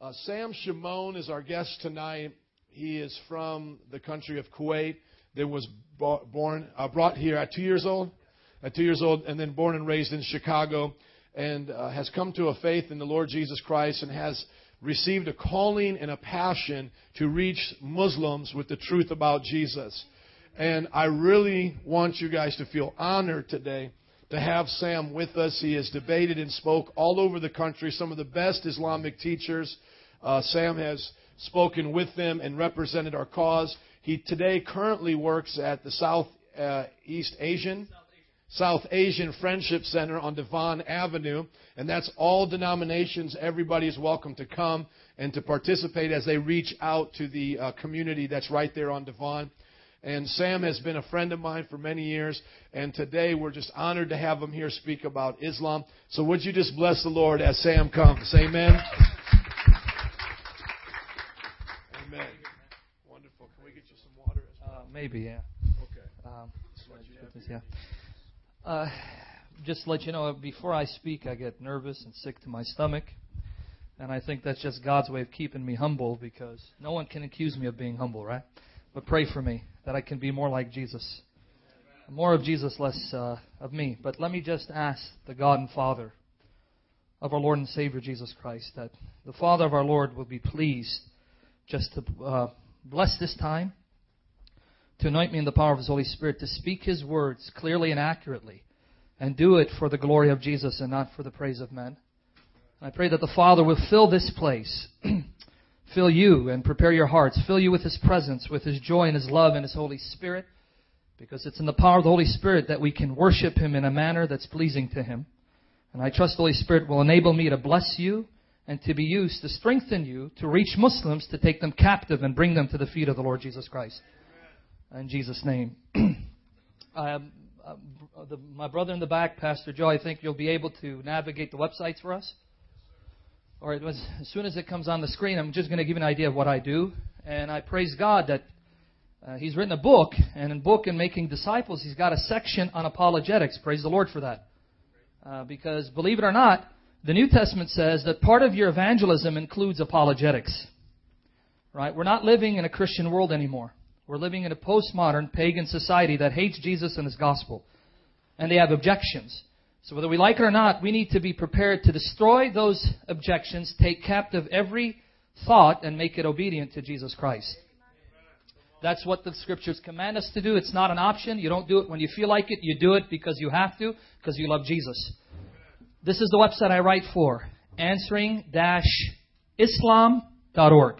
Uh, Sam Shamoun is our guest tonight. He is from the country of Kuwait. That was born, uh, brought here at two years old, at two years old, and then born and raised in Chicago, and uh, has come to a faith in the Lord Jesus Christ and has received a calling and a passion to reach Muslims with the truth about Jesus. And I really want you guys to feel honored today to have Sam with us. He has debated and spoke all over the country, some of the best Islamic teachers. Uh, Sam has spoken with them and represented our cause. He today currently works at the South uh, East Asian South Asian Friendship Center on Devon Avenue, and that's all denominations. Everybody is welcome to come and to participate as they reach out to the uh, community that's right there on Devon. And Sam has been a friend of mine for many years, and today we're just honored to have him here speak about Islam. So would you just bless the Lord as Sam comes? Amen. Amen. Wonderful. Can we get you some water as well? Uh, maybe, yeah. Okay. Um, yeah. Uh, just to let you know, before I speak, I get nervous and sick to my stomach. And I think that's just God's way of keeping me humble because no one can accuse me of being humble, right? But pray for me that I can be more like Jesus. More of Jesus, less uh, of me. But let me just ask the God and Father of our Lord and Savior Jesus Christ that the Father of our Lord will be pleased just to uh, bless this time to anoint me in the power of His Holy Spirit, to speak His words clearly and accurately, and do it for the glory of Jesus and not for the praise of men. I pray that the Father will fill this place, fill you and prepare your hearts, fill you with His presence, with His joy and His love and His Holy Spirit, because it's in the power of the Holy Spirit that we can worship Him in a manner that's pleasing to Him. And I trust the Holy Spirit will enable me to bless you and to be used to strengthen you to reach Muslims, to take them captive and bring them to the feet of the Lord Jesus Christ in Jesus' name. um, uh, the, my brother in the back, Pastor Joe, I think you'll be able to navigate the websites for us. Or it was, as soon as it comes on the screen, I'm just going to give you an idea of what I do. And I praise God that uh, he's written a book, and in book and making disciples, he's got a section on apologetics. Praise the Lord for that. Uh, because believe it or not, the New Testament says that part of your evangelism includes apologetics. Right? We're not living in a Christian world anymore. We're living in a postmodern pagan society that hates Jesus and his gospel. And they have objections. So whether we like it or not, we need to be prepared to destroy those objections, take captive every thought, and make it obedient to Jesus Christ. That's what the scriptures command us to do. It's not an option. You don't do it when you feel like it. You do it because you have to, because you love Jesus. This is the website I write for. Answering-islam.org.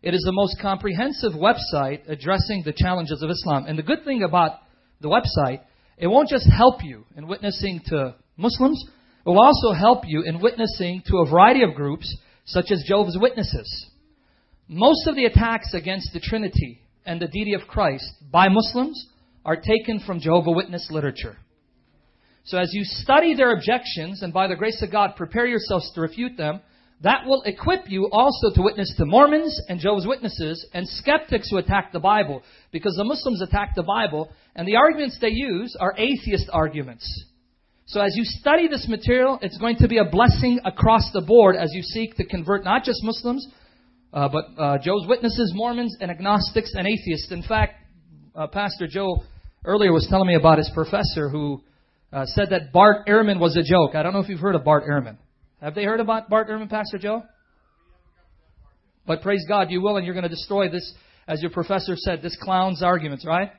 It is the most comprehensive website addressing the challenges of Islam. And the good thing about the website, it won't just help you in witnessing to Muslims, it will also help you in witnessing to a variety of groups, such as Jehovah's Witnesses. Most of the attacks against the Trinity and the deity of Christ by Muslims are taken from Jehovah Witness literature. So as you study their objections and by the grace of God prepare yourselves to refute them, that will equip you also to witness to Mormons and Jehovah's Witnesses and skeptics who attack the Bible. Because the Muslims attack the Bible, and the arguments they use are atheist arguments. So as you study this material, it's going to be a blessing across the board as you seek to convert not just Muslims, uh, but uh, Jehovah's Witnesses, Mormons, and agnostics and atheists. In fact, uh, Pastor Joe earlier was telling me about his professor who uh, said that Bart Ehrman was a joke. I don't know if you've heard of Bart Ehrman. Have they heard about Bart Ehrman, Pastor Joe? But praise God, you will, and you're going to destroy this, as your professor said, this clown's arguments, right?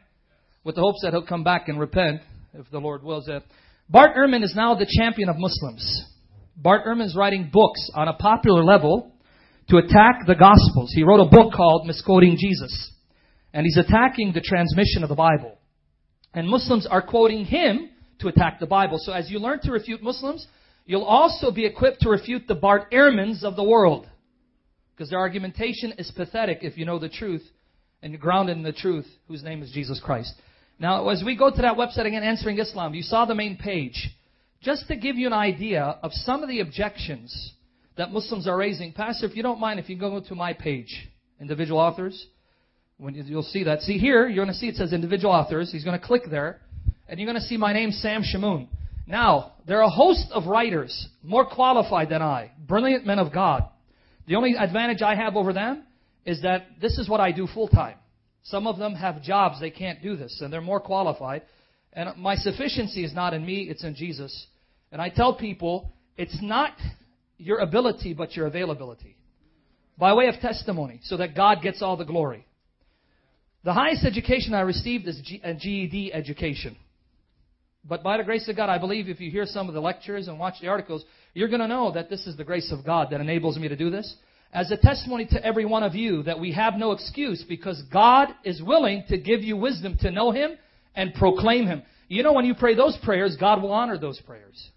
With the hopes that he'll come back and repent, if the Lord wills it. Bart Ehrman is now the champion of Muslims. Bart Ehrman is writing books on a popular level to attack the Gospels. He wrote a book called Misquoting Jesus. And he's attacking the transmission of the Bible. And Muslims are quoting him to attack the Bible. So as you learn to refute Muslims, You'll also be equipped to refute the Bart Ehrmans of the world. Because their argumentation is pathetic if you know the truth and you're grounded in the truth, whose name is Jesus Christ. Now, as we go to that website again, Answering Islam, you saw the main page. Just to give you an idea of some of the objections that Muslims are raising. Pastor, if you don't mind, if you go to my page, individual authors, when you'll see that. See here, you're going to see it says individual authors. He's going to click there, and you're going to see my name, Sam Shamoun. Now, there are a host of writers more qualified than I, brilliant men of God, The only advantage I have over them is that this is what I do full time. Some of them have jobs they can't do this, and they're more qualified. And my sufficiency is not in me, it's in Jesus. And I tell people, it's not your ability, but your availability. By way of testimony, so that God gets all the glory. The highest education I received is a uh, GED education. But by the grace of God, I believe if you hear some of the lectures and watch the articles, you're going to know that this is the grace of God that enables me to do this. As a testimony to every one of you that we have no excuse because God is willing to give you wisdom to know Him and proclaim Him. You know, when you pray those prayers, God will honor those prayers.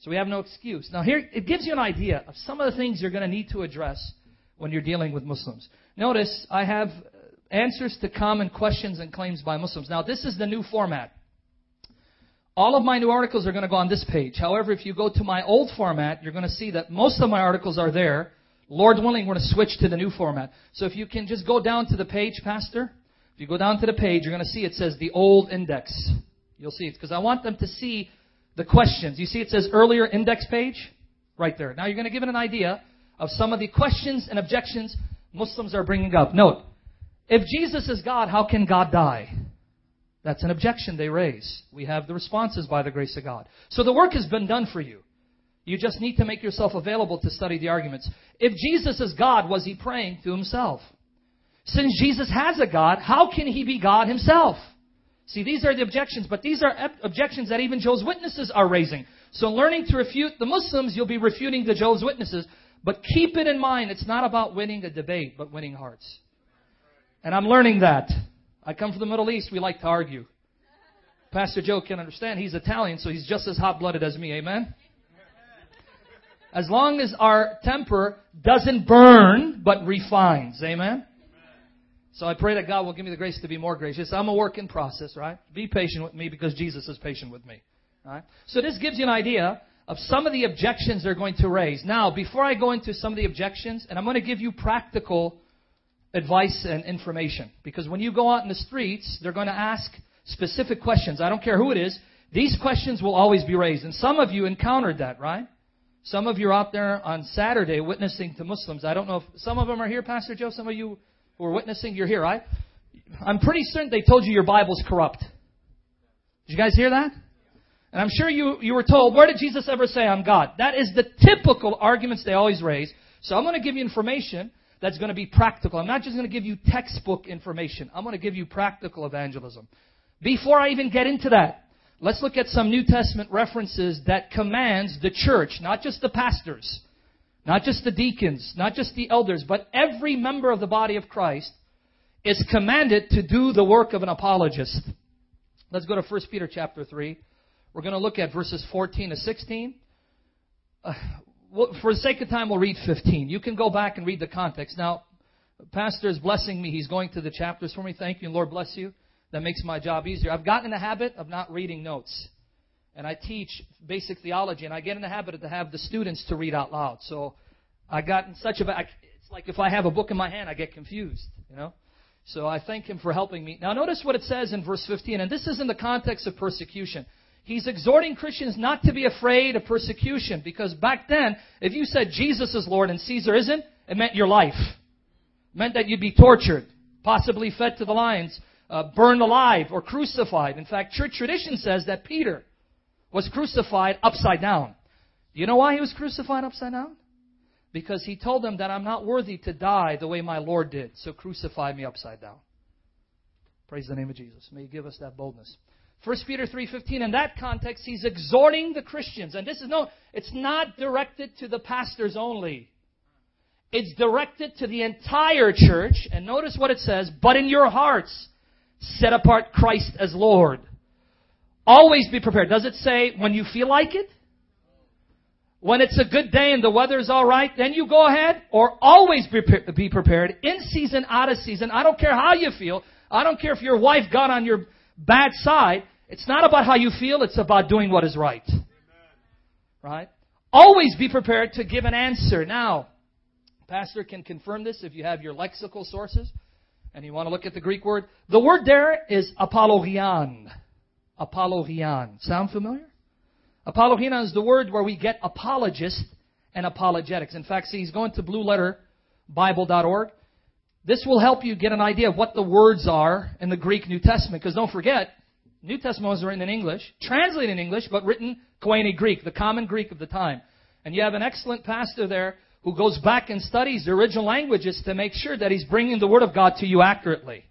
So we have no excuse. Now, here, it gives you an idea of some of the things you're going to need to address when you're dealing with Muslims. Notice, I have uh, answers to common questions and claims by Muslims. Now, this is the new format. All of my new articles are going to go on this page. However, if you go to my old format, you're going to see that most of my articles are there. Lord willing, we're going to switch to the new format. So if you can just go down to the page, Pastor. If you go down to the page, you're going to see it says the old index. You'll see it because I want them to see the questions. You see it says earlier index page? Right there. Now you're going to give it an idea of some of the questions and objections Muslims are bringing up. Note, if Jesus is God, how can God die? That's an objection they raise. We have the responses by the grace of God. So the work has been done for you. You just need to make yourself available to study the arguments. If Jesus is God, was he praying to himself? Since Jesus has a God, how can he be God himself? See, these are the objections, but these are objections that even Jehovah's Witnesses are raising. So learning to refute the Muslims, you'll be refuting the Jehovah's Witnesses. But keep it in mind, it's not about winning a debate, but winning hearts. And I'm learning that. I come from the Middle East. We like to argue. Pastor Joe can understand. He's Italian, so he's just as hot blooded as me. Amen? As long as our temper doesn't burn, but refines. Amen? So I pray that God will give me the grace to be more gracious. I'm a work in process, right? Be patient with me because Jesus is patient with me. Right? So this gives you an idea of some of the objections they're going to raise. Now, before I go into some of the objections, and I'm going to give you practical advice and information. Because when you go out in the streets, they're going to ask specific questions. I don't care who it is. These questions will always be raised. And some of you encountered that, right? Some of you are out there on Saturday witnessing to Muslims. I don't know if some of them are here, Pastor Joe. Some of you who are witnessing, you're here, right? I'm pretty certain they told you your Bible's corrupt. Did you guys hear that? And I'm sure you, you were told, where did Jesus ever say I'm God? That is the typical arguments they always raise. So I'm going to give you information that's going to be practical. I'm not just going to give you textbook information. I'm going to give you practical evangelism. Before I even get into that, let's look at some New Testament references that commands the church, not just the pastors, not just the deacons, not just the elders, but every member of the body of Christ is commanded to do the work of an apologist. Let's go to 1 Peter chapter 3. We're going to look at verses 14 to 16. Uh, for the sake of time, we'll read 15. You can go back and read the context. Now, Pastor is blessing me. He's going to the chapters for me. Thank you, and Lord bless you. That makes my job easier. I've gotten in the habit of not reading notes. And I teach basic theology, and I get in the habit of to have the students to read out loud. So I got in such a it's like if I have a book in my hand, I get confused, you know. So I thank him for helping me. Now notice what it says in verse 15, and this is in the context of persecution. He's exhorting Christians not to be afraid of persecution because back then, if you said Jesus is Lord and Caesar isn't, it meant your life. It meant that you'd be tortured, possibly fed to the lions, uh, burned alive, or crucified. In fact, church tradition says that Peter was crucified upside down. Do you know why he was crucified upside down? Because he told them that I'm not worthy to die the way my Lord did, so crucify me upside down. Praise the name of Jesus. May He give us that boldness. 1 Peter 3:15 in that context he's exhorting the Christians and this is no it's not directed to the pastors only. It's directed to the entire church and notice what it says, but in your hearts set apart Christ as Lord. Always be prepared. Does it say when you feel like it? When it's a good day and the weather's all right, then you go ahead or always be prepared in season, out of season. I don't care how you feel. I don't care if your wife got on your bad side. It's not about how you feel, it's about doing what is right. Right? Always be prepared to give an answer. Now, Pastor can confirm this if you have your lexical sources and you want to look at the Greek word. The word there is apologian. Apologian. Sound familiar? Apologian is the word where we get apologist and apologetics. In fact, see, he's going to blueletterbible.org. This will help you get an idea of what the words are in the Greek New Testament. Because don't forget, New Testament was written in English, translated in English, but written Koine Greek, the common Greek of the time. And you have an excellent pastor there who goes back and studies the original languages to make sure that he's bringing the Word of God to you accurately.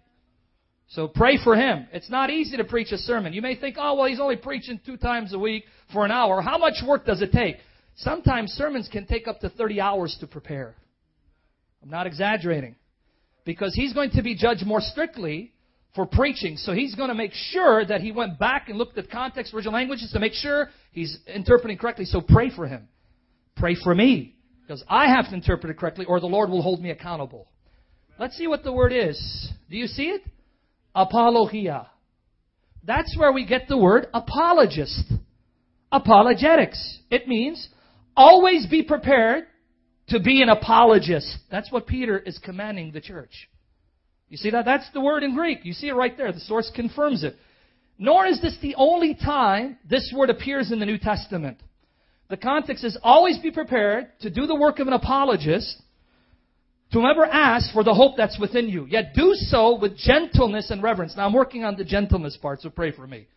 So pray for him. It's not easy to preach a sermon. You may think, oh, well, he's only preaching two times a week for an hour. How much work does it take? Sometimes sermons can take up to 30 hours to prepare. I'm not exaggerating. Because he's going to be judged more strictly for preaching. So he's going to make sure that he went back and looked at context, original languages to make sure he's interpreting correctly. So pray for him. Pray for me. Because I have to interpret it correctly or the Lord will hold me accountable. Let's see what the word is. Do you see it? Apologia. That's where we get the word apologist. Apologetics. It means always be prepared to be an apologist. That's what Peter is commanding the church. You see that? That's the word in Greek. You see it right there. The source confirms it. Nor is this the only time this word appears in the New Testament. The context is always be prepared to do the work of an apologist to whomever asks for the hope that's within you. Yet do so with gentleness and reverence. Now I'm working on the gentleness part, so pray for me.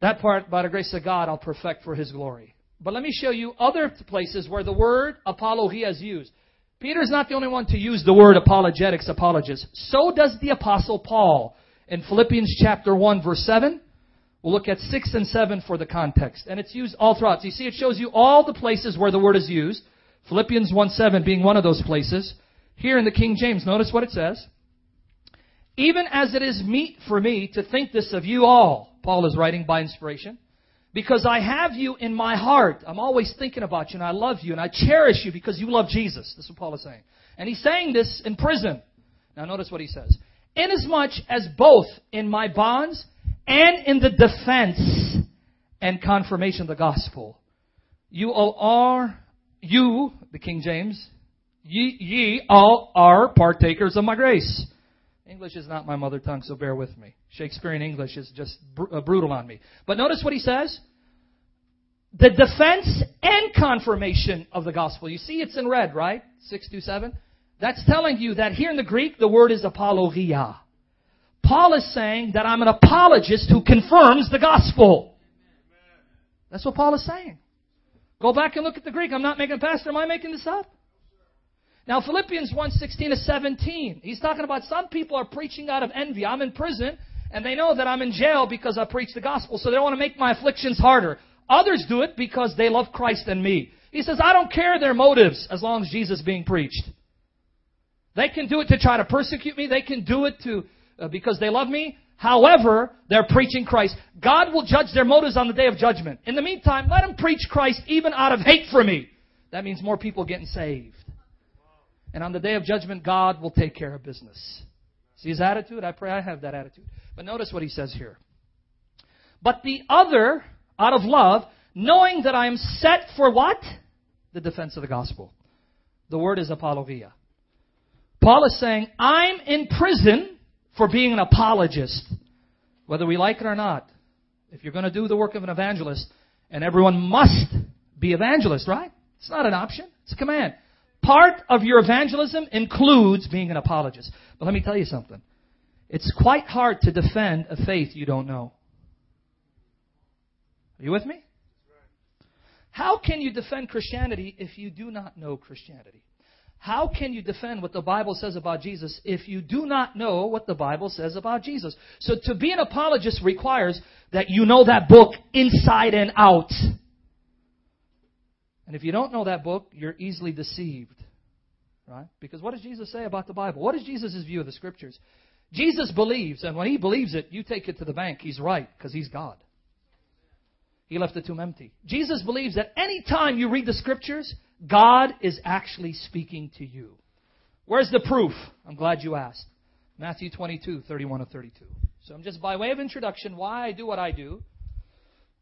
That part, by the grace of God, I'll perfect for His glory. But let me show you other places where the word apologia is used. Peter's not the only one to use the word apologetics, apologist. So does the apostle Paul in Philippians chapter 1 verse 7. We'll look at 6 and 7 for the context. And it's used all throughout. So you see, it shows you all the places where the word is used. Philippians 1 7 being one of those places. Here in the King James, notice what it says. Even as it is meet for me to think this of you all, Paul is writing by inspiration, because I have you in my heart. I'm always thinking about you and I love you and I cherish you because you love Jesus. This is what Paul is saying. And he's saying this in prison. Now notice what he says. Inasmuch as both in my bonds and in the defense and confirmation of the gospel, you all are you, the King James, ye, ye all are partakers of my grace. English is not my mother tongue, so bear with me. Shakespearean English is just br- uh, brutal on me. But notice what he says. The defense and confirmation of the gospel. You see it's in red, right? 6 to 7. That's telling you that here in the Greek, the word is apologia. Paul is saying that I'm an apologist who confirms the gospel. That's what Paul is saying. Go back and look at the Greek. I'm not making, a Pastor, am I making this up? Now, Philippians 1 16 to 17. He's talking about some people are preaching out of envy. I'm in prison, and they know that I'm in jail because I preach the gospel, so they don't want to make my afflictions harder. Others do it because they love Christ and me. He says, I don't care their motives as long as Jesus is being preached. They can do it to try to persecute me. They can do it to uh, because they love me. However, they're preaching Christ. God will judge their motives on the day of judgment. In the meantime, let them preach Christ even out of hate for me. That means more people getting saved. And on the day of judgment, God will take care of business. See his attitude? I pray I have that attitude. But notice what he says here. But the other, out of love, knowing that I am set for what? The defense of the gospel. The word is apologia. Paul is saying, I'm in prison for being an apologist, whether we like it or not. If you're going to do the work of an evangelist, and everyone must be evangelist, right? It's not an option, it's a command. Part of your evangelism includes being an apologist. But let me tell you something. It's quite hard to defend a faith you don't know. Are you with me? How can you defend Christianity if you do not know Christianity? How can you defend what the Bible says about Jesus if you do not know what the Bible says about Jesus? So to be an apologist requires that you know that book inside and out. And if you don't know that book, you're easily deceived. Right? Because what does Jesus say about the Bible? What is Jesus' view of the scriptures? Jesus believes, and when he believes it, you take it to the bank. He's right, because he's God. He left the tomb empty. Jesus believes that any time you read the scriptures, God is actually speaking to you. Where's the proof? I'm glad you asked. Matthew 22, 31 to 32. So I'm just by way of introduction why I do what I do.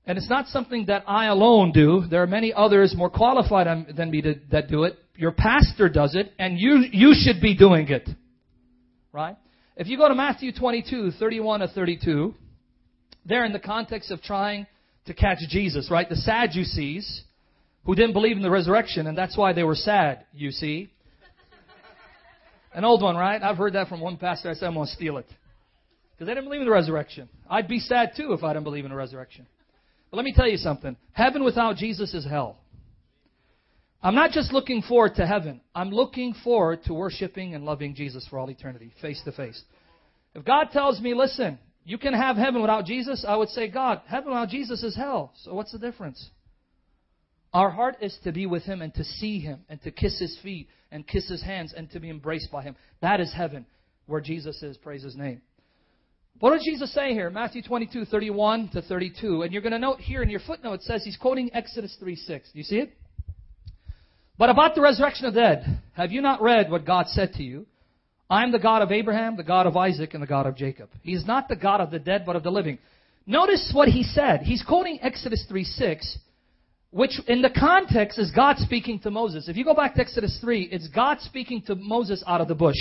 And it's not something that I alone do. There are many others more qualified than me to, that do it. Your pastor does it, and you, you should be doing it. Right? If you go to Matthew 22, 31 to 32, there in the context of trying to catch Jesus, right? The Sadducees who didn't believe in the resurrection, and that's why they were sad, you see. An old one, right? I've heard that from one pastor. I said, I'm going to steal it. Because they didn't believe in the resurrection. I'd be sad too if I didn't believe in the resurrection. But let me tell you something. Heaven without Jesus is hell. I'm not just looking forward to heaven. I'm looking forward to worshiping and loving Jesus for all eternity, face to face. If God tells me, listen, you can have heaven without Jesus, I would say, God, heaven without Jesus is hell. So what's the difference? Our heart is to be with Him and to see Him and to kiss His feet and kiss His hands and to be embraced by Him. That is heaven where Jesus is. Praise His name. What did Jesus say here? Matthew 22, 31 to 32. And you're going to note here in your footnote, it says he's quoting Exodus 3, 6. Do you see it? But about the resurrection of the dead, have you not read what God said to you? I am the God of Abraham, the God of Isaac, and the God of Jacob. He is not the God of the dead, but of the living. Notice what he said. He's quoting Exodus 3, 6, which in the context is God speaking to Moses. If you go back to Exodus 3, it's God speaking to Moses out of the bush.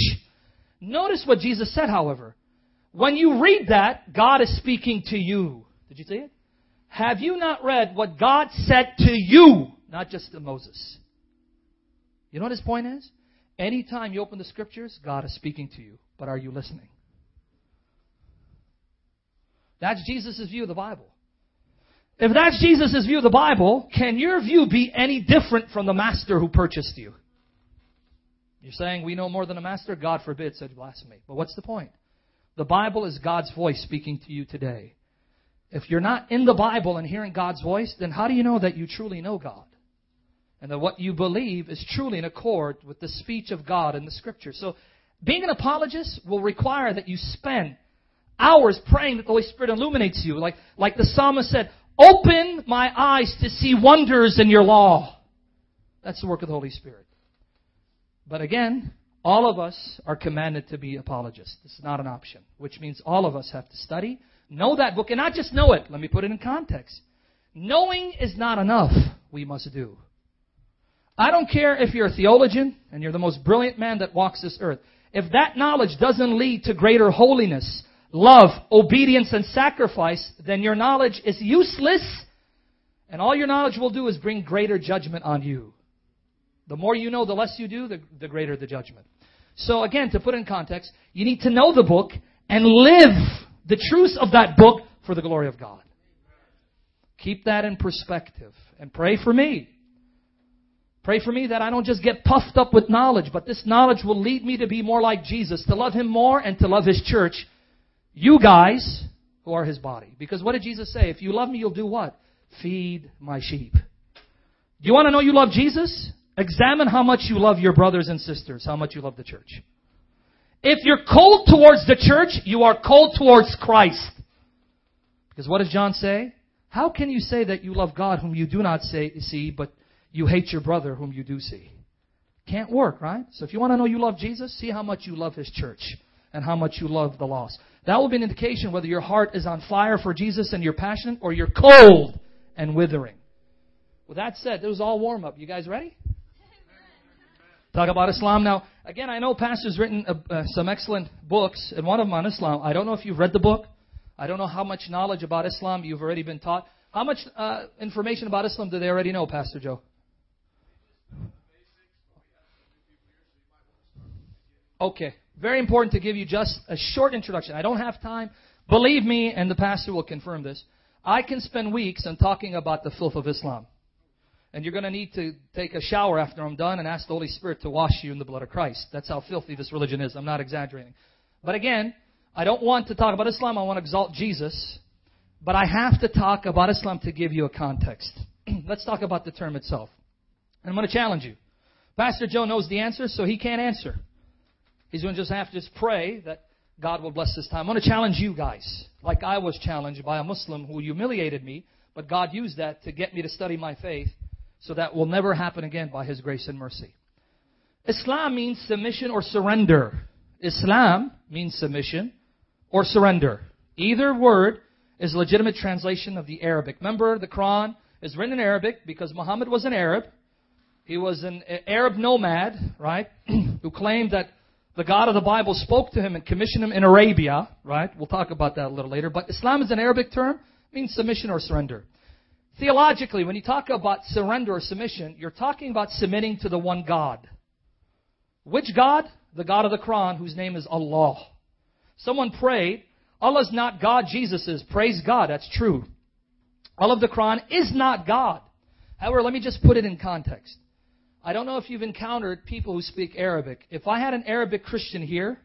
Notice what Jesus said, however. When you read that, God is speaking to you. Did you see it? Have you not read what God said to you, not just to Moses? You know what his point is? Anytime you open the scriptures, God is speaking to you. But are you listening? That's Jesus' view of the Bible. If that's Jesus' view of the Bible, can your view be any different from the master who purchased you? You're saying we know more than a master? God forbid, said blasphemy. But what's the point? The Bible is God's voice speaking to you today. If you're not in the Bible and hearing God's voice, then how do you know that you truly know God? And that what you believe is truly in accord with the speech of God in the Scripture. So, being an apologist will require that you spend hours praying that the Holy Spirit illuminates you. Like, like the psalmist said, Open my eyes to see wonders in your law. That's the work of the Holy Spirit. But again, all of us are commanded to be apologists. This is not an option, which means all of us have to study, know that book, and not just know it. Let me put it in context. Knowing is not enough. We must do. I don't care if you're a theologian and you're the most brilliant man that walks this earth. If that knowledge doesn't lead to greater holiness, love, obedience, and sacrifice, then your knowledge is useless, and all your knowledge will do is bring greater judgment on you. The more you know, the less you do, the, the greater the judgment. So again, to put in context, you need to know the book and live the truths of that book for the glory of God. Keep that in perspective and pray for me. Pray for me that I don't just get puffed up with knowledge, but this knowledge will lead me to be more like Jesus, to love Him more and to love His church. You guys who are His body. Because what did Jesus say? If you love me, you'll do what? Feed my sheep. Do you want to know you love Jesus? Examine how much you love your brothers and sisters, how much you love the church. If you're cold towards the church, you are cold towards Christ. Because what does John say? How can you say that you love God whom you do not say, see, but you hate your brother whom you do see? Can't work, right? So if you want to know you love Jesus, see how much you love His church and how much you love the lost. That will be an indication whether your heart is on fire for Jesus and you're passionate or you're cold and withering. With that said, it was all warm up. You guys ready? Talk about Islam. Now, again, I know Pastor's written uh, some excellent books, and one of them on Islam. I don't know if you've read the book. I don't know how much knowledge about Islam you've already been taught. How much uh, information about Islam do they already know, Pastor Joe? Okay. Very important to give you just a short introduction. I don't have time. Believe me, and the pastor will confirm this. I can spend weeks on talking about the filth of Islam. And you're going to need to take a shower after I'm done and ask the Holy Spirit to wash you in the blood of Christ. That's how filthy this religion is. I'm not exaggerating. But again, I don't want to talk about Islam. I want to exalt Jesus. But I have to talk about Islam to give you a context. Let's talk about the term itself. And I'm going to challenge you. Pastor Joe knows the answer, so he can't answer. He's going to just have to just pray that God will bless this time. I'm going to challenge you guys, like I was challenged by a Muslim who humiliated me, but God used that to get me to study my faith so that will never happen again by His grace and mercy. Islam means submission or surrender. Islam means submission or surrender. Either word is a legitimate translation of the Arabic. Remember, the Quran is written in Arabic because Muhammad was an Arab. He was an Arab nomad, right, who claimed that the God of the Bible spoke to him and commissioned him in Arabia, right? We'll talk about that a little later. But Islam is an Arabic term, means submission or surrender. Theologically, when you talk about surrender or submission, you're talking about submitting to the one God. Which God? The God of the Quran, whose name is Allah. Someone prayed, Allah's not God, Jesus is. Praise God, that's true. Allah of the Quran is not God. However, let me just put it in context. I don't know if you've encountered people who speak Arabic. If I had an Arabic Christian here,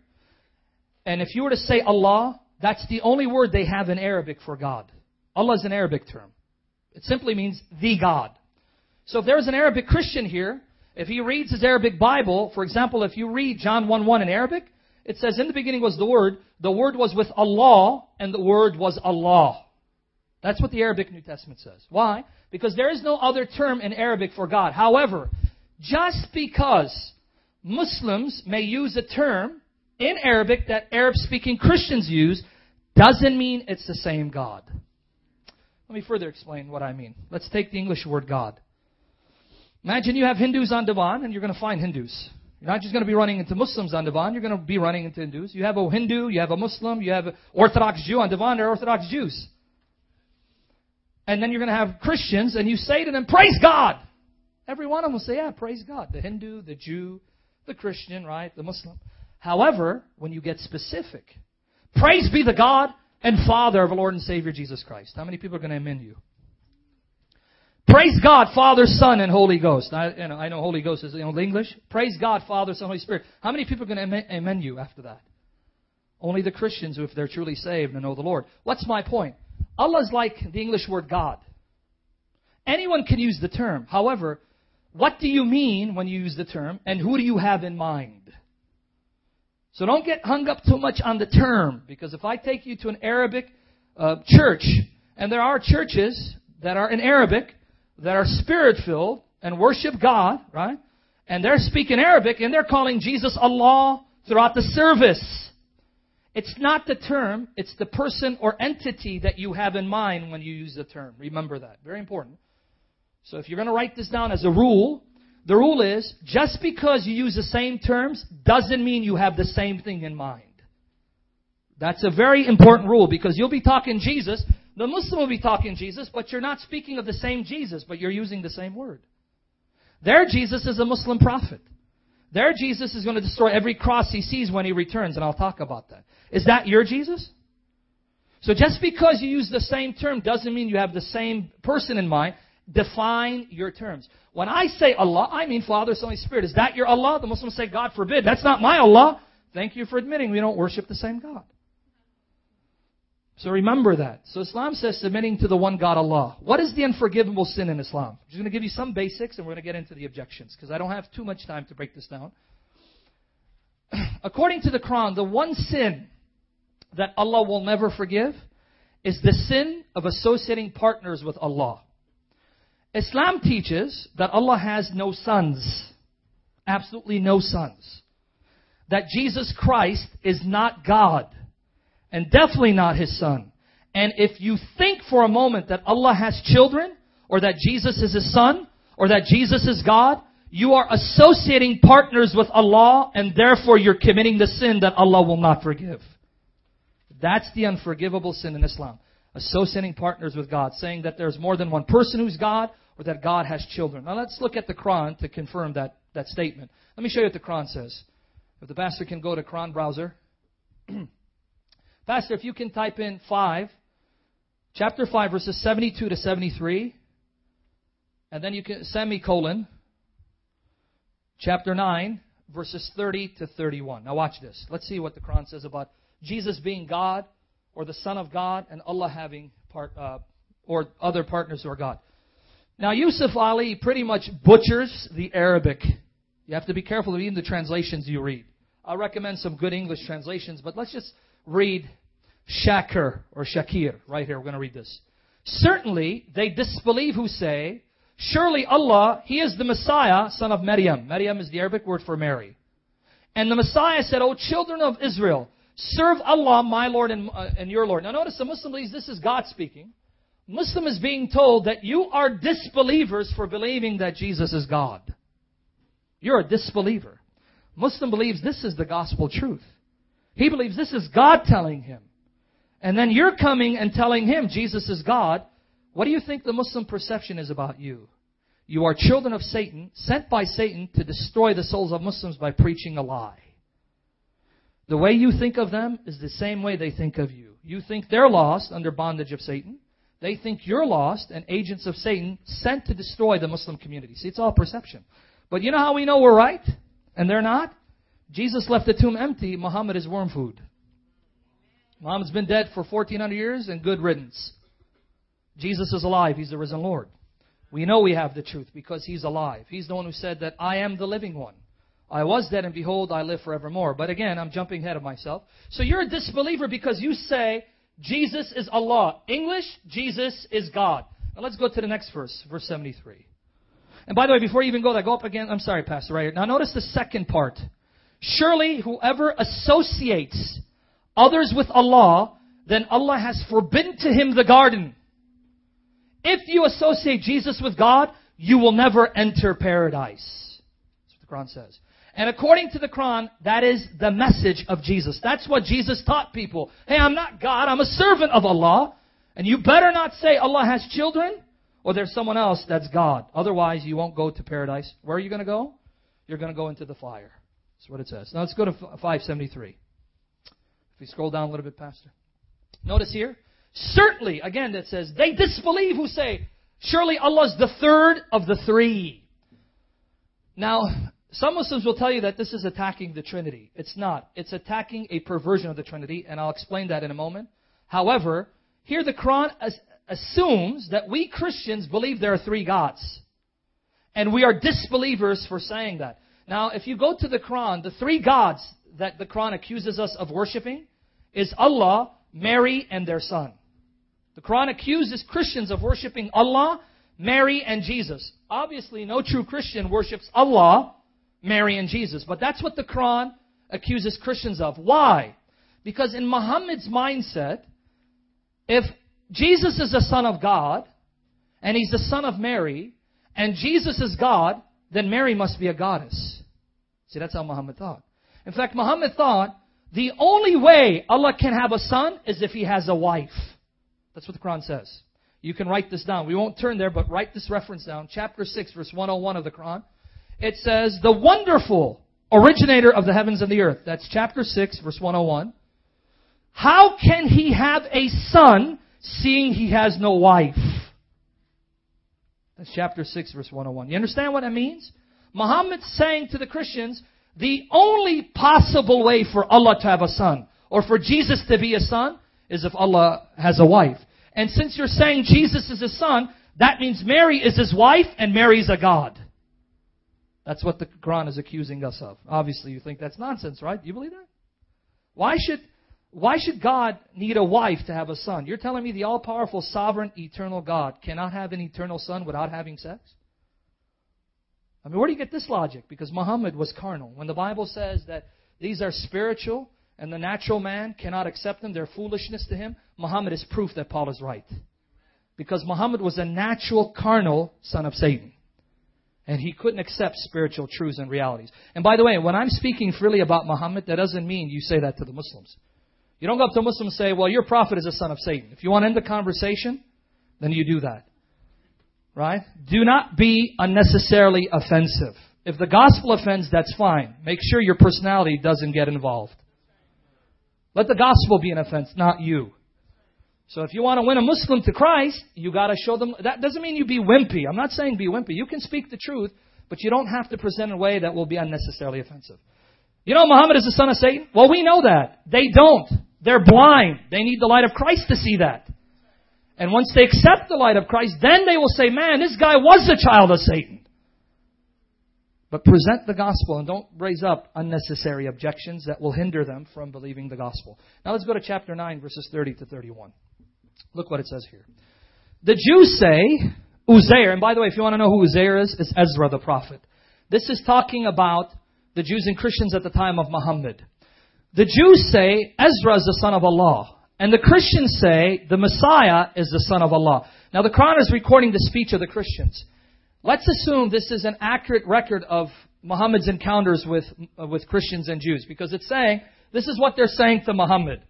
and if you were to say Allah, that's the only word they have in Arabic for God. Allah is an Arabic term. It simply means the God. So if there's an Arabic Christian here, if he reads his Arabic Bible, for example, if you read John 1 1 in Arabic, it says, In the beginning was the Word, the Word was with Allah, and the Word was Allah. That's what the Arabic New Testament says. Why? Because there is no other term in Arabic for God. However, just because Muslims may use a term in Arabic that Arab speaking Christians use doesn't mean it's the same God. Let me further explain what I mean. Let's take the English word God. Imagine you have Hindus on Devon and you're going to find Hindus. You're not just going to be running into Muslims on Devon, you're going to be running into Hindus. You have a Hindu, you have a Muslim, you have an Orthodox Jew on Devon, they're Orthodox Jews. And then you're going to have Christians and you say to them, Praise God! Every one of them will say, Yeah, praise God. The Hindu, the Jew, the Christian, right? The Muslim. However, when you get specific, praise be the God and Father of our Lord and Savior Jesus Christ. How many people are going to amend you? Praise God, Father, Son, and Holy Ghost. I, I know Holy Ghost is the only English. Praise God, Father, Son, Holy Spirit. How many people are going to amend you after that? Only the Christians, who if they're truly saved and know the Lord. What's my point? Allah is like the English word God. Anyone can use the term. However, what do you mean when you use the term, and who do you have in mind? So don't get hung up too much on the term, because if I take you to an Arabic uh, church, and there are churches that are in Arabic that are spirit filled and worship God, right? And they're speaking Arabic and they're calling Jesus Allah throughout the service. It's not the term, it's the person or entity that you have in mind when you use the term. Remember that. Very important. So if you're going to write this down as a rule, the rule is just because you use the same terms doesn't mean you have the same thing in mind. That's a very important rule because you'll be talking Jesus, the Muslim will be talking Jesus, but you're not speaking of the same Jesus, but you're using the same word. Their Jesus is a Muslim prophet. Their Jesus is going to destroy every cross he sees when he returns, and I'll talk about that. Is that your Jesus? So just because you use the same term doesn't mean you have the same person in mind. Define your terms. When I say Allah, I mean Father, Son, Holy Spirit. Is that your Allah? The Muslims say, God forbid. That's not my Allah. Thank you for admitting we don't worship the same God. So remember that. So Islam says submitting to the one God Allah. What is the unforgivable sin in Islam? I'm just going to give you some basics and we're going to get into the objections because I don't have too much time to break this down. According to the Quran, the one sin that Allah will never forgive is the sin of associating partners with Allah. Islam teaches that Allah has no sons. Absolutely no sons. That Jesus Christ is not God. And definitely not His Son. And if you think for a moment that Allah has children, or that Jesus is His Son, or that Jesus is God, you are associating partners with Allah, and therefore you're committing the sin that Allah will not forgive. That's the unforgivable sin in Islam. Associating partners with God, saying that there's more than one person who's God, or that God has children. Now let's look at the Quran to confirm that, that statement. Let me show you what the Quran says. If the pastor can go to Quran browser. pastor, if you can type in 5, chapter 5, verses 72 to 73, and then you can semicolon, chapter 9, verses 30 to 31. Now watch this. Let's see what the Quran says about Jesus being God, or the Son of God, and Allah having part, uh, or other partners who are God. Now, Yusuf Ali pretty much butchers the Arabic. You have to be careful of even the translations you read. I recommend some good English translations, but let's just read Shakir or Shakir right here. We're going to read this. Certainly, they disbelieve who say, Surely Allah, He is the Messiah, son of Maryam. Maryam is the Arabic word for Mary. And the Messiah said, O children of Israel, serve Allah, my Lord and, uh, and your Lord. Now notice the Muslim believes this is God speaking. Muslim is being told that you are disbelievers for believing that Jesus is God. You're a disbeliever. Muslim believes this is the gospel truth. He believes this is God telling him. And then you're coming and telling him Jesus is God What do you think the Muslim perception is about you? You are children of Satan, sent by Satan to destroy the souls of Muslims by preaching a lie. The way you think of them is the same way they think of you. You think they're lost under bondage of Satan. They think you're lost and agents of Satan sent to destroy the Muslim community. See, it's all perception. But you know how we know we're right and they're not? Jesus left the tomb empty. Muhammad is worm food. Muhammad's been dead for 1400 years and good riddance. Jesus is alive. He's the risen Lord. We know we have the truth because He's alive. He's the one who said that I am the living one. I was dead and behold, I live forevermore. But again, I'm jumping ahead of myself. So you're a disbeliever because you say Jesus is Allah. English, Jesus is God. Now let's go to the next verse, verse 73. And by the way, before you even go there, go up again. I'm sorry, Pastor, right here. Now notice the second part. Surely whoever associates others with Allah, then Allah has forbidden to him the garden. If you associate Jesus with God, you will never enter paradise. That's what the Quran says. And according to the Quran, that is the message of Jesus. That's what Jesus taught people. Hey, I'm not God, I'm a servant of Allah. And you better not say Allah has children or there's someone else that's God. Otherwise, you won't go to paradise. Where are you going to go? You're going to go into the fire. That's what it says. Now let's go to 573. If we scroll down a little bit, Pastor. Notice here. Certainly, again, it says, they disbelieve who say, surely Allah is the third of the three. Now, some Muslims will tell you that this is attacking the Trinity. It's not. It's attacking a perversion of the Trinity, and I'll explain that in a moment. However, here the Quran assumes that we Christians believe there are three gods. And we are disbelievers for saying that. Now, if you go to the Quran, the three gods that the Quran accuses us of worshiping is Allah, Mary, and their son. The Quran accuses Christians of worshiping Allah, Mary, and Jesus. Obviously, no true Christian worships Allah, Mary, and Jesus. But that's what the Quran accuses Christians of. Why? Because in Muhammad's mindset, if Jesus is the Son of God, and He's the Son of Mary, and Jesus is God, then Mary must be a goddess. See, that's how Muhammad thought. In fact, Muhammad thought the only way Allah can have a son is if He has a wife. That's what the Quran says. You can write this down. We won't turn there, but write this reference down. Chapter 6, verse 101 of the Quran. It says, The wonderful originator of the heavens and the earth. That's chapter 6, verse 101. How can he have a son seeing he has no wife? That's chapter 6, verse 101. You understand what that means? Muhammad's saying to the Christians, the only possible way for Allah to have a son, or for Jesus to be a son, is if Allah has a wife. And since you're saying Jesus is his son, that means Mary is his wife and Mary is a God. That's what the Quran is accusing us of. Obviously, you think that's nonsense, right? Do you believe that? Why should, why should God need a wife to have a son? You're telling me the all powerful, sovereign, eternal God cannot have an eternal son without having sex? I mean, where do you get this logic? Because Muhammad was carnal. When the Bible says that these are spiritual and the natural man cannot accept them, they're foolishness to him, Muhammad is proof that Paul is right. Because Muhammad was a natural, carnal son of Satan. And he couldn't accept spiritual truths and realities. And by the way, when I'm speaking freely about Muhammad, that doesn't mean you say that to the Muslims. You don't go up to a Muslim and say, well, your prophet is a son of Satan. If you want to end the conversation, then you do that. Right? Do not be unnecessarily offensive. If the gospel offends, that's fine. Make sure your personality doesn't get involved. Let the gospel be an offense, not you. So if you want to win a Muslim to Christ, you got to show them. That doesn't mean you be wimpy. I'm not saying be wimpy. You can speak the truth, but you don't have to present in a way that will be unnecessarily offensive. You know Muhammad is the son of Satan? Well, we know that. They don't. They're blind. They need the light of Christ to see that. And once they accept the light of Christ, then they will say, man, this guy was a child of Satan. But present the gospel and don't raise up unnecessary objections that will hinder them from believing the gospel. Now let's go to chapter 9, verses 30 to 31. Look what it says here. The Jews say, Uzair, and by the way, if you want to know who Uzair is, it's Ezra the prophet. This is talking about the Jews and Christians at the time of Muhammad. The Jews say Ezra is the son of Allah. And the Christians say the Messiah is the son of Allah. Now the Quran is recording the speech of the Christians. Let's assume this is an accurate record of Muhammad's encounters with, uh, with Christians and Jews because it's saying this is what they're saying to Muhammad.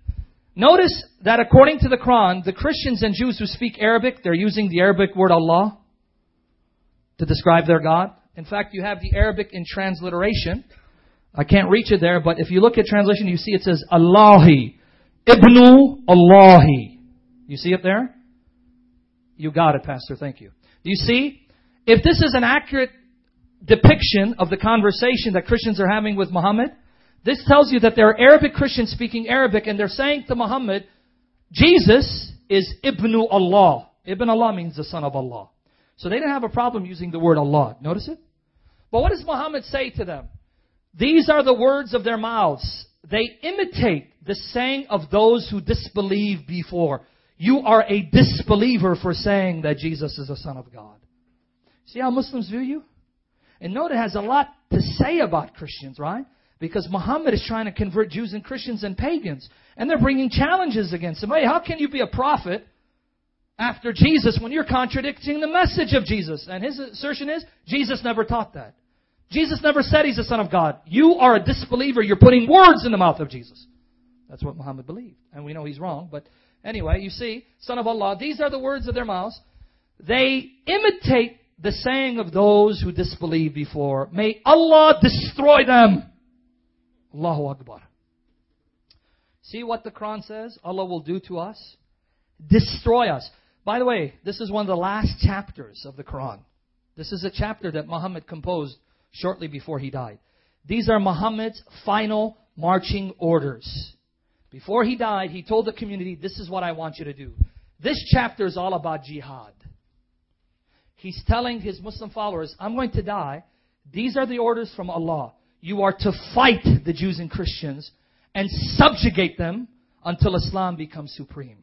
Notice that according to the Quran, the Christians and Jews who speak Arabic, they're using the Arabic word Allah to describe their God. In fact, you have the Arabic in transliteration. I can't reach it there, but if you look at translation, you see it says Allahi. Ibnu Allahi. You see it there? You got it, Pastor. Thank you. Do you see? If this is an accurate depiction of the conversation that Christians are having with Muhammad, this tells you that there are Arabic Christians speaking Arabic and they're saying to Muhammad, Jesus is Ibnu Allah. Ibn Allah means the son of Allah. So they didn't have a problem using the word Allah. Notice it? But what does Muhammad say to them? These are the words of their mouths. They imitate the saying of those who disbelieve before. You are a disbeliever for saying that Jesus is the Son of God. See how Muslims view you? And note it has a lot to say about Christians, right? Because Muhammad is trying to convert Jews and Christians and pagans. And they're bringing challenges against him. Hey, how can you be a prophet after Jesus when you're contradicting the message of Jesus? And his assertion is, Jesus never taught that. Jesus never said he's the Son of God. You are a disbeliever. You're putting words in the mouth of Jesus. That's what Muhammad believed. And we know he's wrong. But anyway, you see, Son of Allah, these are the words of their mouths. They imitate the saying of those who disbelieved before. May Allah destroy them. Allahu Akbar. See what the Quran says Allah will do to us? Destroy us. By the way, this is one of the last chapters of the Quran. This is a chapter that Muhammad composed shortly before he died. These are Muhammad's final marching orders. Before he died, he told the community, This is what I want you to do. This chapter is all about jihad. He's telling his Muslim followers, I'm going to die. These are the orders from Allah. You are to fight the Jews and Christians and subjugate them until Islam becomes supreme.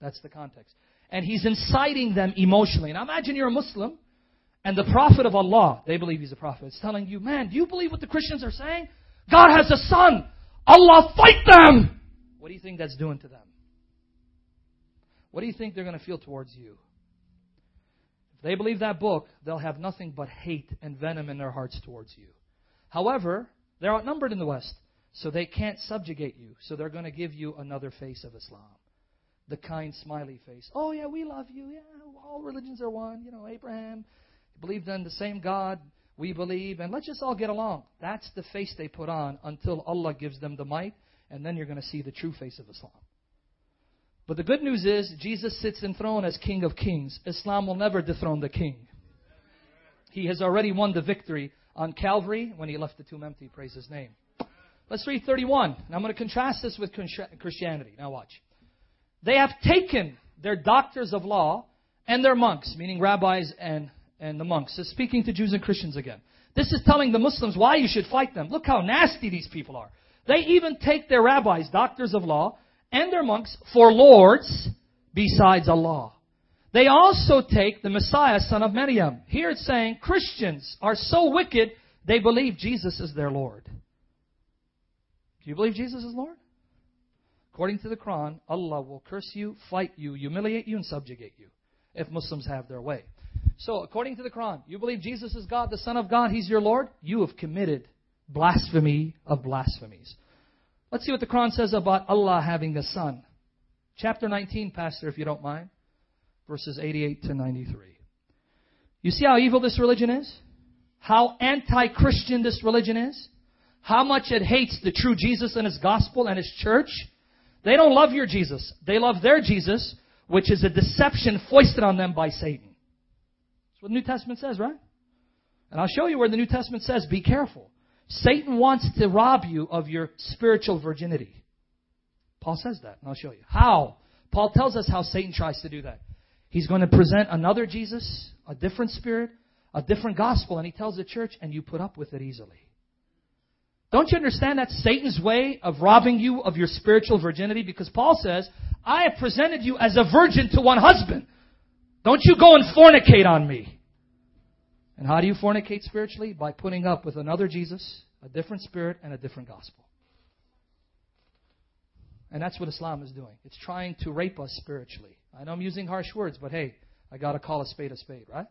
That's the context. And he's inciting them emotionally. Now imagine you're a Muslim and the Prophet of Allah, they believe he's a prophet, is telling you, man, do you believe what the Christians are saying? God has a son. Allah fight them. What do you think that's doing to them? What do you think they're going to feel towards you? If they believe that book, they'll have nothing but hate and venom in their hearts towards you. However, they're outnumbered in the West, so they can't subjugate you. So they're going to give you another face of Islam. The kind smiley face. Oh yeah, we love you. Yeah, all religions are one. You know, Abraham believed in the same God we believe, and let's just all get along. That's the face they put on until Allah gives them the might, and then you're going to see the true face of Islam. But the good news is, Jesus sits enthroned as King of Kings. Islam will never dethrone the King. He has already won the victory on Calvary when he left the tomb empty. Praise his name. Let's read 31. And I'm going to contrast this with Christianity. Now watch. They have taken their doctors of law and their monks, meaning rabbis and and the monks. It's speaking to Jews and Christians again. This is telling the Muslims why you should fight them. Look how nasty these people are. They even take their rabbis, doctors of law, and their monks for lords besides Allah. They also take the Messiah, son of Maryam. Here it's saying Christians are so wicked, they believe Jesus is their Lord. Do you believe Jesus is Lord? According to the Quran, Allah will curse you, fight you, humiliate you, and subjugate you if Muslims have their way. So, according to the Quran, you believe Jesus is God, the Son of God, He's your Lord? You have committed blasphemy of blasphemies. Let's see what the Quran says about Allah having a son. Chapter 19, Pastor, if you don't mind, verses 88 to 93. You see how evil this religion is? How anti Christian this religion is? How much it hates the true Jesus and His gospel and His church? They don't love your Jesus. They love their Jesus, which is a deception foisted on them by Satan That's what the New Testament says, right? And I'll show you where the New Testament says, be careful. Satan wants to rob you of your spiritual virginity. Paul says that, and I'll show you. How? Paul tells us how Satan tries to do that. He's going to present another Jesus, a different spirit, a different gospel, and he tells the church, and you put up with it easily. Don't you understand that's Satan's way of robbing you of your spiritual virginity? Because Paul says, I have presented you as a virgin to one husband. Don't you go and fornicate on me. And how do you fornicate spiritually? By putting up with another Jesus, a different spirit, and a different gospel. And that's what Islam is doing. It's trying to rape us spiritually. I know I'm using harsh words, but hey, I got to call a spade a spade, right?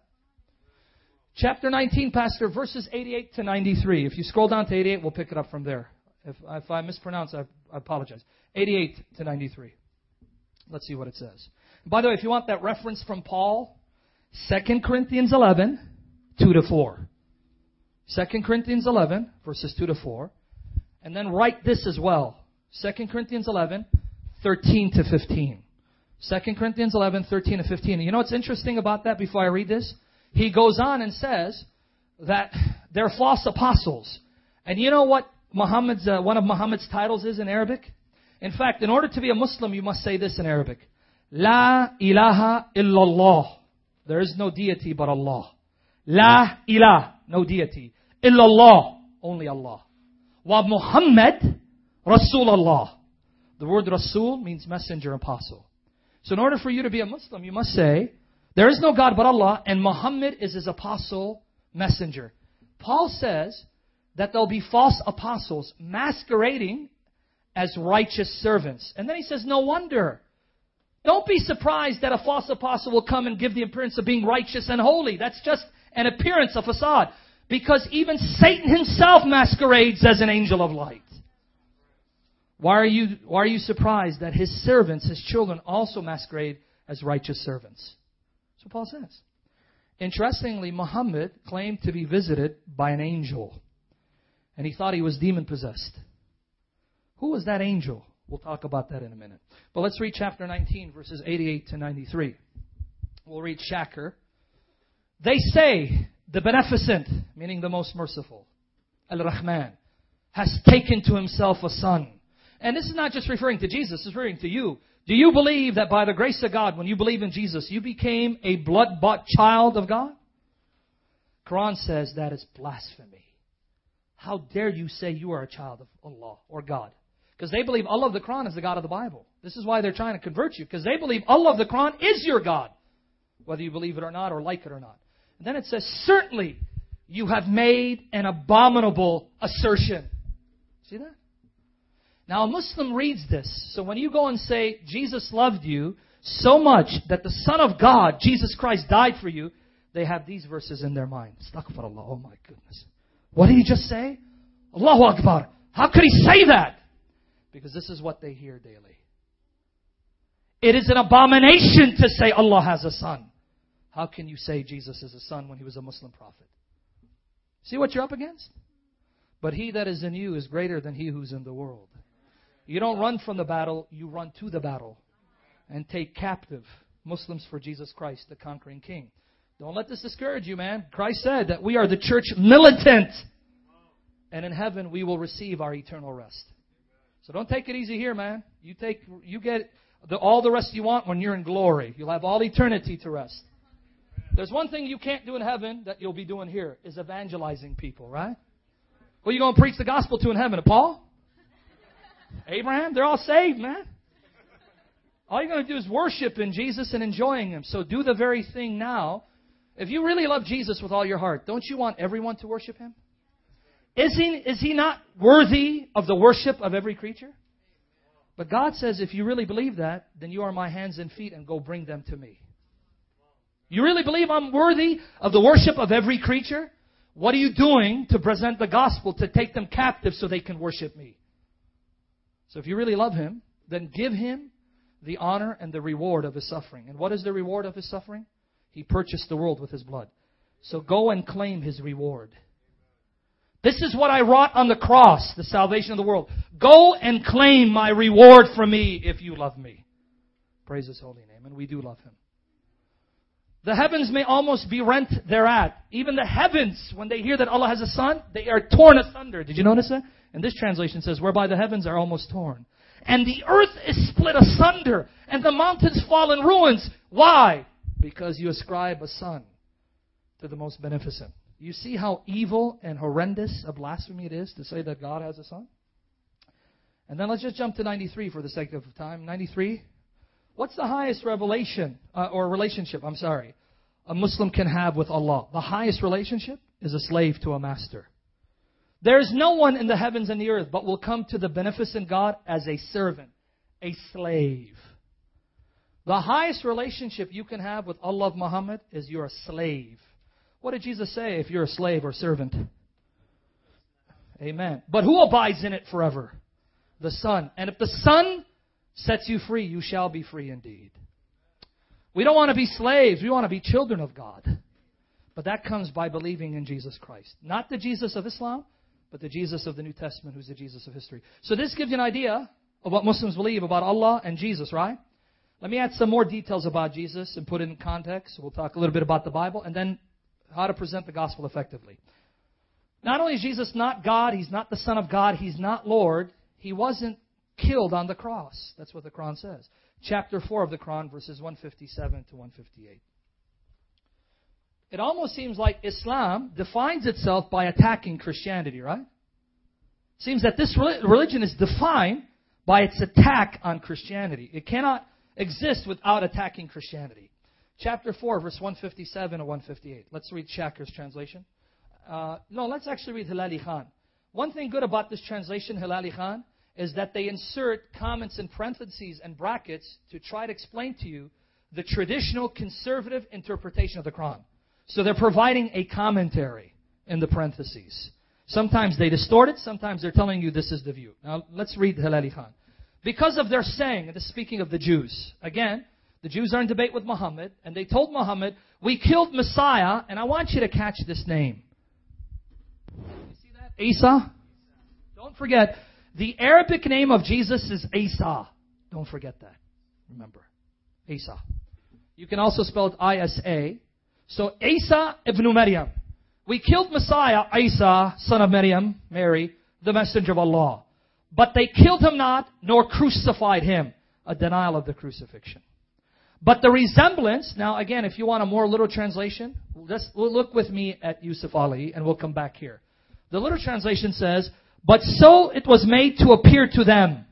Chapter 19, Pastor, verses 88 to 93. If you scroll down to 88, we'll pick it up from there. If, if I mispronounce, I, I apologize. 88 to 93. Let's see what it says. By the way, if you want that reference from Paul, 2 Corinthians 11, 2 to 4. 2 Corinthians 11, verses 2 to 4. And then write this as well. 2 Corinthians 11, 13 to 15. 2 Corinthians 11, 13 to 15. And you know what's interesting about that before I read this? He goes on and says that they're false apostles. And you know what Muhammad's, uh, one of Muhammad's titles is in Arabic? In fact, in order to be a Muslim, you must say this in Arabic. La ilaha illallah. There is no deity but Allah. La ilah, no deity. Illallah, only Allah. Wa Muhammad, Rasulullah. The word Rasul means messenger, apostle. So in order for you to be a Muslim, you must say, there is no God but Allah, and Muhammad is his apostle, messenger. Paul says that there'll be false apostles masquerading as righteous servants. And then he says, no wonder. Don't be surprised that a false apostle will come and give the appearance of being righteous and holy. That's just an appearance, a facade. Because even Satan himself masquerades as an angel of light. Why are you, why are you surprised that his servants, his children, also masquerade as righteous servants? What Paul says. Interestingly, Muhammad claimed to be visited by an angel. And he thought he was demon possessed. Who was that angel? We'll talk about that in a minute. But let's read chapter 19, verses 88 to 93. We'll read Shakir. They say, the beneficent, meaning the most merciful, Al Rahman, has taken to himself a son and this is not just referring to Jesus, it's referring to you. Do you believe that by the grace of God, when you believe in Jesus, you became a blood-bought child of God? Quran says that is blasphemy. How dare you say you are a child of Allah or God? Because they believe Allah of the Quran is the God of the Bible. This is why they're trying to convert you, because they believe Allah of the Quran is your God, whether you believe it or not, or like it or not. And then it says, certainly you have made an abominable assertion. See that? Now, a Muslim reads this. So when you go and say, Jesus loved you so much that the Son of God, Jesus Christ, died for you, they have these verses in their mind. Astaghfirullah. Oh my goodness. What did he just say? Allahu Akbar. How could he say that? Because this is what they hear daily. It is an abomination to say Allah has a son. How can you say Jesus is a son when he was a Muslim prophet? See what you're up against? But he that is in you is greater than he who's in the world. You don't run from the battle, you run to the battle and take captive Muslims for Jesus Christ, the conquering king. Don't let this discourage you, man. Christ said that we are the church militant. And in heaven we will receive our eternal rest. So don't take it easy here, man. You take you get the, all the rest you want when you're in glory. You'll have all eternity to rest. There's one thing you can't do in heaven that you'll be doing here is evangelizing people, right? Are you going to preach the gospel to in heaven? Paul? Abraham, they're all saved, man. All you're going to do is worship in Jesus and enjoying Him. So do the very thing now. If you really love Jesus with all your heart, don't you want everyone to worship Him? Is He, is he not worthy of the worship of every creature? But God says, if you really believe that, then you are my hands and feet and go bring them to me. You really believe I'm worthy of the worship of every creature? What are you doing to present the gospel to take them captive so they can worship me? So if you really love him, then give him the honor and the reward of his suffering. And what is the reward of his suffering? He purchased the world with his blood. So go and claim his reward. This is what I wrought on the cross, the salvation of the world. Go and claim my reward from me if you love me. Praise his holy name. And we do love him. The heavens may almost be rent thereat. Even the heavens, when they hear that Allah has a son, they are torn asunder. Did you notice that? And this translation says, whereby the heavens are almost torn. And the earth is split asunder, and the mountains fall in ruins. Why? Because you ascribe a son to the most beneficent. You see how evil and horrendous a blasphemy it is to say that God has a son? And then let's just jump to 93 for the sake of time. 93. What's the highest revelation uh, or relationship, I'm sorry, a Muslim can have with Allah? The highest relationship is a slave to a master. There is no one in the heavens and the earth but will come to the beneficent God as a servant, a slave. The highest relationship you can have with Allah of Muhammad is you're a slave. What did Jesus say if you're a slave or servant? Amen. But who abides in it forever? The Son. And if the Son sets you free, you shall be free indeed. We don't want to be slaves. We want to be children of God. But that comes by believing in Jesus Christ. Not the Jesus of Islam, but the Jesus of the New Testament, who's the Jesus of history. So this gives you an idea of what Muslims believe about Allah and Jesus, right? Let me add some more details about Jesus and put it in context. We'll talk a little bit about the Bible and then how to present the gospel effectively. Not only is Jesus not God, He's not the Son of God, He's not Lord, He wasn't killed on the cross. That's what the Quran says. Chapter 4 of the Quran, verses 157 to 158. It almost seems like Islam defines itself by attacking Christianity, right? Seems that this religion is defined by its attack on Christianity. It cannot exist without attacking Christianity. Chapter 4, verse 157 and 158. Let's read Shakir's translation. Uh, no, let's actually read Hilali Khan. One thing good about this translation, Hilali Khan, is that they insert comments in parentheses and brackets to try to explain to you the traditional conservative interpretation of the Quran. So they're providing a commentary in the parentheses. Sometimes they distort it, sometimes they're telling you this is the view. Now let's read Hilali Khan. Because of their saying, and this speaking of the Jews, again, the Jews are in debate with Muhammad, and they told Muhammad, We killed Messiah, and I want you to catch this name. You see that? Isa? Don't forget, the Arabic name of Jesus is Isa. Don't forget that. Remember. Isa. You can also spell it I-S-A. So Isa ibn Maryam. We killed Messiah, Isa, son of Maryam, Mary, the messenger of Allah. But they killed him not, nor crucified him. A denial of the crucifixion. But the resemblance, now again, if you want a more literal translation, let's look with me at Yusuf Ali and we'll come back here. The literal translation says, But so it was made to appear to them.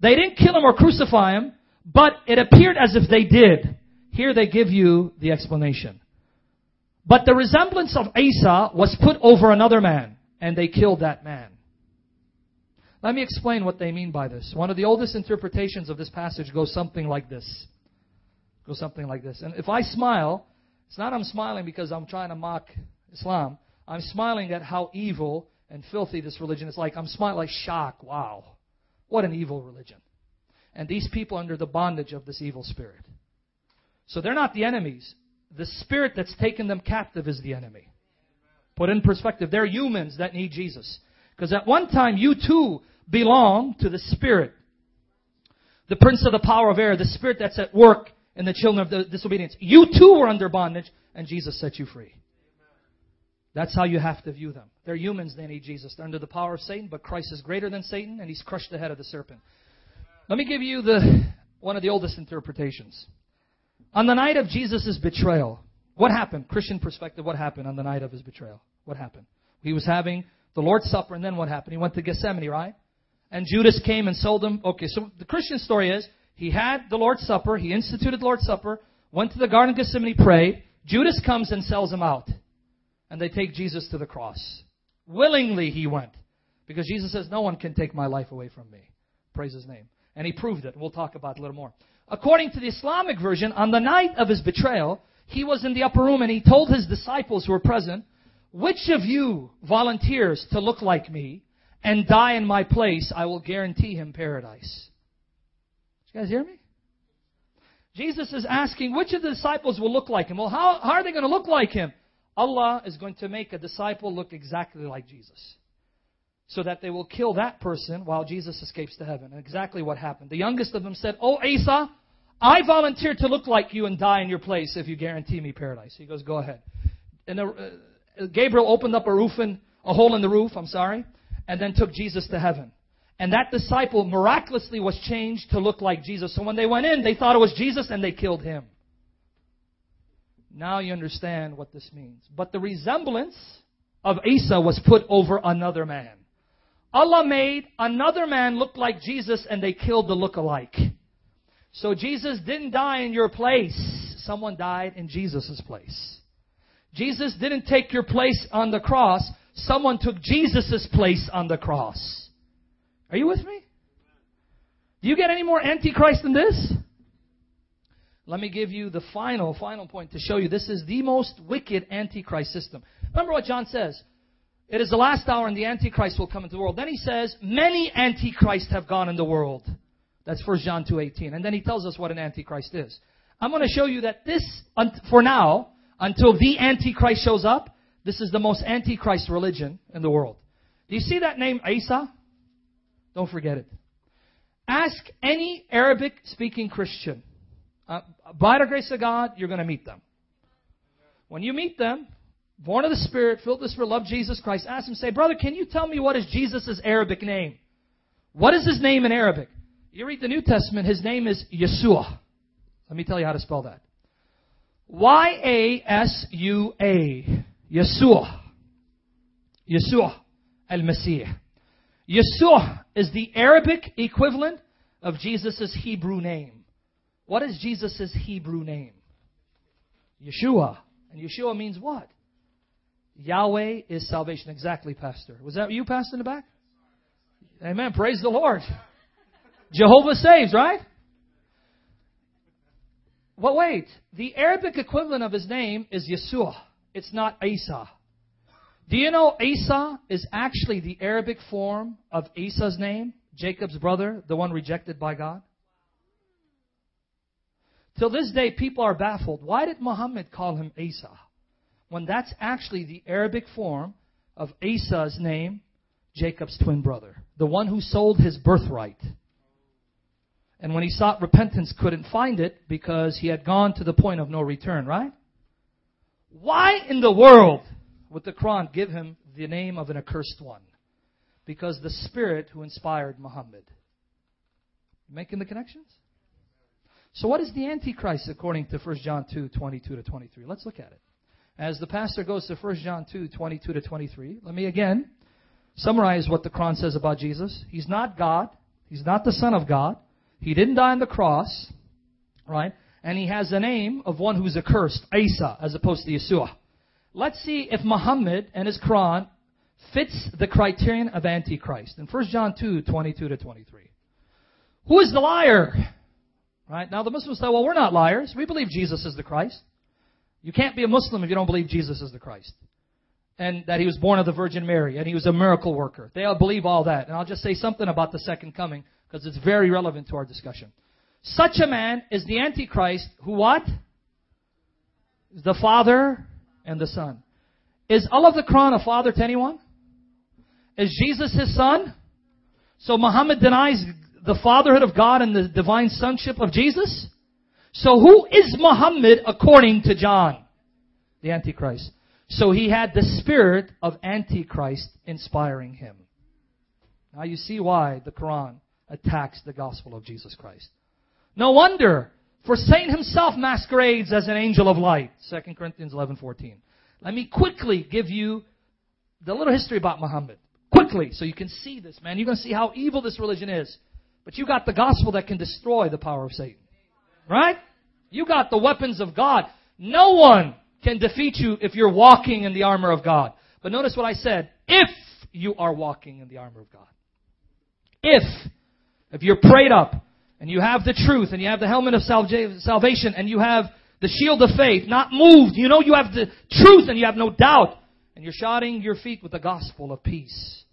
They didn't kill him or crucify him, but it appeared as if they did. Here they give you the explanation. But the resemblance of Isa was put over another man, and they killed that man. Let me explain what they mean by this. One of the oldest interpretations of this passage goes something like this. Goes something like this. And if I smile, it's not I'm smiling because I'm trying to mock Islam. I'm smiling at how evil and filthy this religion is like. I'm smiling like shock. Wow. What an evil religion. And these people under the bondage of this evil spirit. So they're not the enemies the spirit that's taken them captive is the enemy. Put in perspective, they're humans that need Jesus. Because at one time you too belong to the spirit. The prince of the power of air, the spirit that's at work in the children of the disobedience. You too were under bondage and Jesus set you free. That's how you have to view them. They're humans, they need Jesus. They're under the power of Satan, but Christ is greater than Satan and he's crushed the head of the serpent. Let me give you the one of the oldest interpretations. On the night of Jesus' betrayal, what happened? Christian perspective, what happened on the night of his betrayal? What happened? He was having the Lord's Supper, and then what happened? He went to Gethsemane, right? And Judas came and sold him. Okay, so the Christian story is he had the Lord's Supper, he instituted the Lord's Supper, went to the Garden of Gethsemane, prayed. Judas comes and sells him out. And they take Jesus to the cross. Willingly he went. Because Jesus says, No one can take my life away from me. Praise his name. And he proved it. We'll talk about it a little more. According to the Islamic version, on the night of his betrayal, he was in the upper room and he told his disciples who were present, which of you volunteers to look like me and die in my place, I will guarantee him paradise. Did you guys hear me? Jesus is asking which of the disciples will look like him. Well, how, how are they going to look like him? Allah is going to make a disciple look exactly like Jesus. So that they will kill that person while Jesus escapes to heaven. And exactly what happened. The youngest of them said, Oh, Isa, I volunteer to look like you and die in your place if you guarantee me paradise. He goes, go ahead. And the, uh, Gabriel opened up a roof and a hole in the roof, I'm sorry, and then took Jesus to heaven. And that disciple miraculously was changed to look like Jesus. So when they went in, they thought it was Jesus and they killed him. Now you understand what this means. But the resemblance of Isa was put over another man. Allah made another man look like Jesus and they killed the look-alike. So Jesus didn't die in your place. Someone died in Jesus' place. Jesus didn't take your place on the cross. Someone took Jesus' place on the cross. Are you with me? Do you get any more antichrist than this? Let me give you the final, final point to show you this is the most wicked antichrist system. Remember what John says. It is the last hour and the Antichrist will come into the world. Then he says, many Antichrists have gone in the world. That's 1 John 2.18. And then he tells us what an Antichrist is. I'm going to show you that this, for now, until the Antichrist shows up, this is the most Antichrist religion in the world. Do you see that name, Isa? Don't forget it. Ask any Arabic speaking Christian. Uh, by the grace of God, you're going to meet them. When you meet them, born of the Spirit, filled with the Spirit, love Jesus Christ, ask them, say, Brother, can you tell me what is Jesus' Arabic name? What is his name in Arabic? You read the New Testament, his name is Yasua. Let me tell you how to spell that. Y A S U A. Yasua. Yasua al-Masih. Yasua is the Arabic equivalent of Jesus' Hebrew name. What is Jesus' Hebrew name? Yeshua. And Yeshua means what? Yahweh is salvation. Exactly, Pastor. Was that you, Pastor, in the back? Amen. Praise the Lord. Jehovah saves, right? Well, wait. The Arabic equivalent of his name is Yasua. It's not Isa. Do you know Isa is actually the Arabic form of Esau's name, Jacob's brother, the one rejected by God? Till this day, people are baffled. Why did Muhammad call him Isa? When that's actually the Arabic form of Esau's name, Jacob's twin brother, the one who sold his birthright. And when he sought repentance, couldn't find it because he had gone to the point of no return, right? Why in the world would the Quran give him the name of an accursed one? Because the spirit who inspired Muhammad. Making the connections? So what is the Antichrist according to 1 John 2, 22 to 23? Let's look at it. As the pastor goes to 1 John 2, 22 to 23, let me again summarize what the Quran says about Jesus. He's not God. He's not the Son of God. He didn't die on the cross, right? and he has the name of one who's accursed, Isa, as opposed to Yeshua. Let's see if Muhammad and his Quran fits the criterion of Antichrist. In 1 John 2, 22 to 23. Who is the liar? Right? Now the Muslims say, well, we're not liars. We believe Jesus is the Christ. You can't be a Muslim if you don't believe Jesus is the Christ. And that he was born of the Virgin Mary and he was a miracle worker. They all believe all that. And I'll just say something about the second coming because it's very relevant to our discussion. Such a man is the Antichrist who what? The Father and the Son. Is Allah the Quran a father to anyone? Is Jesus his son? So Muhammad denies the fatherhood of God and the divine sonship of Jesus? So who is Muhammad according to John? The Antichrist. So he had the spirit of Antichrist inspiring him. Now you see why the Quran attacks the gospel of Jesus Christ. No wonder, for Satan himself masquerades as an angel of light. 2 Corinthians 11:14. Let me quickly give you the little history about Muhammad. Quickly, so you can see this, man. You're going to see how evil this religion is. But you got the gospel that can destroy the power of Satan. Right? You got the weapons of God. No one can defeat you if you're walking in the armor of God. But notice what I said. If you are walking in the armor of God. If. If you're prayed up, and you have the truth, and you have the helmet of salvation, and you have the shield of faith, not moved. You know you have the truth and you have no doubt. And you're shodding your feet with the gospel of peace.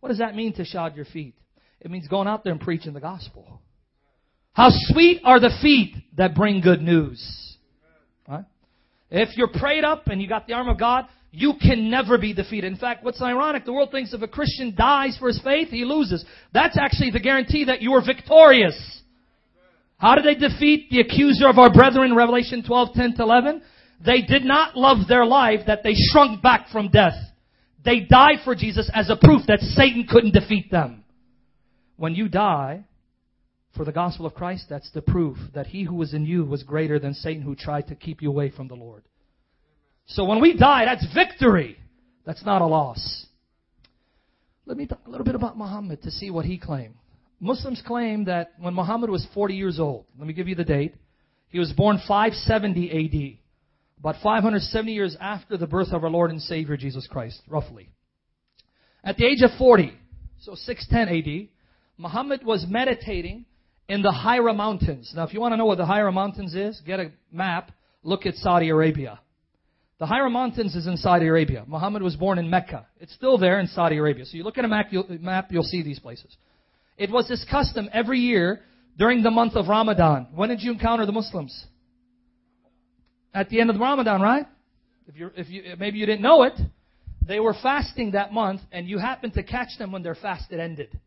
What does that mean to shod your feet? It means going out there and preaching the gospel. How sweet are the feet that bring good news. Right? If you're prayed up and you got the arm of God, you can never be defeated. In fact, what's ironic, the world thinks if a Christian dies for his faith, he loses. That's actually the guarantee that you are victorious. How did they defeat the accuser of our brethren, Revelation 12, 10 to 11? They did not love their life that they shrunk back from death. They died for Jesus as a proof that Satan couldn't defeat them. When you die for the gospel of Christ, that's the proof that he who was in you was greater than Satan who tried to keep you away from the Lord. So when we die, that's victory. That's not a loss. Let me talk a little bit about Muhammad to see what he claimed. Muslims claim that when Muhammad was 40 years old, let me give you the date, he was born 570 AD, about 570 years after the birth of our Lord and Savior Jesus Christ, roughly. At the age of 40, so 610 AD, Muhammad was meditating in the Hira Mountains. Now, if you want to know what the Hira Mountains is, get a map, look at Saudi Arabia. The Hira Mountains is in Saudi Arabia. Muhammad was born in Mecca. It's still there in Saudi Arabia. So you look at a map, you'll, map, you'll see these places. It was this custom every year during the month of Ramadan. When did you encounter the Muslims? At the end of Ramadan, right? If you if you maybe you didn't know it, they were fasting that month, and you happened to catch them when their fast had ended.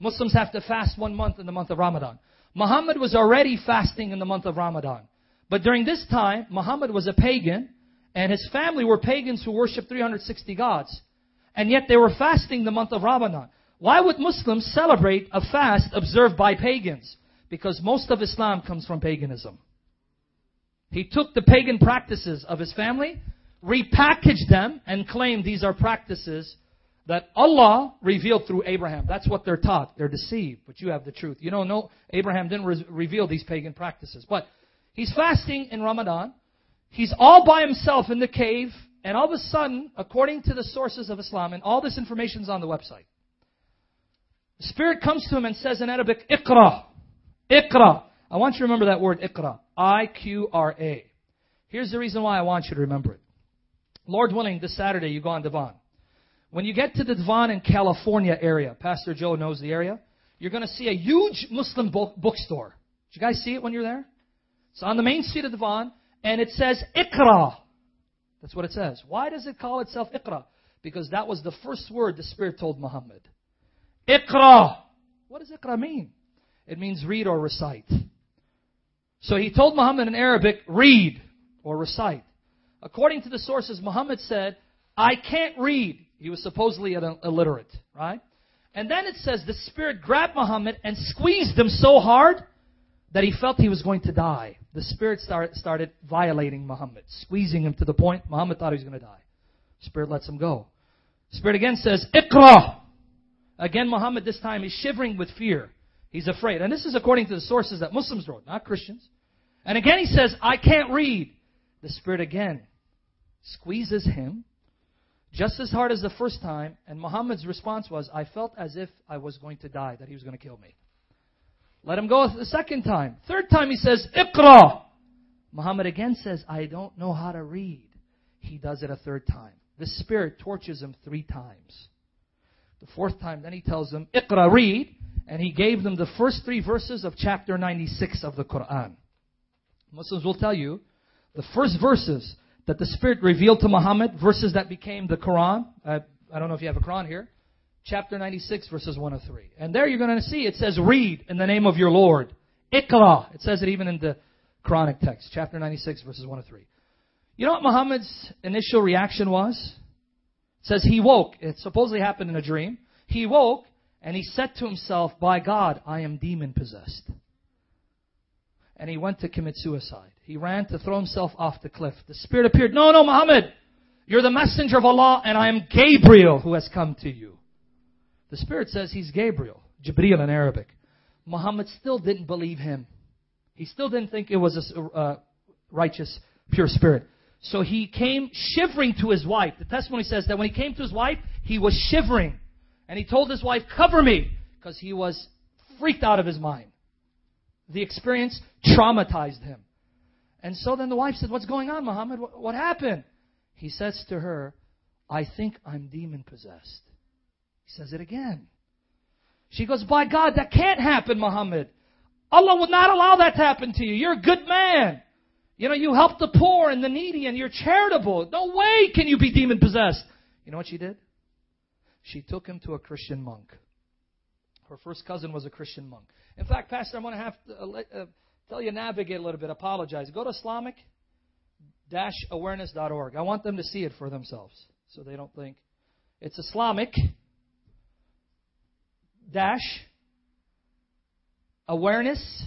Muslims have to fast one month in the month of Ramadan. Muhammad was already fasting in the month of Ramadan. But during this time, Muhammad was a pagan, and his family were pagans who worshiped 360 gods. And yet they were fasting the month of Ramadan. Why would Muslims celebrate a fast observed by pagans? Because most of Islam comes from paganism. He took the pagan practices of his family, repackaged them, and claimed these are practices that Allah revealed through Abraham. That's what they're taught. They're deceived, but you have the truth. You don't know Abraham didn't re- reveal these pagan practices. But he's fasting in Ramadan. He's all by himself in the cave, and all of a sudden, according to the sources of Islam, and all this information is on the website, the Spirit comes to him and says in Arabic, Iqra. Iqra. I want you to remember that word, Iqra. I-Q-R-A. Here's the reason why I want you to remember it. Lord willing, this Saturday you go on Devon. When you get to the Devon in California area, Pastor Joe knows the area, you're going to see a huge Muslim book, bookstore. Did you guys see it when you're there? It's on the main street of Devon, and it says Iqra. That's what it says. Why does it call itself Iqra? Because that was the first word the Spirit told Muhammad. Iqra. What does Iqra mean? It means read or recite. So he told Muhammad in Arabic, read or recite. According to the sources, Muhammad said, I can't read. He was supposedly illiterate, right? And then it says the Spirit grabbed Muhammad and squeezed him so hard that he felt he was going to die. The Spirit start, started violating Muhammad, squeezing him to the point Muhammad thought he was going to die. Spirit lets him go. Spirit again says, Iqra. Again, Muhammad this time is shivering with fear. He's afraid. And this is according to the sources that Muslims wrote, not Christians. And again he says, I can't read. The Spirit again squeezes him just as hard as the first time, and Muhammad's response was, I felt as if I was going to die, that he was going to kill me. Let him go the second time. Third time he says, Iqra. Muhammad again says, I don't know how to read. He does it a third time. The Spirit tortures him three times. The fourth time, then he tells them, Iqra, read. And he gave them the first three verses of chapter 96 of the Quran. Muslims will tell you, the first verses that the Spirit revealed to Muhammad, verses that became the Quran. Uh, I don't know if you have a Quran here. Chapter 96, verses 1 to 3. And there you're going to see it says, read in the name of your Lord. Iqra. It says it even in the Quranic text. Chapter 96, verses 1 to 3. You know what Muhammad's initial reaction was? It says he woke. It supposedly happened in a dream. He woke and he said to himself, By God, I am demon possessed and he went to commit suicide. He ran to throw himself off the cliff. The Spirit appeared. No, no, Muhammad, you're the messenger of Allah, and I am Gabriel who has come to you. The Spirit says he's Gabriel, Jibreel in Arabic. Muhammad still didn't believe him. He still didn't think it was a uh, righteous, pure spirit. So he came shivering to his wife. The testimony says that when he came to his wife, he was shivering. And he told his wife, cover me, because he was freaked out of his mind. The experience traumatized him. And so then the wife said, What's going on, Muhammad? What, what happened? He says to her, I think I'm demon possessed. He says it again. She goes, By God, that can't happen, Muhammad. Allah would not allow that to happen to you. You're a good man. You know, you help the poor and the needy and you're charitable. No way can you be demon possessed. You know what she did? She took him to a Christian monk. Her first cousin was a Christian monk. In fact, Pastor, I'm going to have to uh, uh, tell you navigate a little bit. Apologize. Go to Islamic awareness.org. I want them to see it for themselves so they don't think it's Islamic dash awareness.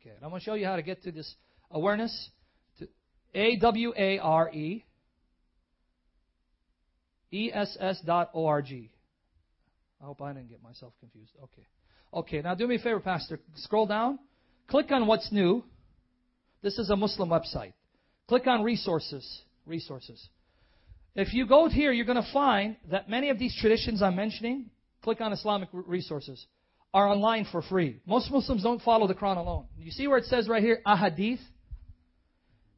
Okay, I'm going to show you how to get to this awareness. To A W A R E E S S dot O R G. I hope I didn't get myself confused. Okay. Okay, now do me a favor, Pastor. Scroll down. Click on what's new. This is a Muslim website. Click on resources. Resources. If you go here, you're going to find that many of these traditions I'm mentioning, click on Islamic resources, are online for free. Most Muslims don't follow the Quran alone. You see where it says right here, ahadith?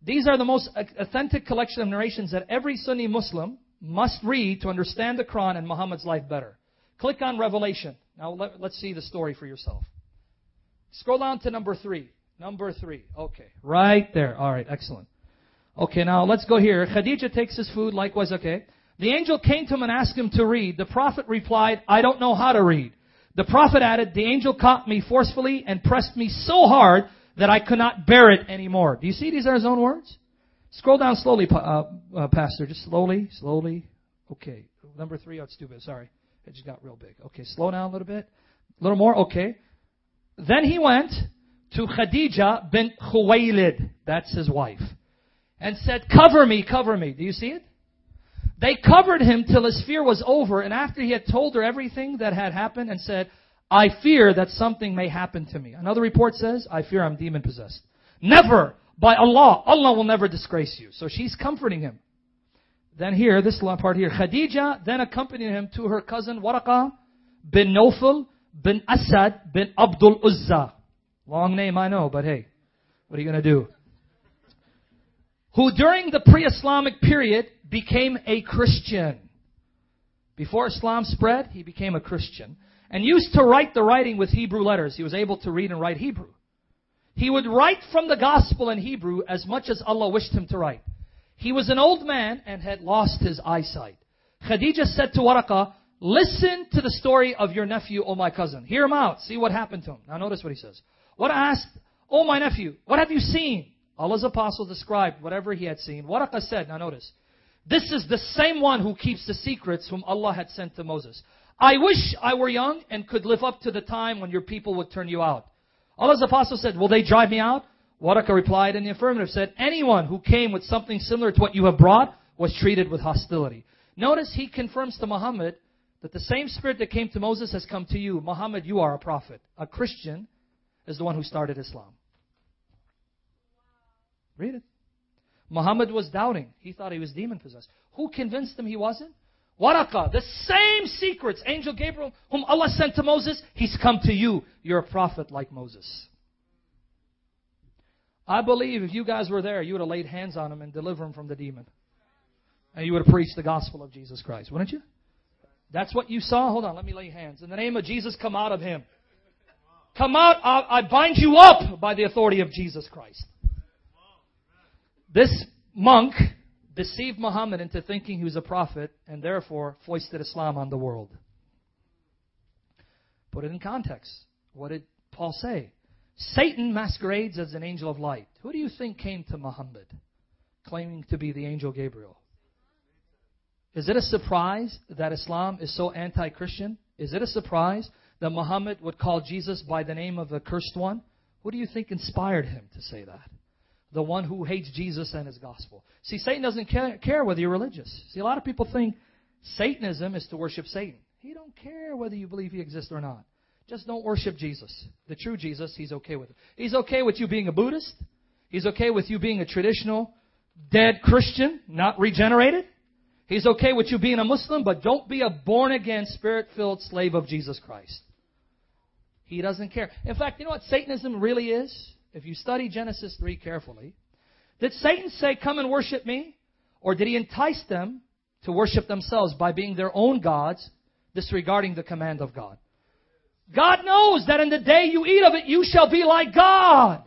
These are the most authentic collection of narrations that every Sunni Muslim must read to understand the Quran and Muhammad's life better. Click on Revelation. Now let, us see the story for yourself. Scroll down to number three. Number three. Okay. Right there. All right. Excellent. Okay, now let's go here. Khadija takes his food, likewise, okay. The angel came to him and asked him to read. The prophet replied, I don't know how to read. The prophet added, The angel caught me forcefully and pressed me so hard that I could not bear it anymore. Do you see these are his own words? Scroll down slowly, uh, uh, Pastor. Just slowly, slowly. Okay. Number three, oh, it's too big. Sorry. It just got real big. Okay, slow down a little bit. A little more. Okay. Then he went to Khadija bint Khuwaylid. That's his wife. And said, cover me, cover me. Do you see it? They covered him till his fear was over, and after he had told her everything that had happened and said, I fear that something may happen to me. Another report says, I fear I'm demon possessed. Never! By Allah, Allah will never disgrace you. So she's comforting him. Then here, this part here, Khadija then accompanied him to her cousin Waraqa bin Nawfal bin Asad bin Abdul Uzza. Long name, I know, but hey, what are you going to do? Who during the pre-Islamic period became a Christian. Before Islam spread, he became a Christian and used to write the writing with Hebrew letters. He was able to read and write Hebrew. He would write from the gospel in Hebrew as much as Allah wished him to write. He was an old man and had lost his eyesight. Khadija said to Waraqah, listen to the story of your nephew, O my cousin. Hear him out. See what happened to him. Now notice what he says. What asked, O my nephew, what have you seen? Allah's apostle described whatever he had seen. Waraqah said, now notice, this is the same one who keeps the secrets whom Allah had sent to Moses. I wish I were young and could live up to the time when your people would turn you out. Allah's apostle said, will they drive me out? Waraqah replied in the affirmative, said, anyone who came with something similar to what you have brought was treated with hostility. Notice he confirms to Muhammad that the same spirit that came to Moses has come to you. Muhammad, you are a prophet. A Christian is the one who started Islam. Read it. Muhammad was doubting. He thought he was demon possessed. Who convinced him he wasn't? Waraqah, the same secrets, Angel Gabriel, whom Allah sent to Moses, he's come to you. You're a prophet like Moses. I believe if you guys were there, you would have laid hands on him and delivered him from the demon. And you would have preached the gospel of Jesus Christ, wouldn't you? That's what you saw? Hold on, let me lay hands. In the name of Jesus, come out of him. Come out, I bind you up by the authority of Jesus Christ. This monk deceived Muhammad into thinking he was a prophet and therefore foisted Islam on the world. Put it in context. What did Paul say? Satan masquerades as an angel of light. Who do you think came to Muhammad claiming to be the angel Gabriel? Is it a surprise that Islam is so anti Christian? Is it a surprise that Muhammad would call Jesus by the name of the cursed one? Who do you think inspired him to say that? the one who hates Jesus and his gospel. See, Satan doesn't care whether you're religious. See, a lot of people think Satanism is to worship Satan. He don't care whether you believe he exists or not. Just don't worship Jesus. The true Jesus, he's okay with it. He's okay with you being a Buddhist. He's okay with you being a traditional dead Christian, not regenerated. He's okay with you being a Muslim, but don't be a born again, spirit filled slave of Jesus Christ. He doesn't care. In fact, you know what Satanism really is? if you study Genesis 3 carefully, did Satan say, Come and worship me? Or did he entice them to worship themselves by being their own gods, disregarding the command of God? God knows that in the day you eat of it, you shall be like God.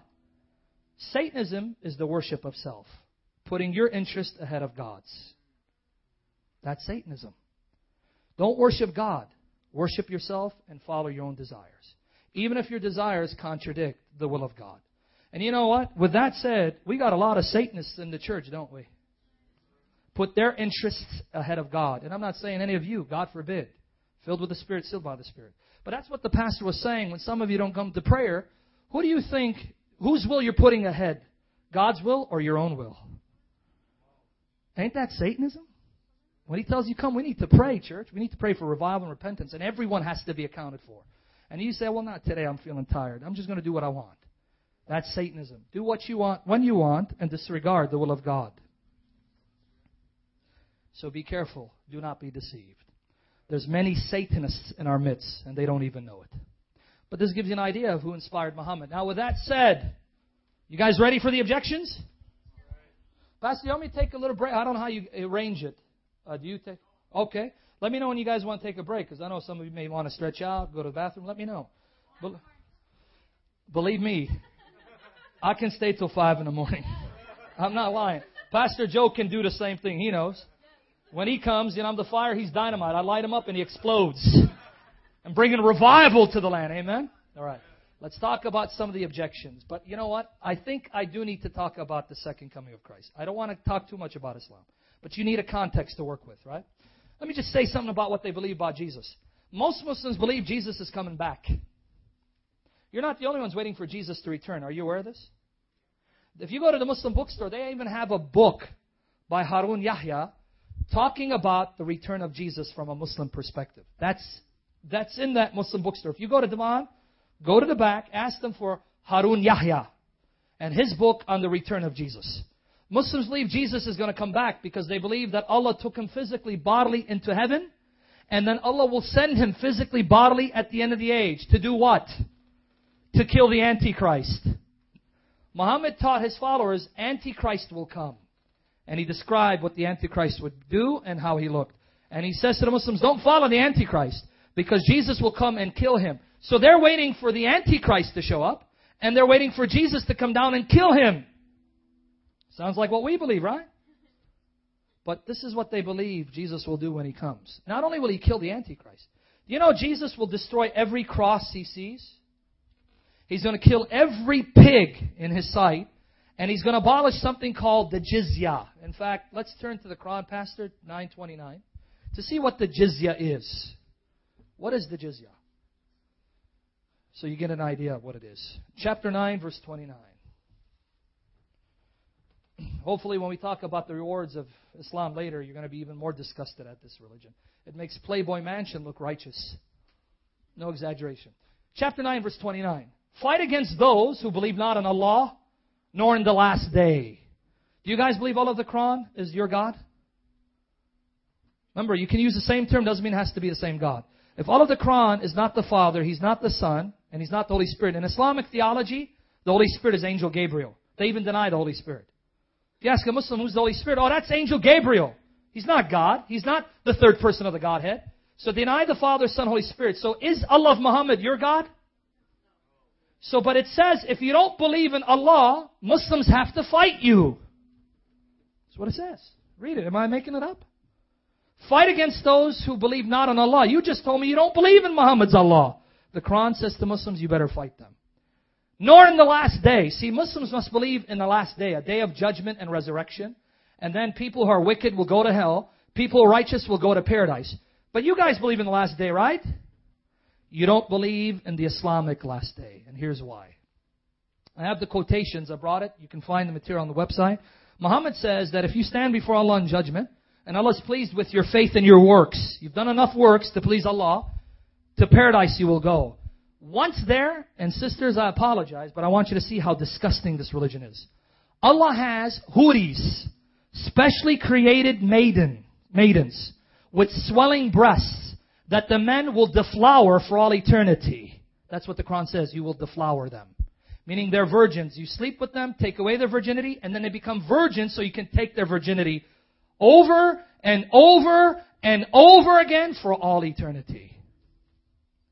Satanism is the worship of self, putting your interest ahead of God's. That's Satanism. Don't worship God. Worship yourself and follow your own desires. Even if your desires contradict the will of God. And you know what? With that said, we got a lot of Satanists in the church, don't we? Put their interests ahead of God. And I'm not saying any of you, God forbid, filled with the Spirit, sealed by the Spirit. But that's what the pastor was saying when some of you don't come to prayer. Who do you think, whose will you're putting ahead? God's will or your own will? Ain't that Satanism? When he tells you come, we need to pray, church. We need to pray for revival and repentance, and everyone has to be accounted for. And you say, well, not today, I'm feeling tired. I'm just going to do what I want. That's Satanism. Do what you want when you want and disregard the will of God. So be careful. Do not be deceived. There's many Satanists in our midst, and they don't even know it. But this gives you an idea of who inspired Muhammad. Now, with that said, you guys ready for the objections? Pastor, you want me to take a little break? I don't know how you arrange it. Uh, do you take? Okay. Let me know when you guys want to take a break, because I know some of you may want to stretch out, go to the bathroom. Let me know. Be- believe me, I can stay till five in the morning. I'm not lying. Pastor Joe can do the same thing. He knows. When he comes, you know, I'm the fire, he's dynamite. I light him up and he explodes. I'm bringing revival to the land. Amen? All right. Let's talk about some of the objections. But you know what? I think I do need to talk about the second coming of Christ. I don't want to talk too much about Islam. But you need a context to work with, right? Let me just say something about what they believe about Jesus. Most Muslims believe Jesus is coming back. You're not the only ones waiting for Jesus to return. Are you aware of this? If you go to the Muslim bookstore, they even have a book by Harun Yahya talking about the return of Jesus from a Muslim perspective. That's, that's in that Muslim bookstore. If you go to Devon, go to the back, ask them for Harun Yahya and his book on the return of Jesus. Muslims believe Jesus is going to come back because they believe that Allah took him physically, bodily into heaven, and then Allah will send him physically, bodily at the end of the age. To do what? To kill the Antichrist. Muhammad taught his followers, Antichrist will come. And he described what the Antichrist would do and how he looked. And he says to the Muslims, don't follow the Antichrist because Jesus will come and kill him. So they're waiting for the Antichrist to show up and they're waiting for Jesus to come down and kill him. Sounds like what we believe, right? But this is what they believe Jesus will do when he comes. Not only will he kill the Antichrist, do you know Jesus will destroy every cross he sees? He's going to kill every pig in his sight, and he's going to abolish something called the jizya. In fact, let's turn to the Quran, Pastor 929, to see what the jizya is. What is the jizya? So you get an idea of what it is. Chapter 9, verse 29. Hopefully, when we talk about the rewards of Islam later, you're going to be even more disgusted at this religion. It makes Playboy Mansion look righteous. No exaggeration. Chapter 9, verse 29. Fight against those who believe not in Allah nor in the last day. Do you guys believe Allah of the Quran is your God? Remember, you can use the same term, doesn't mean it has to be the same God. If Allah of the Quran is not the Father, He's not the Son, and He's not the Holy Spirit. In Islamic theology, the Holy Spirit is Angel Gabriel. They even deny the Holy Spirit. If you ask a Muslim who's the Holy Spirit, oh, that's Angel Gabriel. He's not God. He's not the third person of the Godhead. So deny the Father, Son, Holy Spirit. So is Allah of Muhammad your God? So, but it says if you don't believe in Allah, Muslims have to fight you. That's what it says. Read it. Am I making it up? Fight against those who believe not in Allah. You just told me you don't believe in Muhammad's Allah. The Quran says to Muslims, you better fight them. Nor in the last day. See, Muslims must believe in the last day, a day of judgment and resurrection. And then people who are wicked will go to hell. People righteous will go to paradise. But you guys believe in the last day, right? You don't believe in the Islamic last day. And here's why. I have the quotations. I brought it. You can find the material on the website. Muhammad says that if you stand before Allah in judgment, and Allah is pleased with your faith and your works, you've done enough works to please Allah, to paradise you will go. Once there, and sisters, I apologize, but I want you to see how disgusting this religion is. Allah has houris, specially created maiden, maidens, with swelling breasts, that the men will deflower for all eternity. That's what the Quran says. You will deflower them. Meaning they're virgins. You sleep with them, take away their virginity, and then they become virgins so you can take their virginity over and over and over again for all eternity.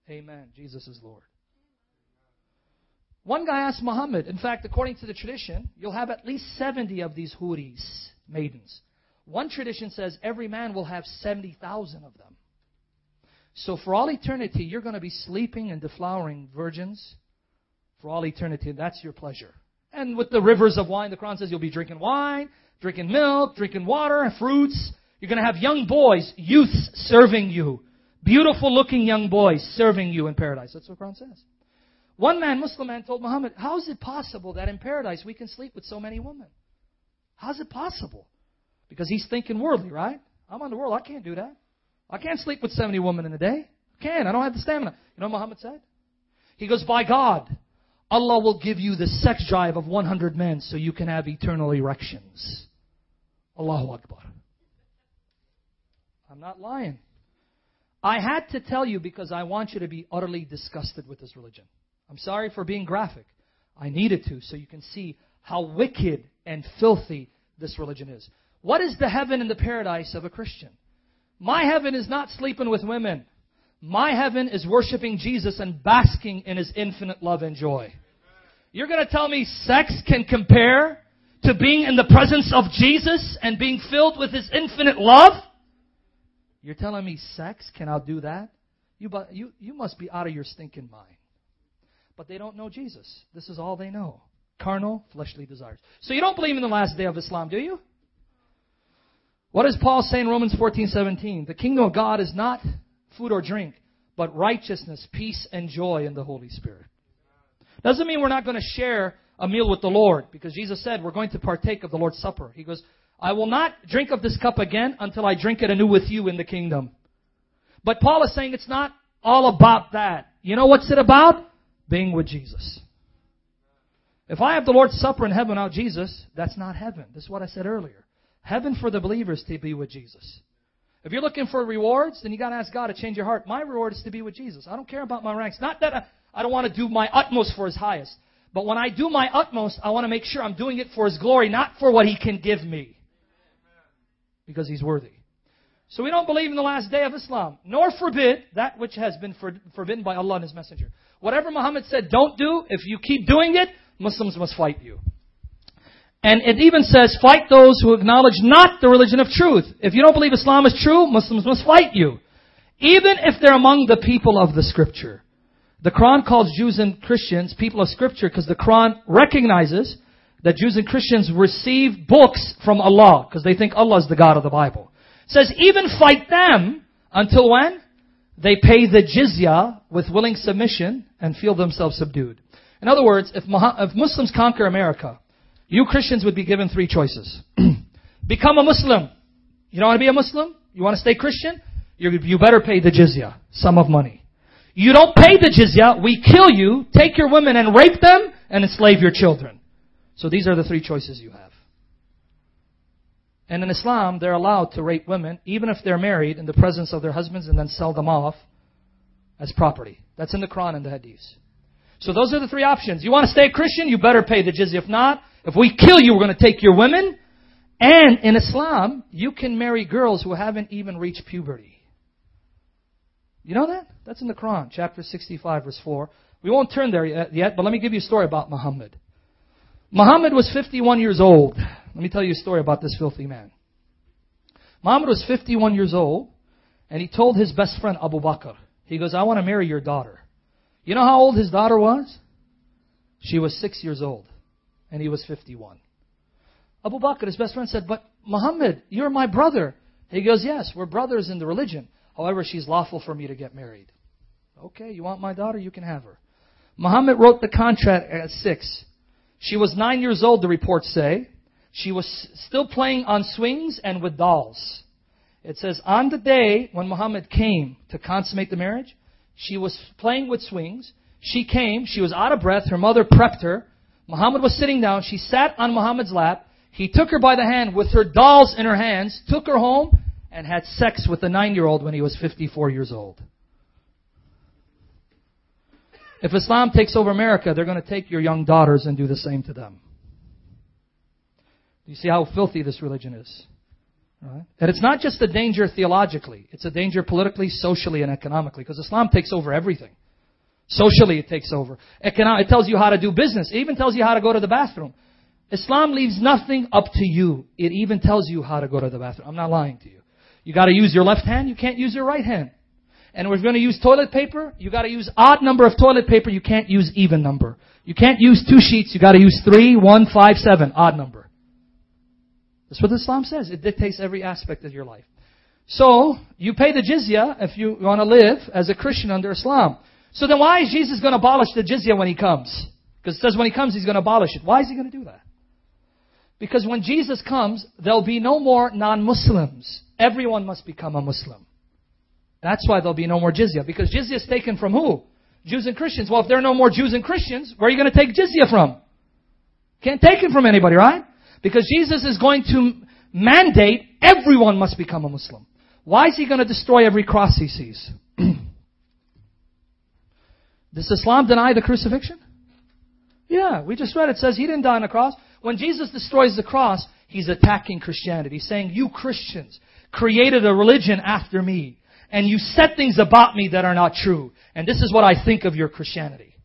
Amen. Jesus is Lord. One guy asked Muhammad, in fact, according to the tradition, you'll have at least 70 of these houris, maidens. One tradition says every man will have 70,000 of them. So for all eternity, you're going to be sleeping and deflowering virgins for all eternity. That's your pleasure. And with the rivers of wine, the Quran says you'll be drinking wine, drinking milk, drinking water, fruits. You're going to have young boys, youths serving you. Beautiful looking young boys serving you in paradise. That's what Quran says. One man, Muslim man, told Muhammad, How is it possible that in paradise we can sleep with so many women? How's it possible? Because he's thinking worldly, right? I'm on the world. I can't do that. I can't sleep with 70 women in a day. I can't. I don't have the stamina. You know what Muhammad said? He goes, by God, Allah will give you the sex drive of 100 men so you can have eternal erections. Allahu Akbar. I'm not lying. I had to tell you because I want you to be utterly disgusted with this religion. I'm sorry for being graphic. I needed to so you can see how wicked and filthy this religion is. What is the heaven and the paradise of a Christian? My heaven is not sleeping with women. My heaven is worshiping Jesus and basking in His infinite love and joy. You're going to tell me sex can compare to being in the presence of Jesus and being filled with His infinite love? You're telling me sex can outdo that? You, you, you must be out of your stinking mind. But they don't know Jesus. This is all they know. Carnal, fleshly desires. So you don't believe in the last day of Islam, do you? What does Paul say in Romans 14, 17? The kingdom of God is not food or drink, but righteousness, peace, and joy in the Holy Spirit. Doesn't mean we're not going to share a meal with the Lord, because Jesus said we're going to partake of the Lord's Supper. He goes, I will not drink of this cup again until I drink it anew with you in the kingdom. But Paul is saying it's not all about that. You know what's it about? Being with Jesus. If I have the Lord's Supper in heaven without Jesus, that's not heaven. This is what I said earlier. Heaven for the believers to be with Jesus. If you're looking for rewards, then you got to ask God to change your heart. My reward is to be with Jesus. I don't care about my ranks. Not that I, I don't want to do my utmost for His highest, but when I do my utmost, I want to make sure I'm doing it for His glory, not for what He can give me, because He's worthy. So we don't believe in the last day of Islam, nor forbid that which has been for, forbidden by Allah and His Messenger. Whatever Muhammad said, don't do. If you keep doing it, Muslims must fight you. And it even says, fight those who acknowledge not the religion of truth. If you don't believe Islam is true, Muslims must fight you. Even if they're among the people of the scripture. The Quran calls Jews and Christians people of scripture because the Quran recognizes that Jews and Christians receive books from Allah because they think Allah is the God of the Bible. It says even fight them until when? They pay the jizya with willing submission and feel themselves subdued. In other words, if, if Muslims conquer America, you Christians would be given three choices. Become a Muslim. You don't want to be a Muslim? You want to stay Christian? You, you better pay the jizya, sum of money. You don't pay the jizya, we kill you, take your women and rape them, and enslave your children. So these are the three choices you have. And in Islam, they're allowed to rape women, even if they're married, in the presence of their husbands, and then sell them off as property. That's in the Quran and the Hadith. So those are the three options. You want to stay a Christian? You better pay the jizya. If not, if we kill you, we're going to take your women. And in Islam, you can marry girls who haven't even reached puberty. You know that? That's in the Quran, chapter 65, verse 4. We won't turn there yet, but let me give you a story about Muhammad. Muhammad was 51 years old. Let me tell you a story about this filthy man. Muhammad was 51 years old, and he told his best friend Abu Bakr, he goes, I want to marry your daughter. You know how old his daughter was? She was six years old and he was 51. Abu Bakr, his best friend, said, But Muhammad, you're my brother. He goes, Yes, we're brothers in the religion. However, she's lawful for me to get married. Okay, you want my daughter? You can have her. Muhammad wrote the contract at six. She was nine years old, the reports say. She was still playing on swings and with dolls. It says, on the day when Muhammad came to consummate the marriage, she was playing with swings. She came, she was out of breath, her mother prepped her, Muhammad was sitting down. She sat on Muhammad's lap. He took her by the hand with her dolls in her hands, took her home, and had sex with the nine year old when he was 54 years old. If Islam takes over America, they're going to take your young daughters and do the same to them. You see how filthy this religion is. Right? And it's not just a danger theologically, it's a danger politically, socially, and economically, because Islam takes over everything. Socially, it takes over. Economic, it tells you how to do business. It even tells you how to go to the bathroom. Islam leaves nothing up to you. It even tells you how to go to the bathroom. I'm not lying to you. You got to use your left hand. You can't use your right hand. And we're going to use toilet paper, you got to use odd number of toilet paper. You can't use even number. You can't use two sheets. You got to use three, one, five, seven, odd number. That's what Islam says. It dictates every aspect of your life. So, you pay the jizya if you want to live as a Christian under Islam. So then why is Jesus going to abolish the jizya when he comes? Because it says when he comes, he's going to abolish it. Why is he going to do that? Because when Jesus comes, there'll be no more non-Muslims. Everyone must become a Muslim. That's why there'll be no more jizya. Because jizya is taken from who? Jews and Christians. Well, if there are no more Jews and Christians, where are you going to take jizya from? Can't take it from anybody, right? Because Jesus is going to mandate everyone must become a Muslim. Why is he going to destroy every cross he sees? Does Islam deny the crucifixion? Yeah, we just read it says he didn't die on the cross. When Jesus destroys the cross, He's attacking Christianity, saying, you Christians created a religion after me, and you said things about me that are not true, and this is what I think of your Christianity.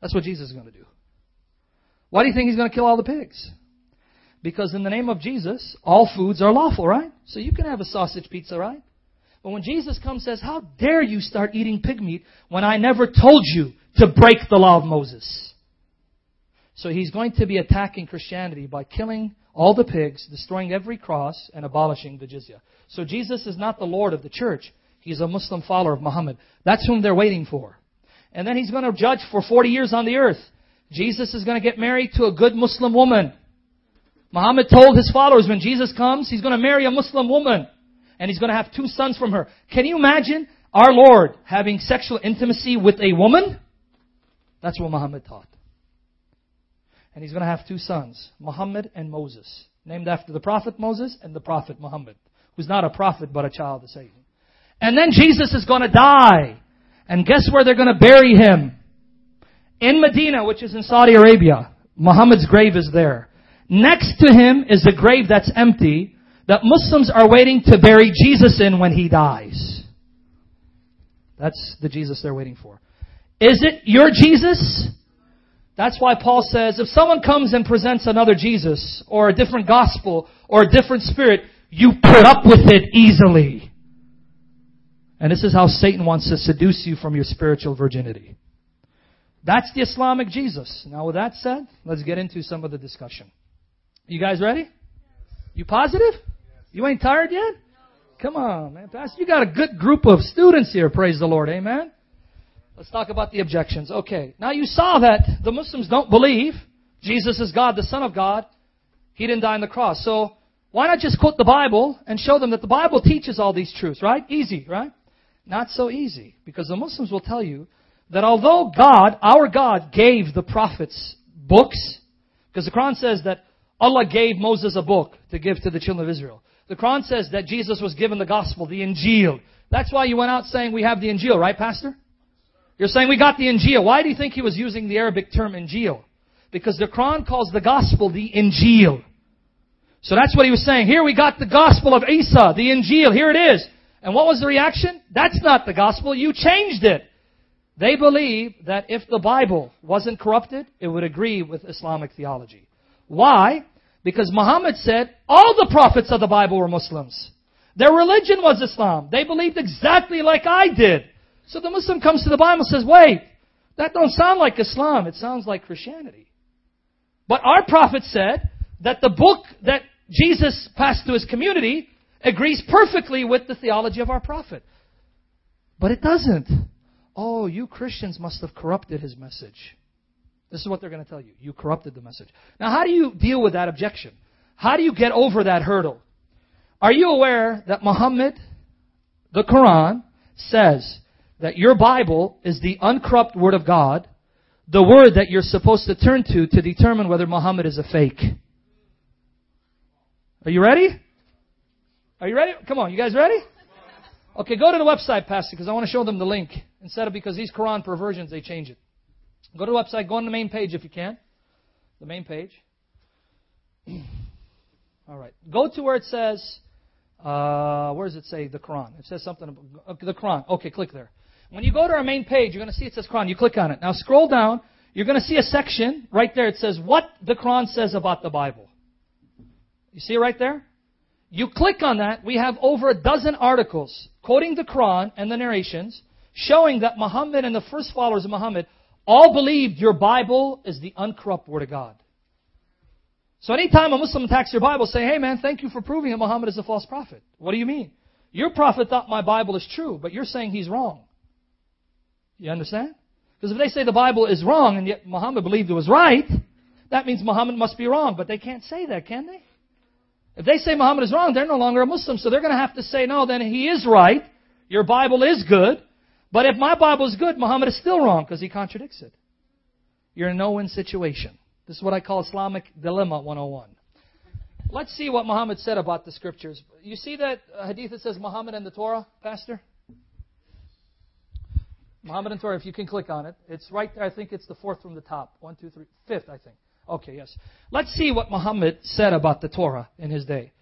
That's what Jesus is going to do. Why do you think he's going to kill all the pigs? Because in the name of Jesus, all foods are lawful, right? So you can have a sausage pizza, right? But when Jesus comes says, How dare you start eating pig meat when I never told you to break the law of Moses? So he's going to be attacking Christianity by killing all the pigs, destroying every cross, and abolishing the jizya. So Jesus is not the Lord of the church. He's a Muslim follower of Muhammad. That's whom they're waiting for. And then he's going to judge for 40 years on the earth. Jesus is going to get married to a good Muslim woman. Muhammad told his followers when Jesus comes, he's going to marry a Muslim woman. And he's going to have two sons from her. Can you imagine our Lord having sexual intimacy with a woman? That's what Muhammad taught. And he's going to have two sons, Muhammad and Moses, named after the prophet Moses and the prophet Muhammad, who's not a prophet but a child of Satan. And then Jesus is going to die. And guess where they're going to bury him? In Medina, which is in Saudi Arabia. Muhammad's grave is there. Next to him is a grave that's empty that Muslims are waiting to bury Jesus in when he dies. That's the Jesus they're waiting for. Is it your Jesus? That's why Paul says if someone comes and presents another Jesus or a different gospel or a different spirit, you put up with it easily. And this is how Satan wants to seduce you from your spiritual virginity. That's the Islamic Jesus. Now, with that said, let's get into some of the discussion. You guys ready? You positive? You ain't tired yet? Come on, man. Pastor, you got a good group of students here, praise the Lord. Amen? Let's talk about the objections. Okay. Now you saw that the Muslims don't believe Jesus is God, the Son of God. He didn't die on the cross. So why not just quote the Bible and show them that the Bible teaches all these truths, right? Easy, right? Not so easy. Because the Muslims will tell you that although God, our God, gave the prophets books, because the Quran says that Allah gave Moses a book to give to the children of Israel. The Quran says that Jesus was given the gospel, the Injil. That's why you went out saying we have the Injil, right, Pastor? You're saying we got the Injil. Why do you think he was using the Arabic term Injil? Because the Quran calls the gospel the Injil. So that's what he was saying. Here we got the gospel of Isa, the Injil. Here it is. And what was the reaction? That's not the gospel. You changed it. They believe that if the Bible wasn't corrupted, it would agree with Islamic theology. Why? Because Muhammad said all the prophets of the Bible were Muslims. Their religion was Islam. They believed exactly like I did. So the Muslim comes to the Bible and says, wait, that don't sound like Islam. It sounds like Christianity. But our prophet said that the book that Jesus passed to his community agrees perfectly with the theology of our prophet. But it doesn't. Oh, you Christians must have corrupted his message. This is what they're going to tell you. You corrupted the message. Now, how do you deal with that objection? How do you get over that hurdle? Are you aware that Muhammad, the Quran, says that your Bible is the uncorrupt Word of God, the Word that you're supposed to turn to to determine whether Muhammad is a fake? Are you ready? Are you ready? Come on, you guys ready? Okay, go to the website, Pastor, because I want to show them the link. Instead of because these Quran perversions, they change it. Go to the website, go on the main page if you can. The main page. All right. Go to where it says, uh, where does it say the Quran? It says something about the Quran. Okay, click there. When you go to our main page, you're going to see it says Quran. You click on it. Now scroll down. You're going to see a section right there. It says what the Quran says about the Bible. You see it right there? You click on that, we have over a dozen articles quoting the Quran and the narrations showing that Muhammad and the first followers of Muhammad all believed your Bible is the uncorrupt Word of God. So anytime a Muslim attacks your Bible, say, hey man, thank you for proving that Muhammad is a false prophet. What do you mean? Your prophet thought my Bible is true, but you're saying he's wrong. You understand? Because if they say the Bible is wrong and yet Muhammad believed it was right, that means Muhammad must be wrong. But they can't say that, can they? If they say Muhammad is wrong, they're no longer a Muslim, so they're going to have to say, no, then he is right. Your Bible is good. But if my Bible is good, Muhammad is still wrong because he contradicts it. You're in a no-win situation. This is what I call Islamic Dilemma 101. Let's see what Muhammad said about the scriptures. You see that hadith that says Muhammad and the Torah, Pastor? Muhammad and Torah, if you can click on it. It's right there. I think it's the fourth from the top. One, two, three, fifth, I think. Okay, yes. Let's see what Muhammad said about the Torah in his day.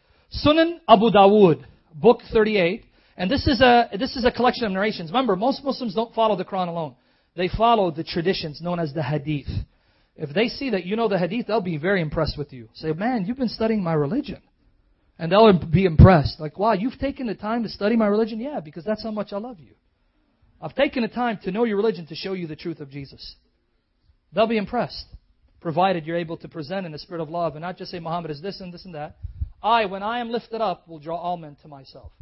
Sunan Abu Dawood, book 38. And this is a, this is a collection of narrations. Remember, most Muslims don't follow the Quran alone. They follow the traditions known as the Hadith. If they see that you know the Hadith, they'll be very impressed with you. Say, man, you've been studying my religion. And they'll be impressed. Like, wow, you've taken the time to study my religion? Yeah, because that's how much I love you. I've taken the time to know your religion to show you the truth of Jesus. They'll be impressed, provided you're able to present in a spirit of love and not just say Muhammad is this and this and that. I, when I am lifted up, will draw all men to myself.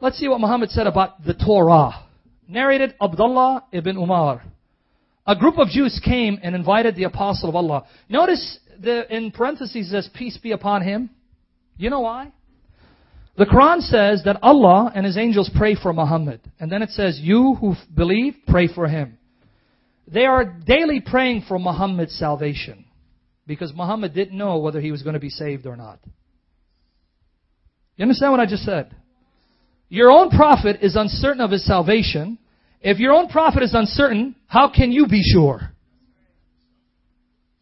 Let's see what Muhammad said about the Torah. Narrated Abdullah ibn Umar. A group of Jews came and invited the apostle of Allah. Notice the, in parentheses says, peace be upon him. You know why? The Quran says that Allah and His angels pray for Muhammad. And then it says, you who believe, pray for him. They are daily praying for Muhammad's salvation. Because Muhammad didn't know whether he was going to be saved or not. You understand what I just said? Your own prophet is uncertain of his salvation. If your own prophet is uncertain, how can you be sure? That's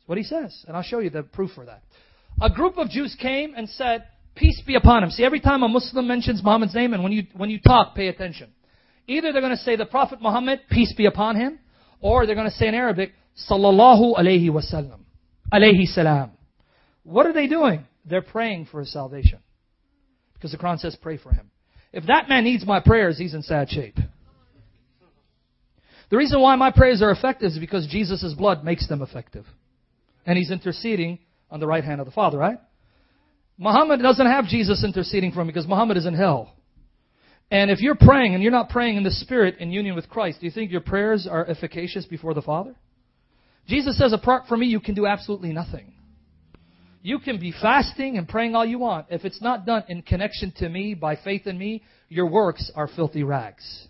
what he says. And I'll show you the proof for that. A group of Jews came and said, Peace be upon him. See, every time a Muslim mentions Muhammad's name, and when you, when you talk, pay attention. Either they're going to say the Prophet Muhammad, peace be upon him, or they're going to say in Arabic, Sallallahu alayhi wasallam. Alayhi salam. What are they doing? They're praying for his salvation. Because the Quran says pray for him. If that man needs my prayers, he's in sad shape. The reason why my prayers are effective is because Jesus' blood makes them effective. And he's interceding on the right hand of the Father, right? Muhammad doesn't have Jesus interceding for him because Muhammad is in hell. And if you're praying and you're not praying in the Spirit in union with Christ, do you think your prayers are efficacious before the Father? Jesus says, apart from me, you can do absolutely nothing. You can be fasting and praying all you want. If it's not done in connection to me, by faith in me, your works are filthy rags.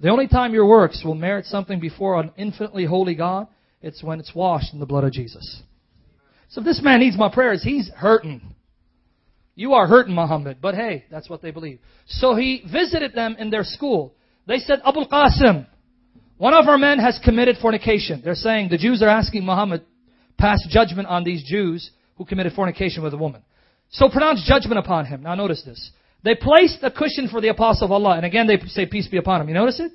The only time your works will merit something before an infinitely holy God, it's when it's washed in the blood of Jesus. So if this man needs my prayers, he's hurting. You are hurting, Muhammad. But hey, that's what they believe. So he visited them in their school. They said, Abu Qasim, one of our men has committed fornication. They're saying, the Jews are asking Muhammad, pass judgment on these Jews who committed fornication with a woman. So pronounce judgment upon him. Now notice this. They placed a cushion for the apostle of Allah. And again, they say, peace be upon him. You notice it?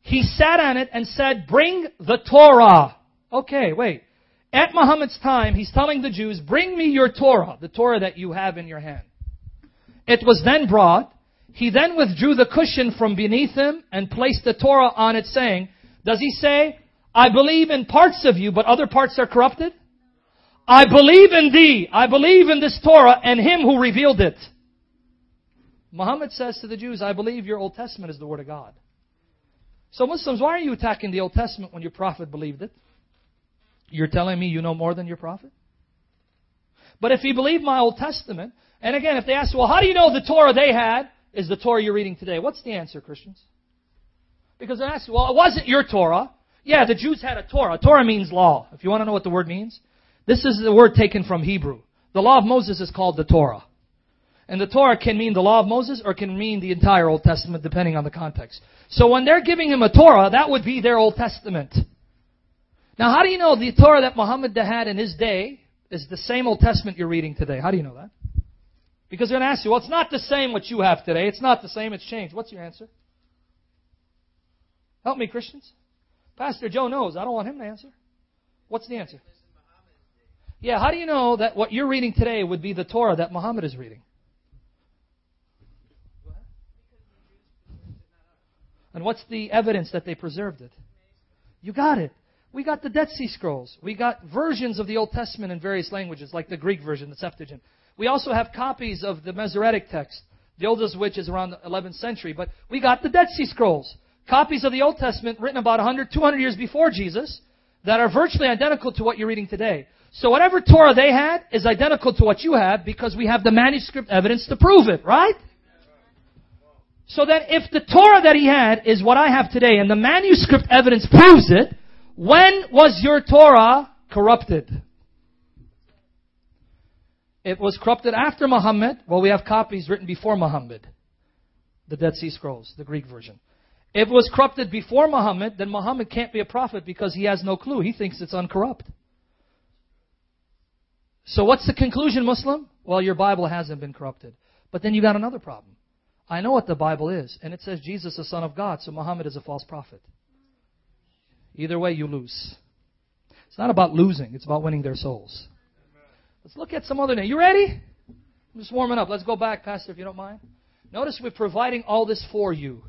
He sat on it and said, bring the Torah. Okay, wait. At Muhammad's time, he's telling the Jews, bring me your Torah, the Torah that you have in your hand. It was then brought. He then withdrew the cushion from beneath him and placed the Torah on it saying, does he say, I believe in parts of you, but other parts are corrupted? I believe in thee. I believe in this Torah and him who revealed it. Muhammad says to the Jews, I believe your Old Testament is the Word of God. So Muslims, why are you attacking the Old Testament when your prophet believed it? You're telling me you know more than your prophet? But if you believe my Old Testament, and again, if they ask, well, how do you know the Torah they had is the Torah you're reading today? What's the answer, Christians? Because they ask, well, it wasn't your Torah. Yeah, the Jews had a Torah. Torah means law. If you want to know what the word means, this is the word taken from Hebrew. The law of Moses is called the Torah. And the Torah can mean the law of Moses or can mean the entire Old Testament depending on the context. So when they're giving him a Torah, that would be their Old Testament. Now, how do you know the Torah that Muhammad had in his day is the same Old Testament you're reading today? How do you know that? Because they're going to ask you, well, it's not the same what you have today. It's not the same. It's changed. What's your answer? Help me, Christians. Pastor Joe knows. I don't want him to answer. What's the answer? Yeah, how do you know that what you're reading today would be the Torah that Muhammad is reading? And what's the evidence that they preserved it? You got it. We got the Dead Sea Scrolls. We got versions of the Old Testament in various languages, like the Greek version, the Septuagint. We also have copies of the Masoretic text, the oldest which is around the 11th century. But we got the Dead Sea Scrolls, copies of the Old Testament written about 100, 200 years before Jesus, that are virtually identical to what you're reading today. So whatever Torah they had is identical to what you have because we have the manuscript evidence to prove it, right? So that if the Torah that he had is what I have today and the manuscript evidence proves it, when was your Torah corrupted? It was corrupted after Muhammad. Well, we have copies written before Muhammad. The Dead Sea Scrolls, the Greek version. If it was corrupted before Muhammad, then Muhammad can't be a prophet because he has no clue. He thinks it's uncorrupt. So what's the conclusion, Muslim? Well, your Bible hasn't been corrupted. But then you got another problem. I know what the Bible is, and it says Jesus is the Son of God, so Muhammad is a false prophet. Either way, you lose. It's not about losing, it's about winning their souls. Let's look at some other name. You ready? I'm just warming up. Let's go back, Pastor, if you don't mind. Notice we're providing all this for you.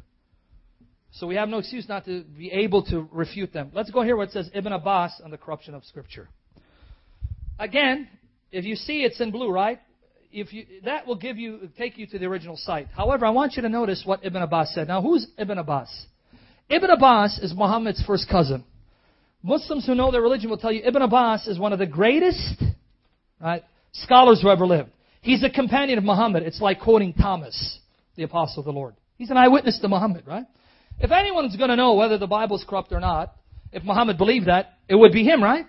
So we have no excuse not to be able to refute them. Let's go here where it says Ibn Abbas on the corruption of Scripture. Again, if you see it's in blue, right? If you, that will give you, take you to the original site. However, I want you to notice what Ibn Abbas said. Now, who's Ibn Abbas? Ibn Abbas is Muhammad's first cousin. Muslims who know their religion will tell you Ibn Abbas is one of the greatest right, scholars who ever lived. He's a companion of Muhammad. It's like quoting Thomas, the apostle of the Lord. He's an eyewitness to Muhammad, right? If anyone's going to know whether the Bible is corrupt or not, if Muhammad believed that, it would be him, right?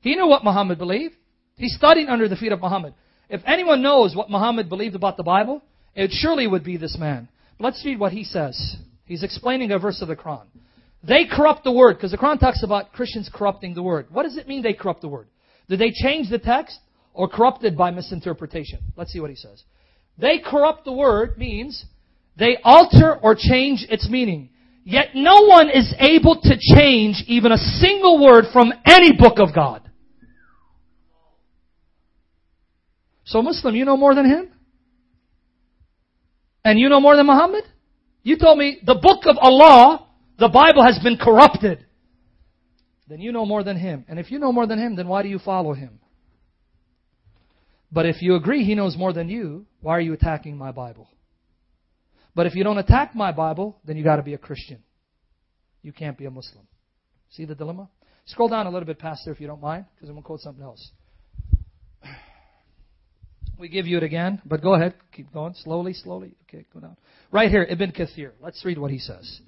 He knew what Muhammad believed. He studied under the feet of Muhammad. If anyone knows what Muhammad believed about the Bible, it surely would be this man. But Let's read what he says. He's explaining a verse of the Quran. They corrupt the word, because the Quran talks about Christians corrupting the word. What does it mean they corrupt the word? Did they change the text or corrupted by misinterpretation? Let's see what he says. They corrupt the word means they alter or change its meaning. Yet no one is able to change even a single word from any book of God. So Muslim, you know more than him? And you know more than Muhammad? You told me the book of Allah, the Bible has been corrupted. Then you know more than him. And if you know more than him, then why do you follow him? But if you agree he knows more than you, why are you attacking my Bible? But if you don't attack my Bible, then you got to be a Christian. You can't be a Muslim. See the dilemma? Scroll down a little bit, Pastor, if you don't mind, because I'm going to quote something else. We give you it again, but go ahead. Keep going. Slowly, slowly. Okay, go down. Right here, Ibn Kathir. Let's read what he says.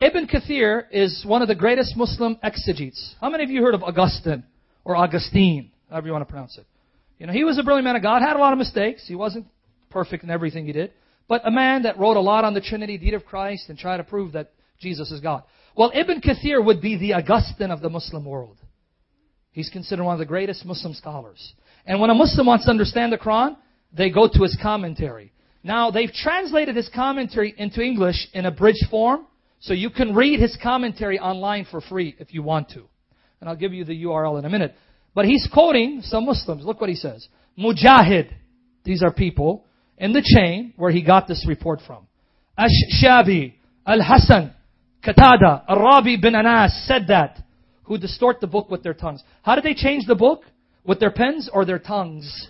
Ibn Kathir is one of the greatest Muslim exegetes. How many of you heard of Augustine or Augustine, however you want to pronounce it? You know, he was a brilliant man of God, had a lot of mistakes. He wasn't perfect in everything he did. But a man that wrote a lot on the Trinity, deed of Christ, and tried to prove that Jesus is God. Well, Ibn Kathir would be the Augustine of the Muslim world. He's considered one of the greatest Muslim scholars. And when a Muslim wants to understand the Quran, they go to his commentary. Now, they've translated his commentary into English in a bridge form, so you can read his commentary online for free if you want to. And I'll give you the URL in a minute. But he's quoting some Muslims. Look what he says. Mujahid. These are people in the chain where he got this report from. Ash-Shabi, Al-Hasan, Qatada, Ar-Rabi bin Anas said that, who distort the book with their tongues. How did they change the book? With their pens or their tongues?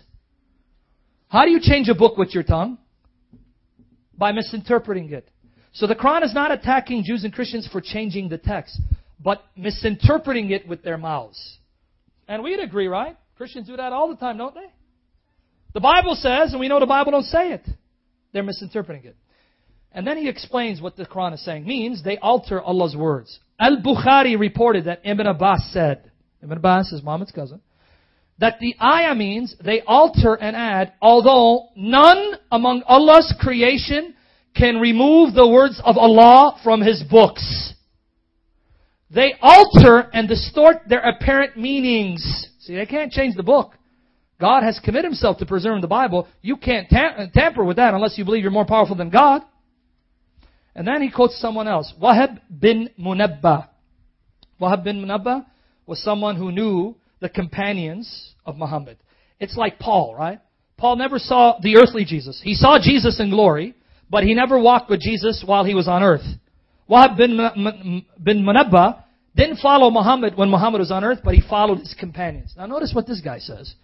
How do you change a book with your tongue? By misinterpreting it. So the Quran is not attacking Jews and Christians for changing the text, but misinterpreting it with their mouths. And we'd agree, right? Christians do that all the time, don't they? The Bible says, and we know the Bible don't say it. They're misinterpreting it. And then he explains what the Quran is saying. Means they alter Allah's words. Al-Bukhari reported that Ibn Abbas said, Ibn Abbas is Muhammad's cousin, that the ayah means they alter and add, although none among Allah's creation can remove the words of Allah from His books. They alter and distort their apparent meanings. See, they can't change the book. God has committed himself to preserving the Bible. You can't tam- uh, tamper with that unless you believe you're more powerful than God. And then he quotes someone else. Wahab bin Munabba. Wahab bin Munabba was someone who knew the companions of Muhammad. It's like Paul, right? Paul never saw the earthly Jesus. He saw Jesus in glory, but he never walked with Jesus while he was on earth. Wahab bin, bin Munabba didn't follow Muhammad when Muhammad was on earth, but he followed his companions. Now notice what this guy says.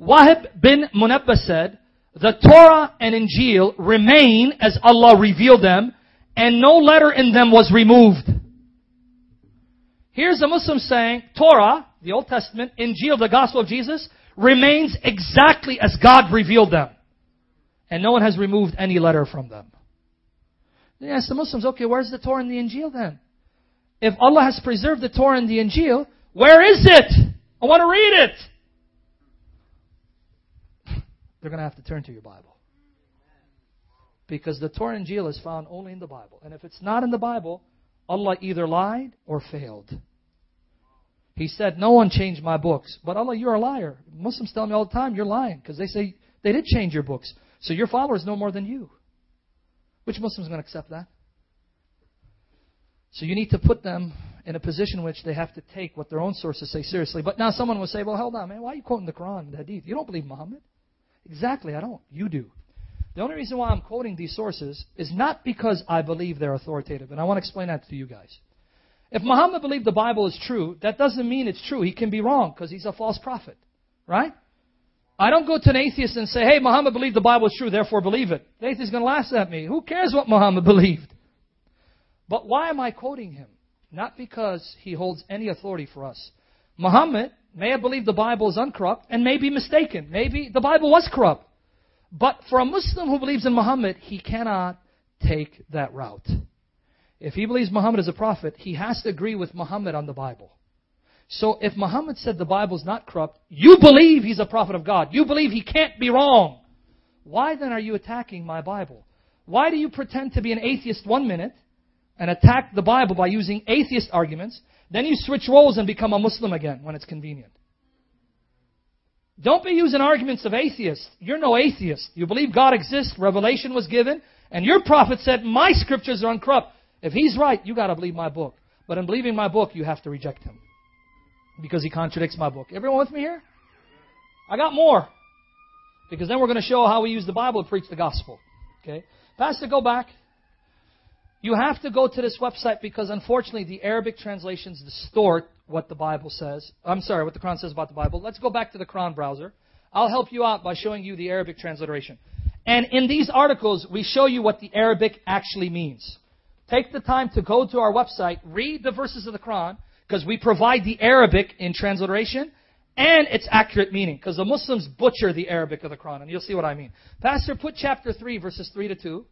Wahab bin Munabba said, the Torah and Injil remain as Allah revealed them, and no letter in them was removed. Here's a Muslim saying, Torah, the Old Testament, Injil, the Gospel of Jesus, remains exactly as God revealed them. And no one has removed any letter from them. They ask the Muslims, okay, where's the Torah and the Injil then? If Allah has preserved the Torah and the Injil, where is it? I want to read it. They're going to have to turn to your Bible. Because the Torah and Injil is found only in the Bible. And if it's not in the Bible, Allah either lied or failed. He said, No one changed my books. But Allah, you're a liar. Muslims tell me all the time, you're lying. Because they say they did change your books. So your followers know more than you. Which Muslim is going to accept that? So you need to put them in a position in which they have to take what their own sources say seriously. But now someone will say, well, hold on, man. Why are you quoting the Quran and the Hadith? You don't believe Muhammad? Exactly, I don't. You do. The only reason why I'm quoting these sources is not because I believe they're authoritative. And I want to explain that to you guys. If Muhammad believed the Bible is true, that doesn't mean it's true. He can be wrong because he's a false prophet. Right? I don't go to an atheist and say, hey, Muhammad believed the Bible is true, therefore believe it. The atheist is going to laugh at me. Who cares what Muhammad believed? But why am I quoting him? Not because he holds any authority for us. Muhammad may have believed the Bible is uncorrupt and may be mistaken. Maybe the Bible was corrupt. But for a Muslim who believes in Muhammad, he cannot take that route. If he believes Muhammad is a prophet, he has to agree with Muhammad on the Bible. So if Muhammad said the Bible is not corrupt, you believe he's a prophet of God. You believe he can't be wrong. Why then are you attacking my Bible? Why do you pretend to be an atheist one minute and attack the Bible by using atheist arguments, then you switch roles and become a Muslim again when it's convenient? Don't be using arguments of atheists. You're no atheist. You believe God exists, revelation was given, and your prophet said, My scriptures are uncorrupt. If he's right, you gotta believe my book. But in believing my book, you have to reject him. Because he contradicts my book. Everyone with me here? I got more. Because then we're going to show how we use the Bible to preach the gospel. Okay? Pastor, go back. You have to go to this website because unfortunately the Arabic translations distort what the Bible says. I'm sorry, what the Quran says about the Bible. Let's go back to the Quran browser. I'll help you out by showing you the Arabic transliteration. And in these articles, we show you what the Arabic actually means. Take the time to go to our website, read the verses of the Quran, because we provide the Arabic in transliteration and its accurate meaning. Because the Muslims butcher the Arabic of the Quran, and you'll see what I mean. Pastor, put chapter 3, verses 3 to 2.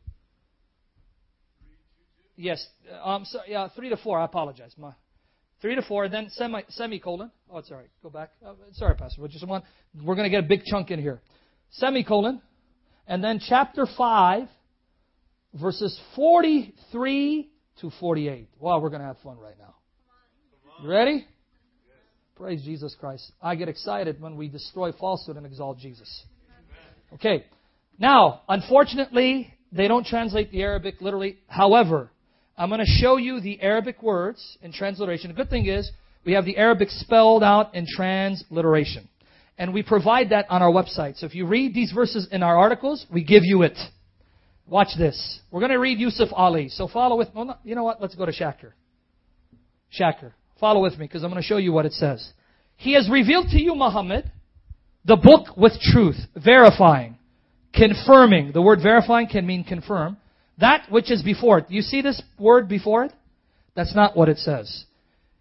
Yes, um, so, yeah, 3 to 4, I apologize. My, 3 to 4, then semi, semicolon. Oh, right. Go back. Oh, sorry, Pastor. We just want, we're going to get a big chunk in here. Semicolon. And then chapter 5, verses 43 to 48. Wow, we're going to have fun right now. You ready? Praise Jesus Christ. I get excited when we destroy falsehood and exalt Jesus. Okay. Now, unfortunately, they don't translate the Arabic literally. However, I'm going to show you the Arabic words in transliteration. The good thing is, we have the Arabic spelled out in transliteration. And we provide that on our website. So if you read these verses in our articles, we give you it. Watch this. We're going to read Yusuf Ali. So follow with, well, you know what? Let's go to Shakir. Shakir. Follow with me because I'm going to show you what it says. He has revealed to you, Muhammad, the book with truth, verifying, confirming. The word verifying can mean confirm. That which is before it. You see this word before it? That's not what it says.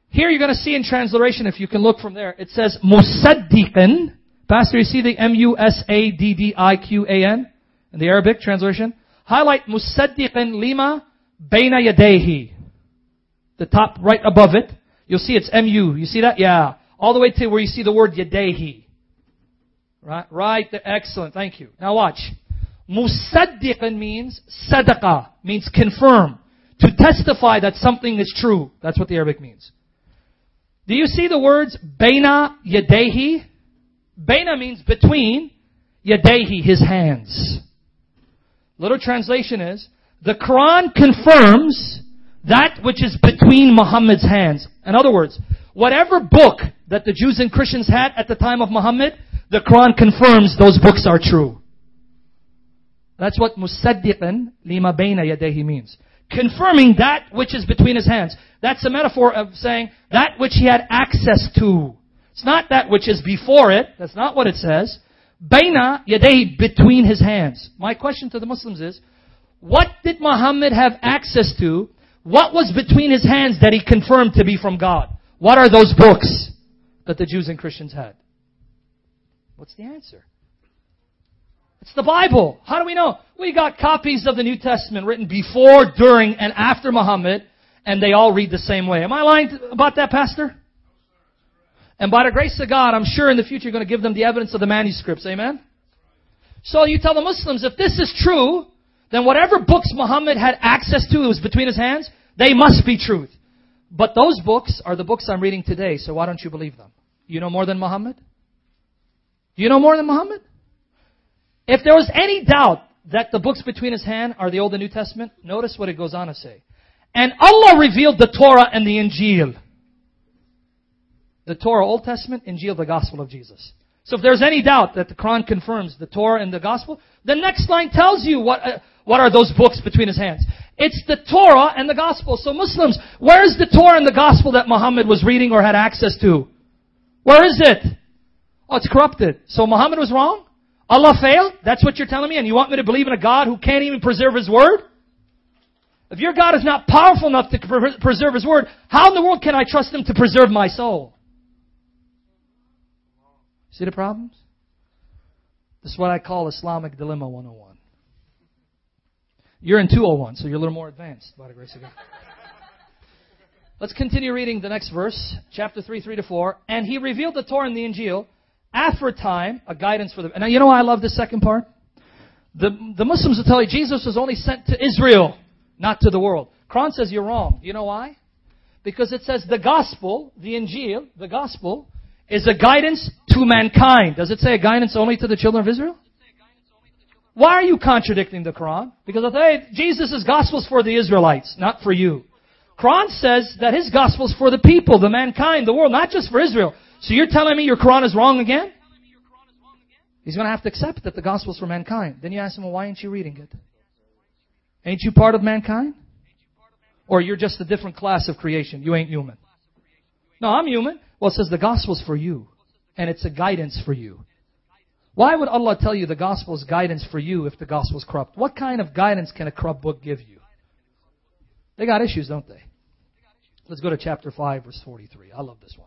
Here you're going to see in transliteration, if you can look from there, it says Musaddiqan. Pastor, you see the M-U-S-A-D-D-I-Q-A-N in the Arabic translation? Highlight Musaddiqan lima baina yadehi. The top right above it. You'll see it's MU. You see that? Yeah. All the way to where you see the word Yadehi. Right? Right there. Excellent. Thank you. Now watch. Musaddiqan means sadaqah, means confirm. To testify that something is true. That's what the Arabic means. Do you see the words Baina Yadehi? Baina means between, Yadehi, his hands. Little translation is, the Quran confirms that which is between Muhammad's hands. In other words, whatever book that the Jews and Christians had at the time of Muhammad, the Quran confirms those books are true. That's what musaddiqan lima bayna yadehi means. Confirming that which is between his hands. That's a metaphor of saying that which he had access to. It's not that which is before it. That's not what it says. Bayna yadehi between his hands. My question to the Muslims is, what did Muhammad have access to what was between his hands that he confirmed to be from God? What are those books that the Jews and Christians had? What's the answer? It's the Bible. How do we know? We got copies of the New Testament written before, during, and after Muhammad, and they all read the same way. Am I lying about that, Pastor? And by the grace of God, I'm sure in the future you're going to give them the evidence of the manuscripts. Amen? So you tell the Muslims, if this is true, then whatever books Muhammad had access to, it was between his hands, they must be truth. But those books are the books I'm reading today, so why don't you believe them? You know more than Muhammad? You know more than Muhammad? If there was any doubt that the books between his hand are the Old and New Testament, notice what it goes on to say. And Allah revealed the Torah and the Injil. The Torah, Old Testament, Injil, the Gospel of Jesus. So if there's any doubt that the Quran confirms the Torah and the Gospel, the next line tells you what, uh, what are those books between his hands. It's the Torah and the Gospel. So Muslims, where is the Torah and the Gospel that Muhammad was reading or had access to? Where is it? Oh, it's corrupted. So Muhammad was wrong? Allah failed? That's what you're telling me? And you want me to believe in a God who can't even preserve His Word? If your God is not powerful enough to preserve His Word, how in the world can I trust Him to preserve my soul? See the problems? This is what I call Islamic Dilemma 101. You're in 201, so you're a little more advanced, by the grace of God. Let's continue reading the next verse, chapter 3, 3 to 4. And he revealed the Torah and the Injil after time, a guidance for them. And you know why I love this second part? The, the Muslims will tell you Jesus was only sent to Israel, not to the world. Quran says you're wrong. You know why? Because it says the gospel, the Injil, the gospel, is a guidance to mankind. Does it say a guidance only to the children of Israel? Why are you contradicting the Quran? Because I say Jesus' gospel is for the Israelites, not for you. Quran says that his gospel is for the people, the mankind, the world, not just for Israel. So you're telling me your Quran is wrong again? He's going to have to accept that the gospel is for mankind. Then you ask him, well, why aren't you reading it? Ain't you part of mankind? Or you're just a different class of creation. You ain't human. No, I'm human. Well, it says the gospel's for you. And it's a guidance for you. Why would Allah tell you the gospel is guidance for you if the gospel is corrupt? What kind of guidance can a corrupt book give you? They got issues, don't they? Let's go to chapter 5, verse 43. I love this one.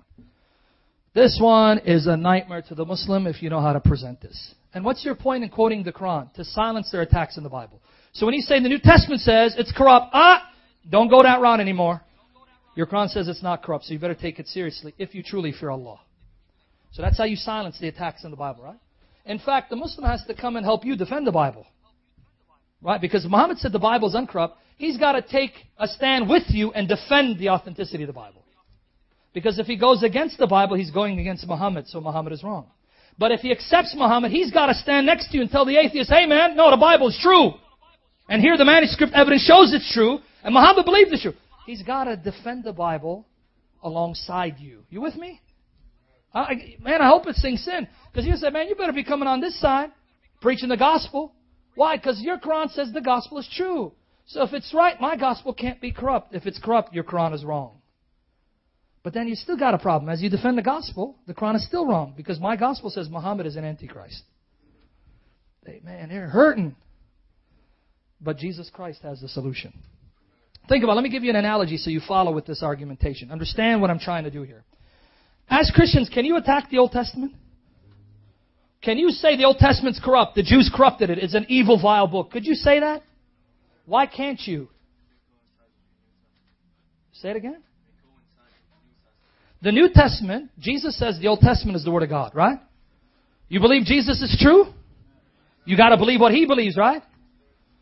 This one is a nightmare to the Muslim if you know how to present this. And what's your point in quoting the Quran? To silence their attacks in the Bible. So when you say the New Testament says it's corrupt, ah, don't go that route anymore. Your Quran says it's not corrupt, so you better take it seriously if you truly fear Allah. So that's how you silence the attacks in the Bible, right? In fact, the Muslim has to come and help you defend the Bible. Right? Because Muhammad said the Bible is uncorrupt. He's got to take a stand with you and defend the authenticity of the Bible. Because if he goes against the Bible, he's going against Muhammad, so Muhammad is wrong. But if he accepts Muhammad, he's got to stand next to you and tell the atheist, hey man, no, the Bible is true. And here the manuscript evidence shows it's true, and Muhammad believed it's true. He's got to defend the Bible alongside you. You with me? I, man, I hope it sinks in. Because you said, man, you better be coming on this side, preaching the gospel. Why? Because your Quran says the gospel is true. So if it's right, my gospel can't be corrupt. If it's corrupt, your Quran is wrong. But then you still got a problem. As you defend the gospel, the Quran is still wrong because my gospel says Muhammad is an antichrist. They, man, they're hurting. But Jesus Christ has the solution. Think about it. Let me give you an analogy so you follow with this argumentation. Understand what I'm trying to do here. As Christians, can you attack the Old Testament? Can you say the Old Testament's corrupt? The Jews corrupted it. It's an evil, vile book. Could you say that? Why can't you? Say it again. The New Testament, Jesus says the Old Testament is the Word of God, right? You believe Jesus is true? You gotta believe what He believes, right?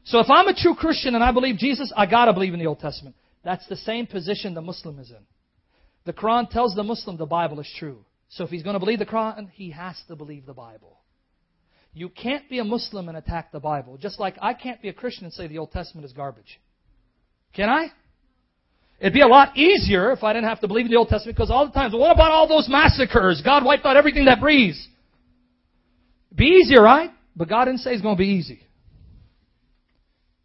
So if I'm a true Christian and I believe Jesus, I gotta believe in the Old Testament. That's the same position the Muslim is in. The Quran tells the Muslim the Bible is true. So if he's to believe the Quran, he has to believe the Bible. You can't be a Muslim and attack the Bible. Just like I can't be a Christian and say the Old Testament is garbage. Can I? It'd be a lot easier if I didn't have to believe in the Old Testament because all the times, what about all those massacres? God wiped out everything that breathes. Be easier, right? But God didn't say it's going to be easy.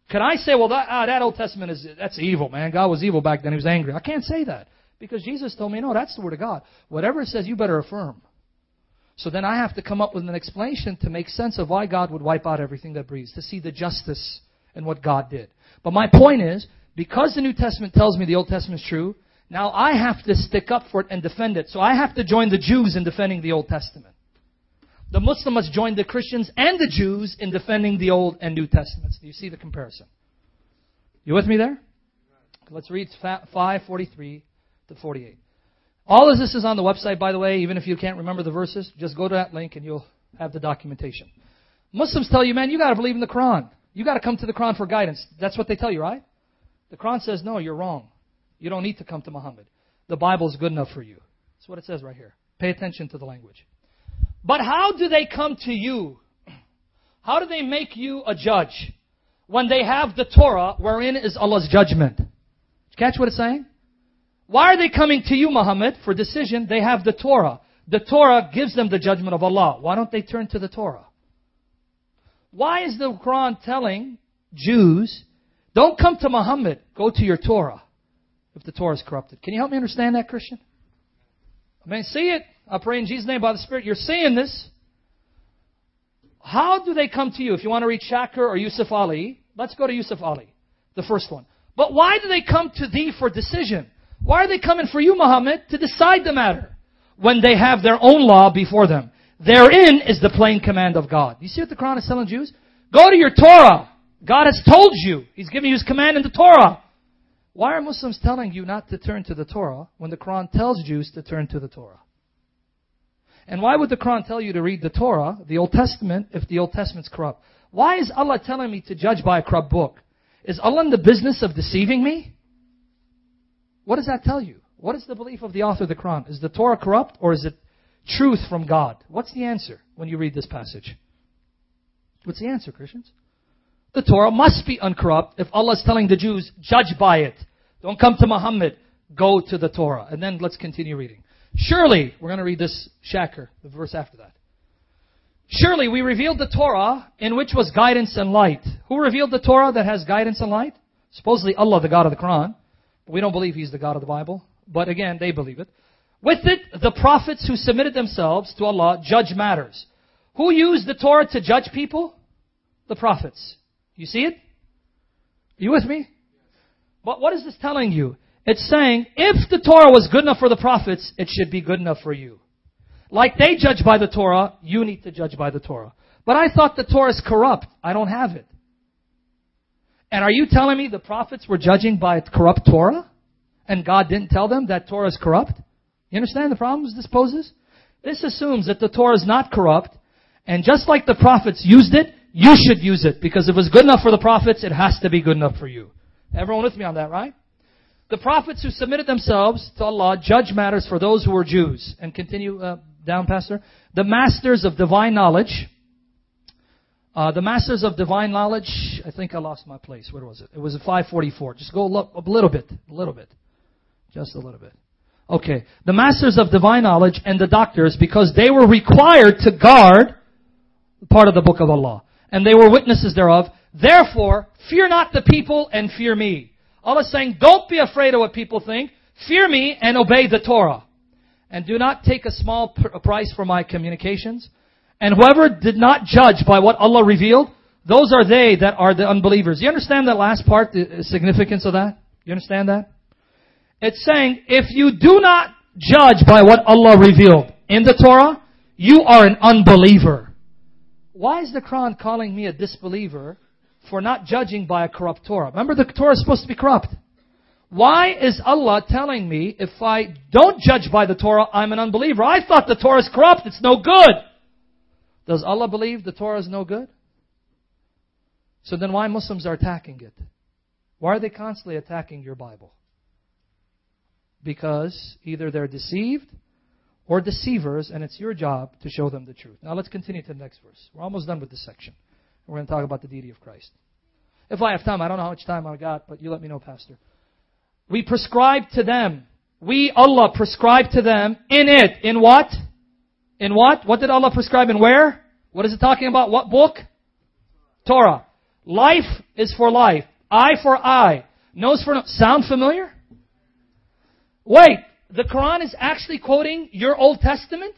Can I say, well, that, ah, that Old Testament is, that's evil, man. God was evil back then. He was angry. I can't say that. Because Jesus told me, no, that's the Word of God. Whatever it says, you better affirm. So then I have to come up with an explanation to make sense of why God would wipe out everything that breathes, to see the justice in what God did. But my point is, because the New Testament tells me the Old Testament is true, now I have to stick up for it and defend it. So I have to join the Jews in defending the Old Testament. The Muslim must join the Christians and the Jews in defending the Old and New Testaments. Do you see the comparison? You with me there? Let's read 543 to 48. All of this is on the website, by the way. Even if you can't remember the verses, just go to that link and you'll have the documentation. Muslims tell you, man, you got to believe in the Quran. You got to come to the Quran for guidance. That's what they tell you, right? The Quran says, no, you're wrong. You don't need to come to Muhammad. The Bible is good enough for you. That's what it says right here. Pay attention to the language. But how do they come to you? How do they make you a judge when they have the Torah wherein is Allah's judgment? Catch what it's saying? Why are they coming to you, Muhammad, for decision? They have the Torah. The Torah gives them the judgment of Allah. Why don't they turn to the Torah? Why is the Quran telling Jews, don't come to Muhammad, go to your Torah if the Torah is corrupted? Can you help me understand that, Christian? I mean, see it. I pray in Jesus' name by the Spirit. You're seeing this. How do they come to you? If you want to read Shakir or Yusuf Ali, let's go to Yusuf Ali, the first one. But why do they come to thee for decision? Why are they coming for you, Muhammad, to decide the matter when they have their own law before them? Therein is the plain command of God. You see what the Quran is telling Jews? Go to your Torah. God has told you. He's giving you His command in the Torah. Why are Muslims telling you not to turn to the Torah when the Quran tells Jews to turn to the Torah? And why would the Quran tell you to read the Torah, the Old Testament, if the Old Testament's corrupt? Why is Allah telling me to judge by a corrupt book? Is Allah in the business of deceiving me? What does that tell you? What is the belief of the author of the Quran? Is the Torah corrupt or is it truth from God? What's the answer when you read this passage? What's the answer, Christians? The Torah must be uncorrupt if Allah is telling the Jews, judge by it. Don't come to Muhammad. Go to the Torah. And then let's continue reading. Surely, we're going to read this Shakir, the verse after that. Surely we revealed the Torah in which was guidance and light. Who revealed the Torah that has guidance and light? Supposedly Allah, the God of the Quran. We don't believe He's the God of the Bible. But again, they believe it. With it, the prophets who submitted themselves to Allah judge matters. Who used the Torah to judge people? The prophets. You see it? Are you with me? But what is this telling you? It's saying, if the Torah was good enough for the prophets, it should be good enough for you. Like they judge by the Torah, you need to judge by the Torah. But I thought the Torah is corrupt. I don't have it. And are you telling me the prophets were judging by a corrupt Torah? And God didn't tell them that Torah is corrupt? You understand the problems this poses? This assumes that the Torah is not corrupt, and just like the prophets used it, you should use it. Because if was good enough for the prophets, it has to be good enough for you. Everyone with me on that, right? The prophets who submitted themselves to Allah judge matters for those who were Jews. And continue uh, down, Pastor. The masters of divine knowledge. Uh, the masters of divine knowledge. I think I lost my place. Where was it? It was at 544. Just go look a little bit. A little bit. Just a little bit. Okay. The masters of divine knowledge and the doctors, because they were required to guard part of the book of Allah and they were witnesses thereof. Therefore, fear not the people and fear me. Allah is saying, don't be afraid of what people think. Fear me and obey the Torah. And do not take a small price for my communications. And whoever did not judge by what Allah revealed, those are they that are the unbelievers. You understand that last part, the significance of that? You understand that? It's saying, if you do not judge by what Allah revealed in the Torah, you are an unbeliever. Why is the Quran calling me a disbeliever for not judging by a corrupt Torah? Remember, the Torah is supposed to be corrupt. Why is Allah telling me if I don't judge by the Torah, I'm an unbeliever? I thought the Torah is corrupt. It's no good. Does Allah believe the Torah is no good? So then why Muslims are attacking it? Why are they constantly attacking your Bible? Because either they're deceived or deceivers, and it's your job to show them the truth. Now let's continue to the next verse. We're almost done with this section. We're going to talk about the deity of Christ. If I have time, I don't know how much time I got, but you let me know, Pastor. We prescribe to them. We, Allah, prescribe to them in it. In what? In what? What did Allah prescribe and where? What is it talking about? What book? Torah. Life is for life. Eye for eye. Nose for nose. Sound familiar? Wait, the Quran is actually quoting your Old Testament?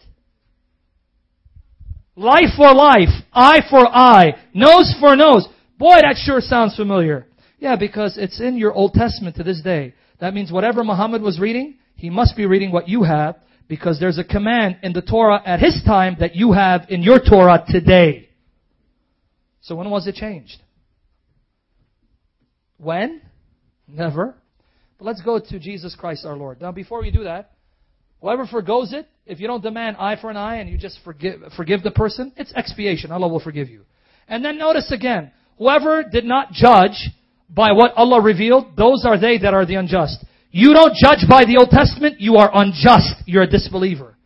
Life for life, eye for eye, nose for nose. Boy, that sure sounds familiar. Yeah, because it's in your Old Testament to this day. That means whatever Muhammad was reading, he must be reading what you have because there's a command in the Torah at his time that you have in your Torah today. So when was it changed? When? Never. But let's go to Jesus Christ our Lord. Now, before we do that, whoever forgoes it, if you don't demand eye for an eye and you just forgive, forgive the person, it's expiation. Allah will forgive you. And then notice again, whoever did not judge by what Allah revealed, those are they that are the unjust. You don't judge by the Old Testament, you are unjust. You're a disbeliever.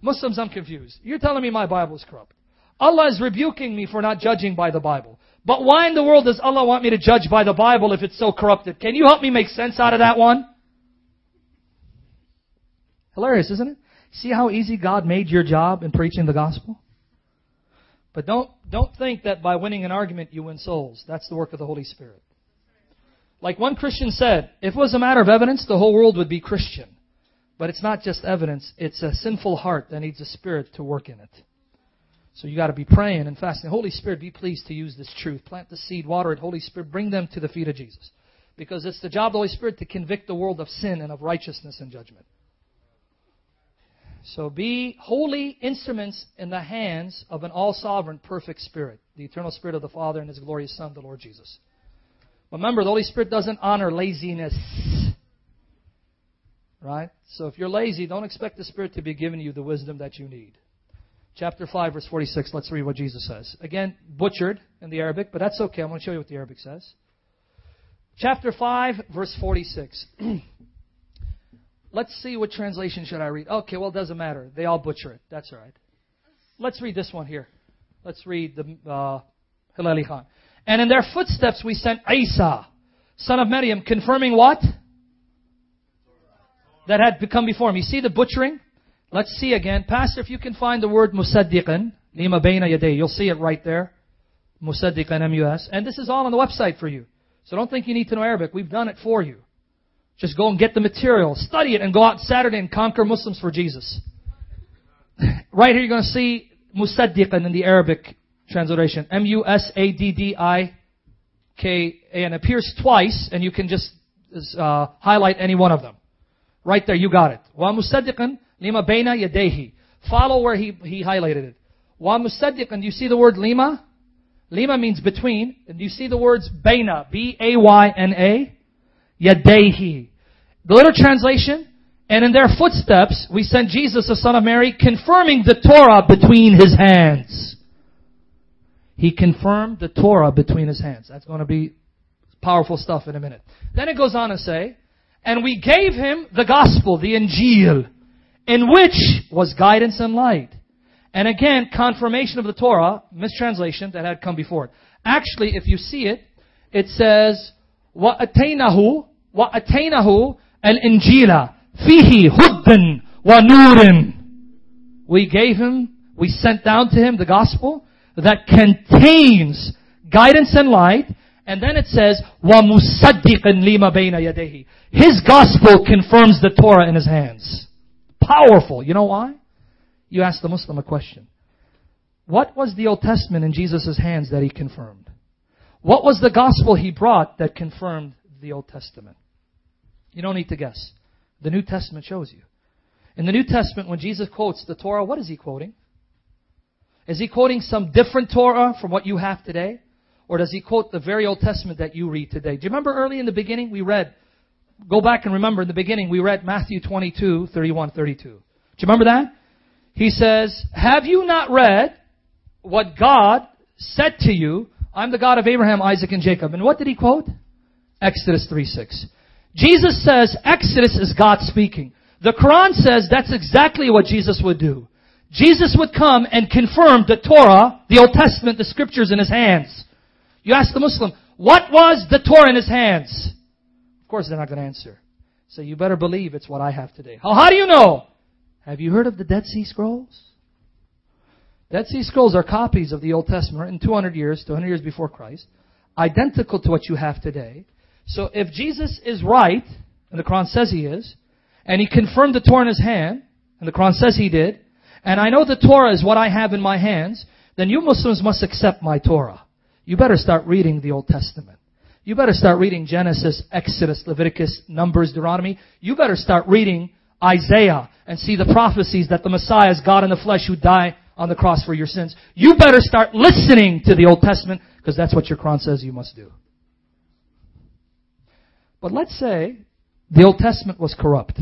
Muslims, I'm confused. You're telling me my Bible is corrupt. Allah is rebuking me for not judging by the Bible. But why in the world does Allah want me to judge by the Bible if it's so corrupted? Can you help me make sense out of that one? Hilarious, isn't it? See how easy God made your job in preaching the gospel? But don't, don't think that by winning an argument you win souls. That's the work of the Holy Spirit. Like one Christian said, if it was a matter of evidence, the whole world would be Christian. But it's not just evidence, it's a sinful heart that needs a spirit to work in it. So you got to be praying and fasting. Holy Spirit, be pleased to use this truth. Plant the seed, water it. Holy Spirit, bring them to the feet of Jesus. Because it's the job of the Holy Spirit to convict the world of sin and of righteousness and judgment. So be holy instruments in the hands of an all sovereign, perfect Spirit, the eternal Spirit of the Father and His glorious Son, the Lord Jesus. Remember, the Holy Spirit doesn't honor laziness. Right? So if you're lazy, don't expect the Spirit to be giving you the wisdom that you need. Chapter 5, verse 46, let's read what Jesus says. Again, butchered in the Arabic, but that's okay. I'm going to show you what the Arabic says. Chapter 5, verse 46. let's see what translation should I read. Okay, well, it doesn't matter. They all butcher it. That's all right. Let's read this one here. Let's read the uh, Hilali Khan. And in their footsteps we sent Isa, son of Maryam, confirming what? That had become before him. You see the butchering? Let's see again. Pastor, if you can find the word musaddiqan, lima bayna yaday, you'll see it right there. Musaddiqan M-U-S. And this is all on the website for you. So don't think you need to know Arabic. We've done it for you. Just go and get the material, study it, and go out Saturday and conquer Muslims for Jesus. right here you're going to see musaddiqan in the Arabic transliteration. M-U-S-A-D-D-I-K-A. And appears twice, and you can just uh, highlight any one of them. Right there, you got it. Wa musaddiqan lima baina yadehi. Follow where he, he highlighted it. Wa musaddiqan, do you see the word lima? Lima means between. And you see the words baina? B-A-Y-N-A? Yadehi. The literal translation, and in their footsteps we sent Jesus, the son of Mary, confirming the Torah between his hands. He confirmed the Torah between his hands. That's going to be powerful stuff in a minute. Then it goes on to say, and we gave him the gospel, the Injil, in which was guidance and light. And again, confirmation of the Torah, mistranslation that had come before it. Actually, if you see it, it says, وَأَتَيْنَهُ وَأَتَيْنَهُ الْإِنْجِيلَ فِيهِ هُدًّا وَنُورٍ We gave him, we sent down to him the gospel, that contains guidance and light. And then it says, وَمُصَدِّقًا لِمَا بَيْنَ يَدَيْهِ His gospel confirms the Torah in his hands. Powerful. You know why? You ask the Muslim a question. What was the Old Testament in Jesus' hands that he confirmed? What was the gospel he brought that confirmed the Old Testament? You don't need to guess. The New Testament shows you. In the New Testament, when Jesus quotes the Torah, what is he quoting? Is he quoting some different Torah from what you have today? Or does he quote the very Old Testament that you read today? Do you remember early in the beginning we read, go back and remember in the beginning we read Matthew 22, 31, 32. Do you remember that? He says, have you not read what God said to you, I'm the God of Abraham, Isaac, and Jacob. And what did he quote? Exodus 3, 6. Jesus says Exodus is God speaking. The Quran says that's exactly what Jesus would do. Jesus would come and confirm the Torah, the Old Testament, the scriptures in his hands. You ask the Muslim, what was the Torah in his hands? Of course they're not going to answer. So you better believe it's what I have today. How, how do you know? Have you heard of the Dead Sea Scrolls? Dead Sea Scrolls are copies of the Old Testament written 200 years, 200 years before Christ, identical to what you have today. So if Jesus is right, and the Quran says he is, and he confirmed the Torah in his hand, and the Quran says he did, and I know the Torah is what I have in my hands, then you Muslims must accept my Torah. You better start reading the Old Testament. You better start reading Genesis, Exodus, Leviticus, Numbers, Deuteronomy. You better start reading Isaiah and see the prophecies that the Messiah is God in the flesh who died on the cross for your sins. You better start listening to the Old Testament because that's what your Quran says you must do. But let's say the Old Testament was corrupt.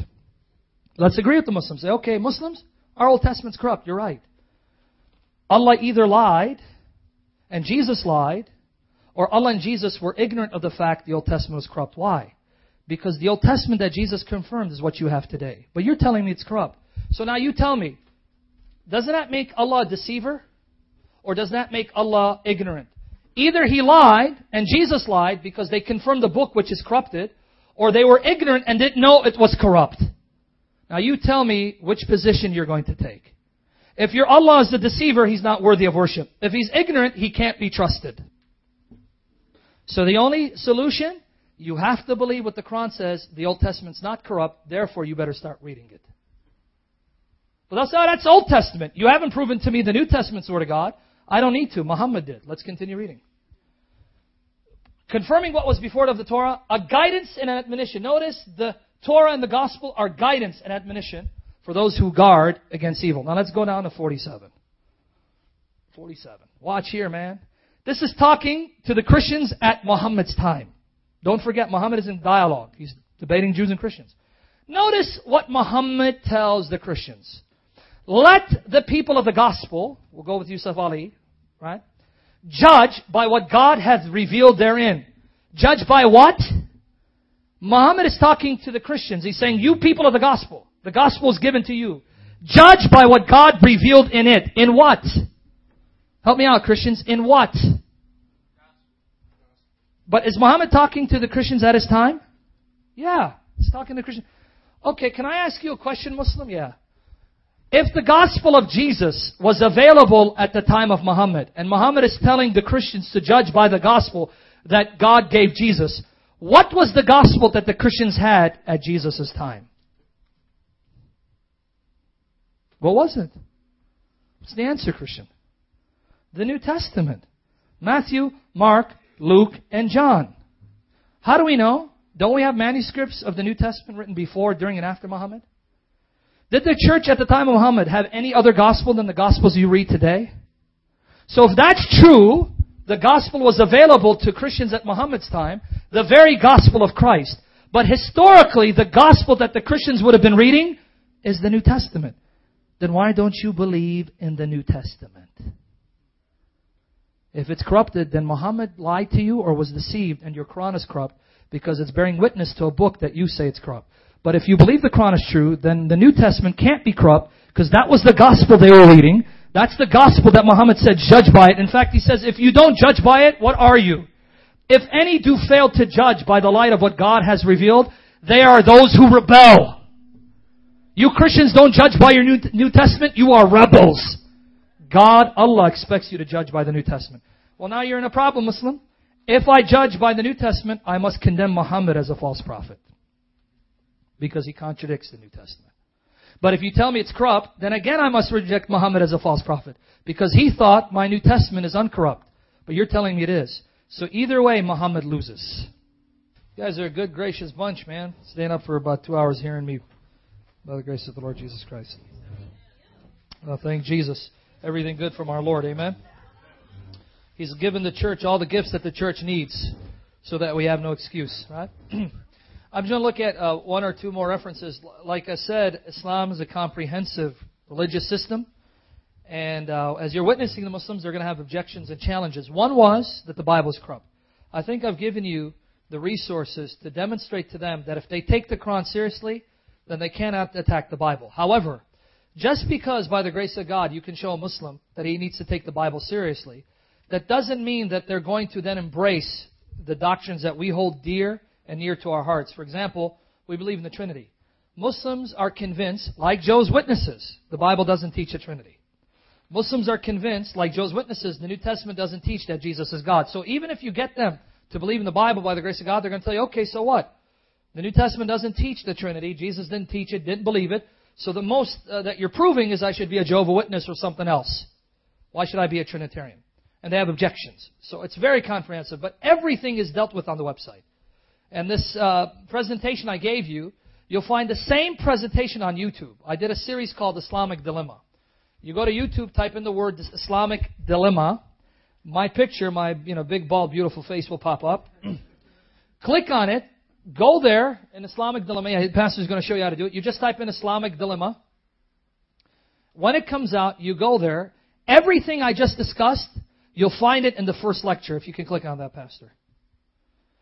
Let's agree with the Muslims. Say, okay, Muslims, our Old Testament's corrupt. You're right. Allah either lied and Jesus lied, or Allah and Jesus were ignorant of the fact the Old Testament was corrupt. Why? Because the Old Testament that Jesus confirmed is what you have today. But you're telling me it's corrupt. So now you tell me, doesn't that make Allah a deceiver? Or does that make Allah ignorant? Either he lied and Jesus lied because they confirmed the book which is corrupted, or they were ignorant and didn't know it was corrupt. Now you tell me which position you're going to take. If your Allah is the deceiver, he's not worthy of worship. If he's ignorant, he can't be trusted. So the only solution, you have to believe what the Quran says. The Old Testament's not corrupt, therefore you better start reading it. But that's, that's Old Testament. You haven't proven to me the New Testament's Word of God. I don't need to. Muhammad did. Let's continue reading. Confirming what was before it of the Torah, a guidance and an admonition. Notice the Torah and the Gospel are guidance and admonition for those who guard against evil. Now let's go down to 47. 47. Watch here, man. This is talking to the Christians at Muhammad's time. Don't forget, Muhammad is in dialogue. He's debating Jews and Christians. Notice what Muhammad tells the Christians. Let the people of the gospel, we'll go with Yusuf Ali, right? Judge by what God hath revealed therein. Judge by what? Muhammad is talking to the Christians. He's saying, you people of the gospel, the gospel is given to you. Judge by what God revealed in it. In what? Help me out, Christians. In what? But is Muhammad talking to the Christians at his time? Yeah, he's talking to Christians. Okay, can I ask you a question, Muslim? Yeah. If the gospel of Jesus was available at the time of Muhammad, and Muhammad is telling the Christians to judge by the gospel that God gave Jesus, what was the gospel that the Christians had at Jesus' time? What was it? What's the answer, Christian? The New Testament. Matthew, Mark, Luke, and John. How do we know? Don't we have manuscripts of the New Testament written before, during, and after Muhammad? Did the church at the time of Muhammad have any other gospel than the gospels you read today? So if that's true, the gospel was available to Christians at Muhammad's time, the very gospel of Christ. But historically, the gospel that the Christians would have been reading is the New Testament. Then why don't you believe in the New Testament? If it's corrupted, then Muhammad lied to you or was deceived and your Quran is corrupt because it's bearing witness to a book that you say it's corrupt. But if you believe the Quran is true, then the New Testament can't be corrupt because that was the gospel they were reading. That's the gospel that Muhammad said, judge by it. In fact, he says, if you don't judge by it, what are you? If any do fail to judge by the light of what God has revealed, they are those who rebel. You Christians don't judge by your New, New Testament, you are rebels. God, Allah expects you to judge by the New Testament. Well, now you're in a problem, Muslim. If I judge by the New Testament, I must condemn Muhammad as a false prophet. Because he contradicts the New Testament. But if you tell me it's corrupt, then again I must reject Muhammad as a false prophet. Because he thought my New Testament is uncorrupt. But you're telling me it is. So either way, Muhammad loses. You guys are a good, gracious bunch, man. Staying up for about two hours hearing me. By the grace of the Lord Jesus Christ. Well, thank Jesus. Everything good from our Lord. Amen. He's given the church all the gifts that the church needs so that we have no excuse, right? I'm just going to look at uh, one or two more references. Like I said, Islam is a comprehensive religious system. And uh, as you're witnessing the Muslims, they're going to have objections and challenges. One was that the Bible is corrupt. I think I've given you the resources to demonstrate to them that if they take the Quran seriously, then they cannot attack the Bible. However, just because by the grace of God you can show a Muslim that he needs to take the Bible seriously, that doesn't mean that they're going to then embrace the doctrines that we hold dear and near to our hearts. For example, we believe in the Trinity. Muslims are convinced, like Joe's witnesses, the Bible doesn't teach a Trinity. Muslims are convinced, like Joe's witnesses, the New Testament doesn't teach that Jesus is God. So even if you get them to believe in the Bible by the grace of God, they're going to tell you, okay, so what? The New Testament doesn't teach the Trinity. Jesus didn't teach it, didn't believe it. So the most uh, that you're proving is I should be a Jehovah Witness or something else. Why should I be a Trinitarian? And they have objections. So it's very comprehensive, but everything is dealt with on the website. And this uh, presentation I gave you, you'll find the same presentation on YouTube. I did a series called Islamic Dilemma. You go to YouTube, type in the word Islamic Dilemma. My picture, my you know big, bald, beautiful face will pop up. Click on it. Go there in Islamic Dilemma. The pastor is going to show you how to do it. You just type in Islamic Dilemma. When it comes out, you go there. Everything I just discussed, you'll find it in the first lecture if you can click on that, Pastor.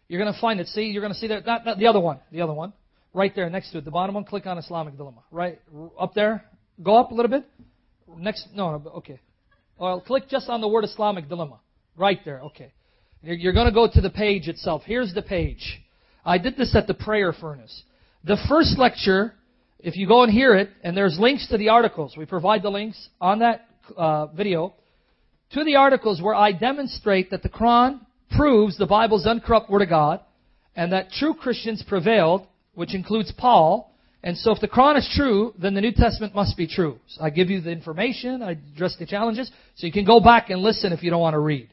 you're going to find it. See, you're going to see that, that, the other one, the other one, right there next to it, the bottom one. Click on Islamic dilemma, right up there. Go up a little bit. Next, no, no, okay. Well, click just on the word Islamic dilemma, right there. Okay, you're going to go to the page itself. Here's the page. I did this at the prayer furnace. The first lecture, if you go and hear it, and there's links to the articles. We provide the links on that uh, video to the articles where I demonstrate that the Quran proves the Bible's uncorrupt Word of God and that true Christians prevailed, which includes Paul. And so if the Quran is true, then the New Testament must be true. So I give you the information, I address the challenges, so you can go back and listen if you don't want to read.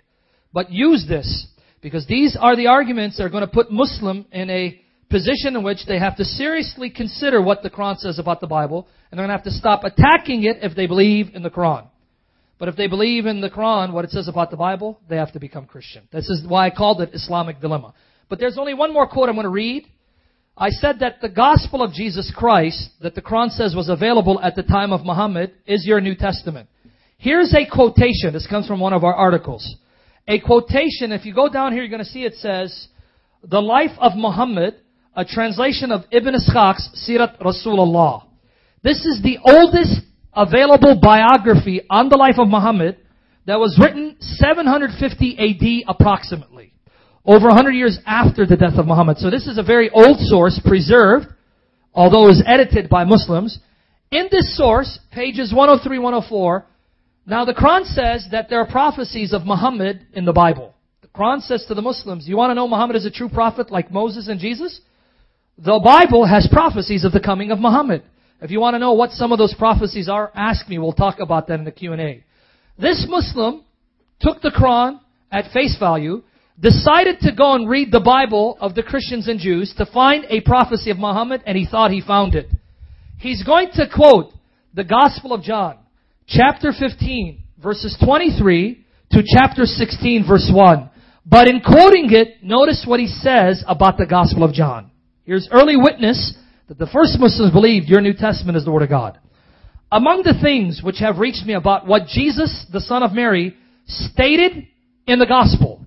But use this, because these are the arguments that are going to put Muslim in a position in which they have to seriously consider what the Quran says about the Bible, and they're going to have to stop attacking it if they believe in the Quran. But if they believe in the Quran, what it says about the Bible, they have to become Christian. This is why I called it Islamic dilemma. But there's only one more quote I'm going to read. I said that the gospel of Jesus Christ, that the Quran says was available at the time of Muhammad, is your New Testament. Here's a quotation. This comes from one of our articles. A quotation, if you go down here, you're going to see it says, The Life of Muhammad, a translation of Ibn Ishaq's Sirat Rasulullah. This is the oldest available biography on the life of Muhammad that was written 750 AD approximately. Over 100 years after the death of Muhammad. So this is a very old source, preserved, although it was edited by Muslims. In this source, pages 103, 104, now the Quran says that there are prophecies of Muhammad in the Bible. The Quran says to the Muslims, you want to know Muhammad is a true prophet like Moses and Jesus? The Bible has prophecies of the coming of Muhammad. If you want to know what some of those prophecies are, ask me. We'll talk about that in the Q&A. This Muslim took the Quran at face value, decided to go and read the Bible of the Christians and Jews to find a prophecy of Muhammad, and he thought he found it. He's going to quote the Gospel of John, chapter 15, verses 23 to chapter 16, verse 1. But in quoting it, notice what he says about the Gospel of John. Here's early witness that the first Muslims believed your New Testament is the Word of God. Among the things which have reached me about what Jesus, the Son of Mary, stated in the Gospel,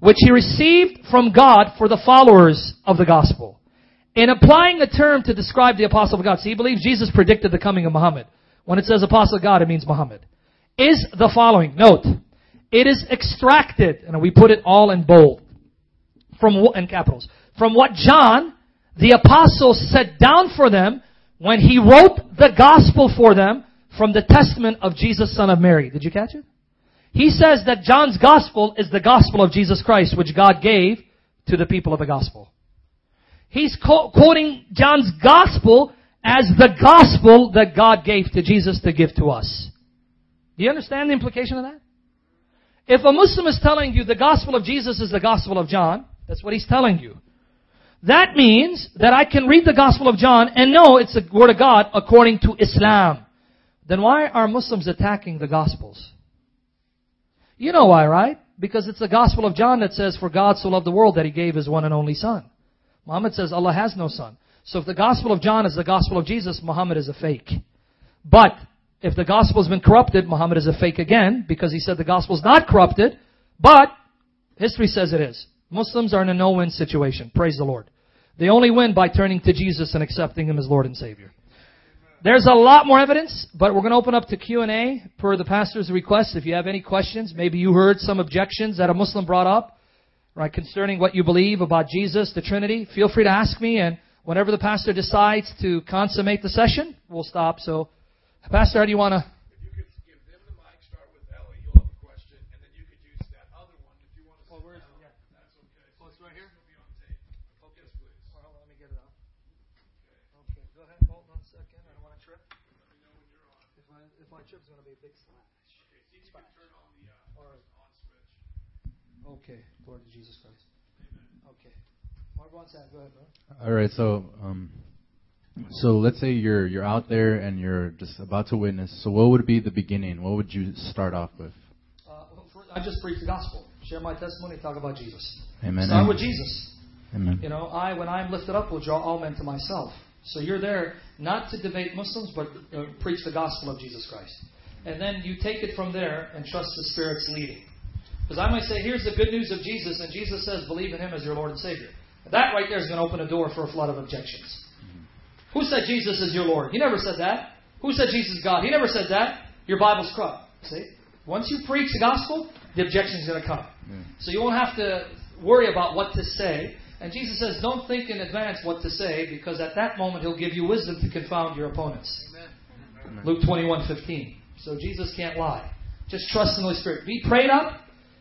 which he received from God for the followers of the Gospel. In applying a term to describe the Apostle of God, see, he believes Jesus predicted the coming of Muhammad. When it says Apostle of God, it means Muhammad. Is the following. Note, it is extracted, and we put it all in bold, from in capitals, from what John, the apostle set down for them when he wrote the gospel for them from the testament of Jesus, son of Mary. Did you catch it? He says that John's gospel is the gospel of Jesus Christ, which God gave to the people of the gospel. He's quoting John's gospel as the gospel that God gave to Jesus to give to us. Do you understand the implication of that? If a Muslim is telling you the gospel of Jesus is the gospel of John, that's what he's telling you. That means that I can read the Gospel of John and know it's the Word of God according to Islam. Then why are Muslims attacking the Gospels? You know why, right? Because it's the Gospel of John that says, For God so loved the world that He gave His one and only Son. Muhammad says Allah has no son. So if the Gospel of John is the Gospel of Jesus, Muhammad is a fake. But if the Gospel has been corrupted, Muhammad is a fake again because he said the Gospel is not corrupted, but history says it is. Muslims are in a no-win situation. Praise the Lord. They only win by turning to Jesus and accepting Him as Lord and Savior. There's a lot more evidence, but we're going to open up to Q&A per the pastor's request. If you have any questions, maybe you heard some objections that a Muslim brought up, right, concerning what you believe about Jesus, the Trinity, feel free to ask me, and whenever the pastor decides to consummate the session, we'll stop. So, Pastor, how do you want to Okay, Lord Jesus Christ. Okay. Mark wants that. Go ahead, bro. All right, so um, so let's say you're you're out there and you're just about to witness. So what would be the beginning? What would you start off with? Uh, I just preach the gospel, share my testimony, talk about Jesus. Amen. Start with Jesus. Amen. You know, I when I'm lifted up will draw all men to myself. So you're there not to debate Muslims, but uh, preach the gospel of Jesus Christ. And then you take it from there and trust the Spirit's leading. Because I might say, here's the good news of Jesus, and Jesus says, believe in him as your Lord and Savior. That right there is going to open a door for a flood of objections. Who said Jesus is your Lord? He never said that. Who said Jesus is God? He never said that. Your Bible's corrupt. See? Once you preach the gospel, the objection is going to come. Yeah. So you won't have to worry about what to say. And Jesus says, don't think in advance what to say, because at that moment he'll give you wisdom to confound your opponents. Luke 21, 15. So Jesus can't lie. Just trust in the Holy Spirit. Be prayed up,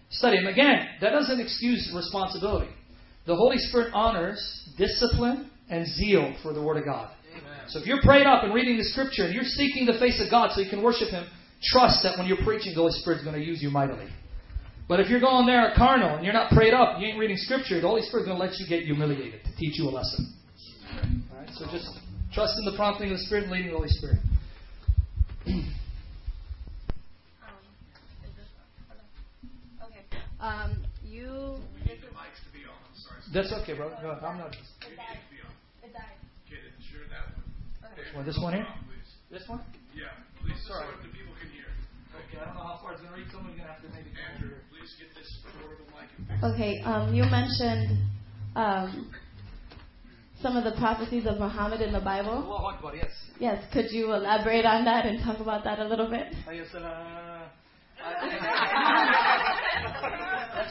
study Him. Again, that doesn't excuse responsibility. The Holy Spirit honors discipline and zeal for the Word of God. So if you're prayed up and reading the Scripture and you're seeking the face of God so you can worship Him, trust that when you're preaching, the Holy Spirit's going to use you mightily. But if you're going there carnal and you're not prayed up, you ain't reading Scripture, the Holy Spirit's going to let you get humiliated to teach you a lesson. All right? So just trust in the prompting of the Spirit and leading the Holy Spirit. Um, is this? Okay. Um, you. That's okay, bro. No, I'm not. It died. It died. Well, this one here? This one? Yeah, please, so so the people can hear. Okay, I don't know how far it's going to reach. Someone's going to have to maybe Andrew, please get this portable mic and fix it. Okay. Um, you mentioned um, some of the prophecies of Muhammad in the Bible. Allahu Akbar, yes. Yes. Could you elaborate on that and talk about that a little bit? Yes, uh, That's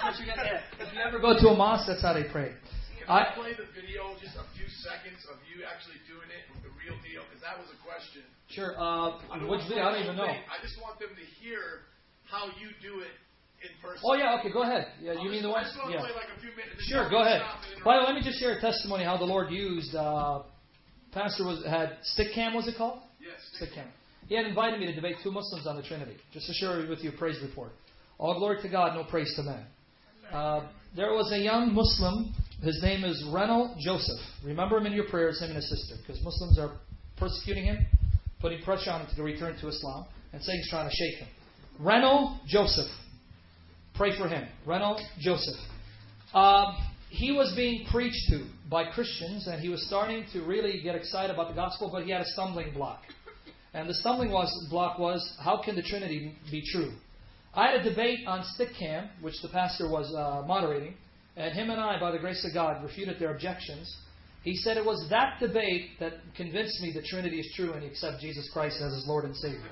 what you get. If you ever go to a mosque, that's how they pray. Can I- I play the video, just a few seconds of you actually doing it, with the real deal? Because that was a question. Sure. Uh, I which video? I don't even know. I just want them to hear how you do it in person. Oh yeah. Okay. Go ahead. Yeah. You I'll mean the one? I just want to Yeah. like minutes. Sure. Go ahead. By the way, let me just share a testimony how the Lord used. Uh, Pastor was had Stickam. Was it called? Yes. Stickam. He had invited me to debate two Muslims on the Trinity. Just to share with you a praise report. All glory to God, no praise to man. Uh, there was a young Muslim. His name is Renal Joseph. Remember him in your prayers, him and his sister, because Muslims are persecuting him, putting pressure on him to return to Islam, and Satan's trying to shake him. Renal Joseph. Pray for him. Renal Joseph. Um, he was being preached to by Christians, and he was starting to really get excited about the gospel, but he had a stumbling block. And the stumbling block was, how can the Trinity be true? I had a debate on stick cam, which the pastor was uh, moderating, and him and I, by the grace of God, refuted their objections. He said it was that debate that convinced me the Trinity is true and he accepts Jesus Christ as his Lord and Savior.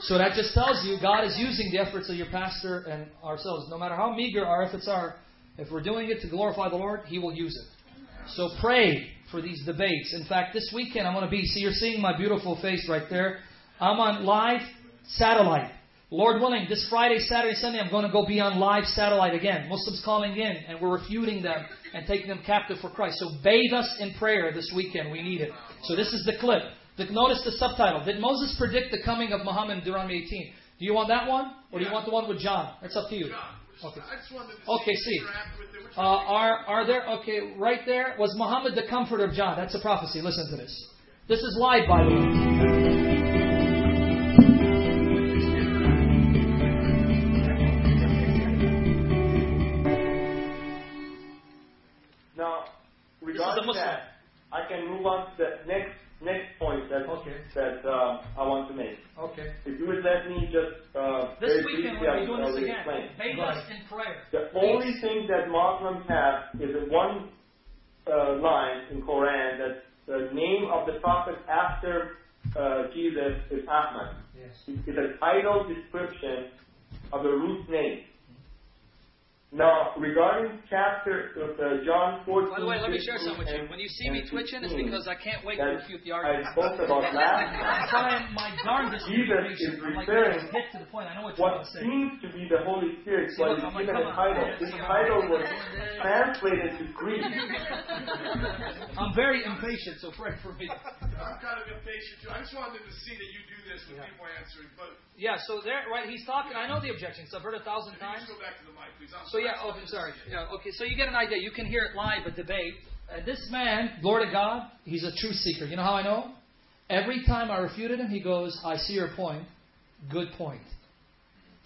So that just tells you God is using the efforts of your pastor and ourselves. No matter how meager our efforts are, if we're doing it to glorify the Lord, He will use it. So pray for these debates. In fact, this weekend I'm going to be, see, you're seeing my beautiful face right there. I'm on live satellite. Lord willing, this Friday, Saturday, Sunday, I'm going to go be on live satellite again. Muslims calling in, and we're refuting them and taking them captive for Christ. So bathe us in prayer this weekend. We need it. So this is the clip. The, notice the subtitle. Did Moses predict the coming of Muhammad in Deuteronomy 18? Do you want that one, or do you want the one with John? It's up to you. Okay. I just wanted to Okay, see. interact with it. Which Uh, are are there? Okay, right there was Muhammad the comforter of John. That's a prophecy. Listen to this. This is live, by the way. Now, regarding Muslim. that, I can move on to the next next point that Okay. that uh, I want to make. Okay. If you would let me just uh, This very weekend briefly, we'll I be doing this again. explain. Bathe us in prayer. The only thing that Muslims have is a one uh, line in Quran that the name of the prophet after uh, Jesus is Ahmad. Yes. It's a title description of a root name. Now, regarding chapter of uh, John 14. By the way, let me share 15, something with you. and- When you see me twitching, it's because I can't wait to that refute the argument. I argument. spoke about last I'm trying my darndest to Jesus patient. is I'm like, referring get to the point. I know what you're what going to say. seems to be the Holy Spirit See, was look, I'm like, given a title. This title was translated to Greek. I'm very impatient, so pray for me. I'm kind of impatient too. I just wanted to see that you do this with Yeah. people answering. But Yeah, so there, right? He's talking. I know the objections. I've heard a thousand can you times. just go back to the mic, please? I'm So yeah, okay, sorry. Yeah, okay, so you get an idea. You can hear it live, a debate. Uh, this man, Lord of God, he's a truth seeker. You know how I know? Every time I refuted him, he goes, "I see your point. Good point."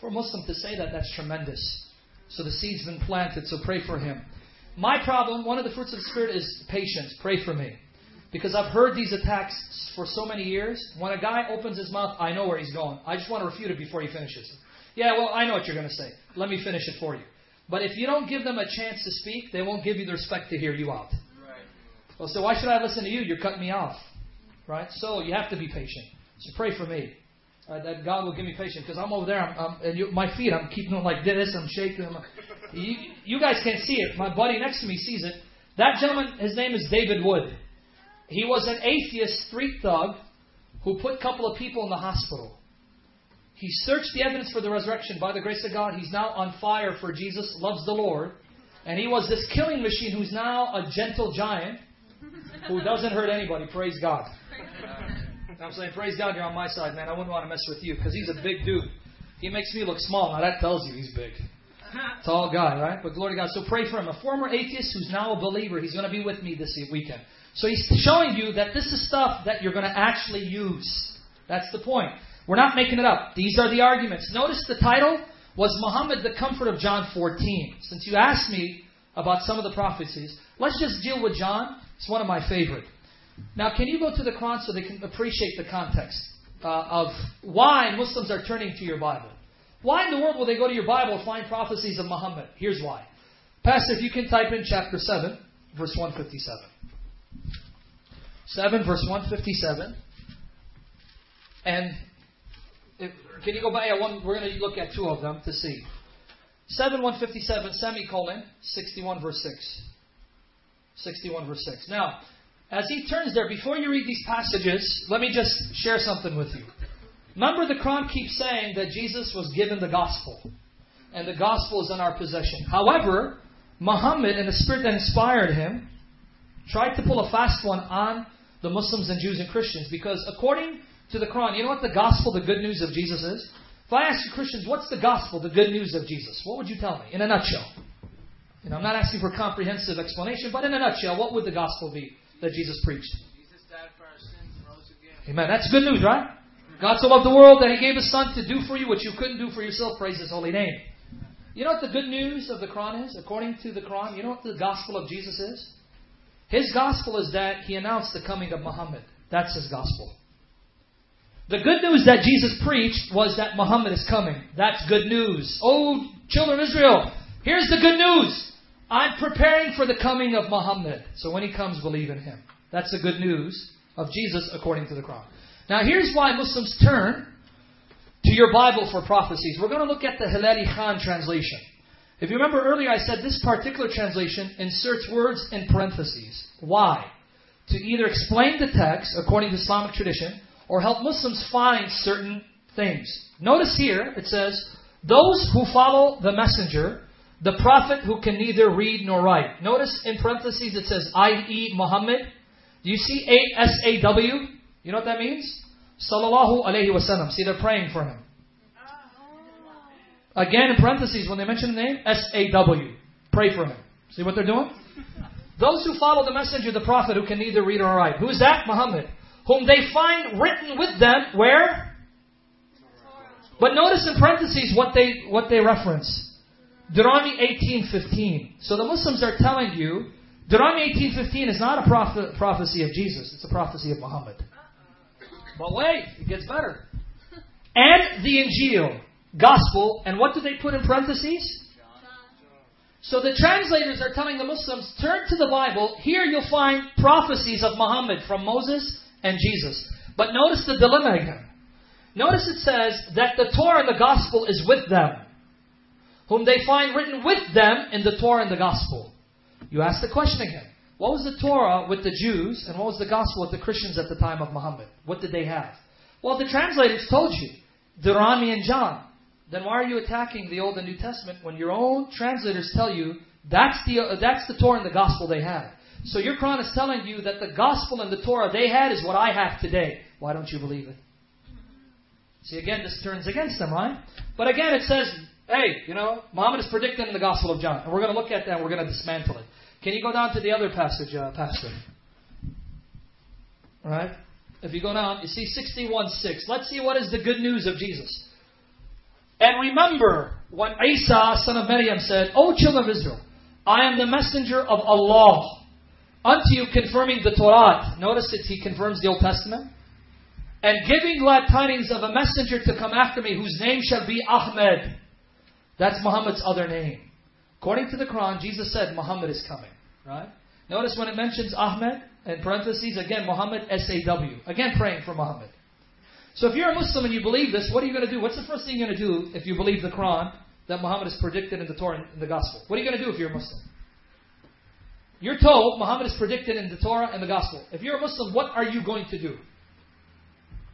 For a Muslim to say that, that's tremendous. So the seed's been planted. So pray for him. My problem, one of the fruits of the spirit is patience. Pray for me. Because I've heard these attacks for so many years. When a guy opens his mouth, I know where he's going. I just want to refute it before he finishes. Yeah, well, I know what you're going to say. Let me finish it for you. But if you don't give them a chance to speak, they won't give you the respect to hear you out. Well, so why should I listen to you? You're cutting me off. Right? So you have to be patient. So pray for me. Uh, that God will give me patience because I'm over there, I'm, I'm, and you, my feet, I'm keeping them like this. I'm shaking them. You, you guys can't see it. My buddy next to me sees it. That gentleman, his name is David Wood. He was an atheist street thug who put a couple of people in the hospital. He searched the evidence for the resurrection. By the grace of God, he's now on fire for Jesus, loves the Lord. And he was this killing machine who's now a gentle giant who doesn't hurt anybody. Praise God. I'm saying, praise God, you're on my side, man. I wouldn't want to mess with you because he's a big dude. He makes me look small. Now that tells you he's big. Tall guy, right? But glory to God. So pray for him. A former atheist who's now a believer. He's going to be with me this weekend. So he's showing you that this is stuff that you're going to actually use. That's the point. We're not making it up. These are the arguments. Notice the title was Muhammad the Comfort of John 14. Since you asked me about some of the prophecies, let's just deal with John. It's one of my favorite. Now, can you go to the Quran so they can appreciate the context uh, of why Muslims are turning to your Bible? Why in the world will they go to your Bible and find prophecies of Muhammad? Here's why. Pastor, if you can type in chapter 7, verse 157. 7, verse 157. And can you go by? Yeah, one, we're going to look at two of them to see. 7, 157, semicolon, 61, verse 6. 61, verse 6. Now, as he turns there, before you read these passages, let me just share something with you. Remember, the Quran keeps saying that Jesus was given the gospel, and the gospel is in our possession. However, Muhammad and the spirit that inspired him tried to pull a fast one on the Muslims and Jews and Christians because, according to the Quran, you know what the gospel, the good news of Jesus is? If I ask you Christians, what's the gospel, the good news of Jesus? What would you tell me in a nutshell? You know, I'm not asking for a comprehensive explanation, but in a nutshell, what would the gospel be that Jesus preached? Jesus died for our sins and rose again. Amen. That's good news, right? God so loved the world that He gave His Son to do for you what you couldn't do for yourself. Praise His holy name. You know what the good news of the Quran is? According to the Quran, you know what the gospel of Jesus is? His gospel is that He announced the coming of Muhammad. That's His gospel. The good news that Jesus preached was that Muhammad is coming. That's good news. Oh, children of Israel, here's the good news. I'm preparing for the coming of Muhammad. So when he comes, believe in him. That's the good news of Jesus according to the Quran. Now here's why Muslims turn to your Bible for prophecies. We're going to look at the Hilali Khan translation. If you remember earlier, I said this particular translation inserts words in parentheses. Why? To either explain the text according to Islamic tradition or help Muslims find certain things. Notice here it says, Those who follow the messenger, the prophet who can neither read nor write. Notice in parentheses it says, i.e. Muhammad. Do you see A-S-A-W? You know what that means? Sallallahu alayhi wasallam. See, they're praying for him. Again, in parentheses, when they mention the name, S-A-W. Pray for him. See what they're doing? Those who follow the messenger, the prophet who can neither read nor write. Who is that? Muhammad. Whom they find written with them, where? But notice in parentheses what they, what they reference. Deuteronomy 18.15. So the Muslims are telling you, Deuteronomy 18.15 is not a prophet, prophecy of Jesus, it's a prophecy of Muhammad. But wait, it gets better. And the Injil, Gospel, and what do they put in parentheses? So the translators are telling the Muslims, turn to the Bible. Here you'll find prophecies of Muhammad from Moses and Jesus. But notice the dilemma again. Notice it says that the Torah and the Gospel is with them, whom they find written with them in the Torah and the Gospel. You ask the question again. What was the Torah with the Jews and what was the Gospel with the Christians at the time of Muhammad? What did they have? Well, the translators told you Deuteronomy and John. Then why are you attacking the Old and New Testament when your own translators tell you that's the, uh, that's the Torah and the Gospel they had? So your Quran is telling you that the Gospel and the Torah they had is what I have today. Why don't you believe it? See, again, this turns against them, right? But again, it says, hey, you know, Muhammad is predicted in the Gospel of John. And we're going to look at that and we're going to dismantle it. Can you go down to the other passage, uh, Pastor? Right? If you go down, you see 61.6. Let's see what is the good news of Jesus. And remember what Isa, son of Maryam, said, O children of Israel, I am the messenger of Allah unto you confirming the Torah. Notice it, he confirms the Old Testament. and giving glad tidings of a messenger to come after me, whose name shall be Ahmed. That's Muhammad's other name. According to the Quran, Jesus said Muhammad is coming. Right? Notice when it mentions Ahmed, in parentheses, again, Muhammad, S-A-W. Again, praying for Muhammad. So if you're a Muslim and you believe this, what are you going to do? What's the first thing you're going to do if you believe the Quran that Muhammad is predicted in the Torah and the Gospel? What are you going to do if you're a Muslim? You're told Muhammad is predicted in the Torah and the Gospel. If you're a Muslim, what are you going to do?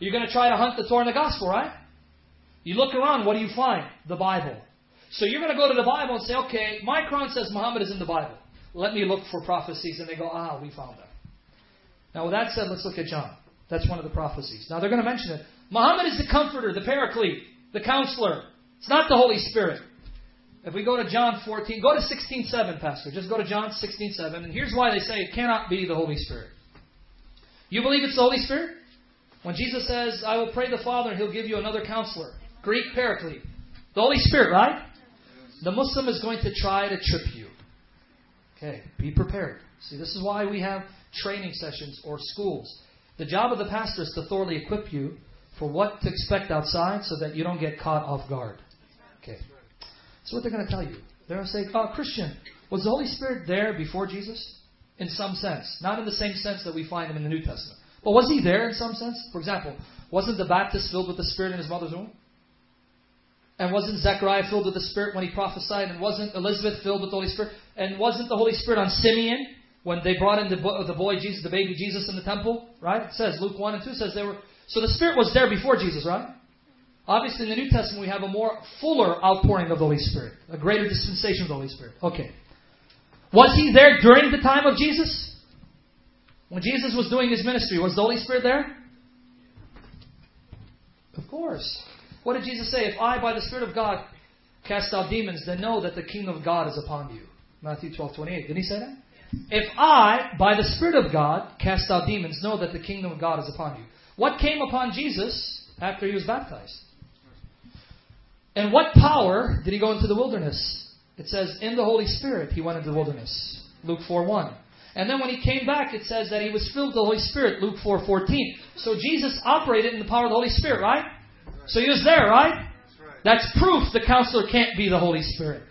You're going to try to hunt the Torah and the Gospel, right? You look around, what do you find? The Bible. So you're going to go to the Bible and say, okay, my Quran says Muhammad is in the Bible. Let me look for prophecies. And they go, ah, we found them. Now, with that said, let's look at John. That's one of the prophecies. Now, they're going to mention it. Muhammad is the comforter, the paraclete, the counselor. It's not the Holy Spirit. If we go to John 14, go to 16.7, Pastor. Just go to John 16.7. And here's why they say it cannot be the Holy Spirit. You believe it's the Holy Spirit? When Jesus says, I will pray the Father and He'll give you another counselor. Greek paraclete. The Holy Spirit, right? The Muslim is going to try to trip you. Okay, be prepared. See, this is why we have training sessions or schools. The job of the pastor is to thoroughly equip you for what to expect outside so that you don't get caught off guard. So what they're going to tell you. They're going to say, oh, Christian, was the Holy Spirit there before Jesus? In some sense. Not in the same sense that we find him in the New Testament. But was he there in some sense? For example, wasn't the Baptist filled with the Spirit in his mother's womb? And wasn't Zechariah filled with the Spirit when he prophesied? And wasn't Elizabeth filled with the Holy Spirit? And wasn't the Holy Spirit on Simeon when they brought in the, bo- the boy Jesus, the baby Jesus in the temple? Right? It says, Luke 1 and 2 says they were. So the Spirit was there before Jesus, right? Obviously, in the New Testament, we have a more fuller outpouring of the Holy Spirit, a greater dispensation of the Holy Spirit. Okay. Was he there during the time of Jesus? When Jesus was doing his ministry, was the Holy Spirit there? Of course. What did Jesus say? If I, by the Spirit of God, cast out demons, then know that the kingdom of God is upon you. Matthew 12, 28. Did he say that? If I, by the Spirit of God, cast out demons, know that the kingdom of God is upon you. What came upon Jesus after he was baptized? And what power did he go into the wilderness? It says, in the Holy Spirit he went into the wilderness. Luke 4 1. And then when he came back, it says that he was filled with the Holy Spirit, Luke 4 14. So Jesus operated in the power of the Holy Spirit, right? So he was there, right? That's proof the counselor can't be the Holy Spirit.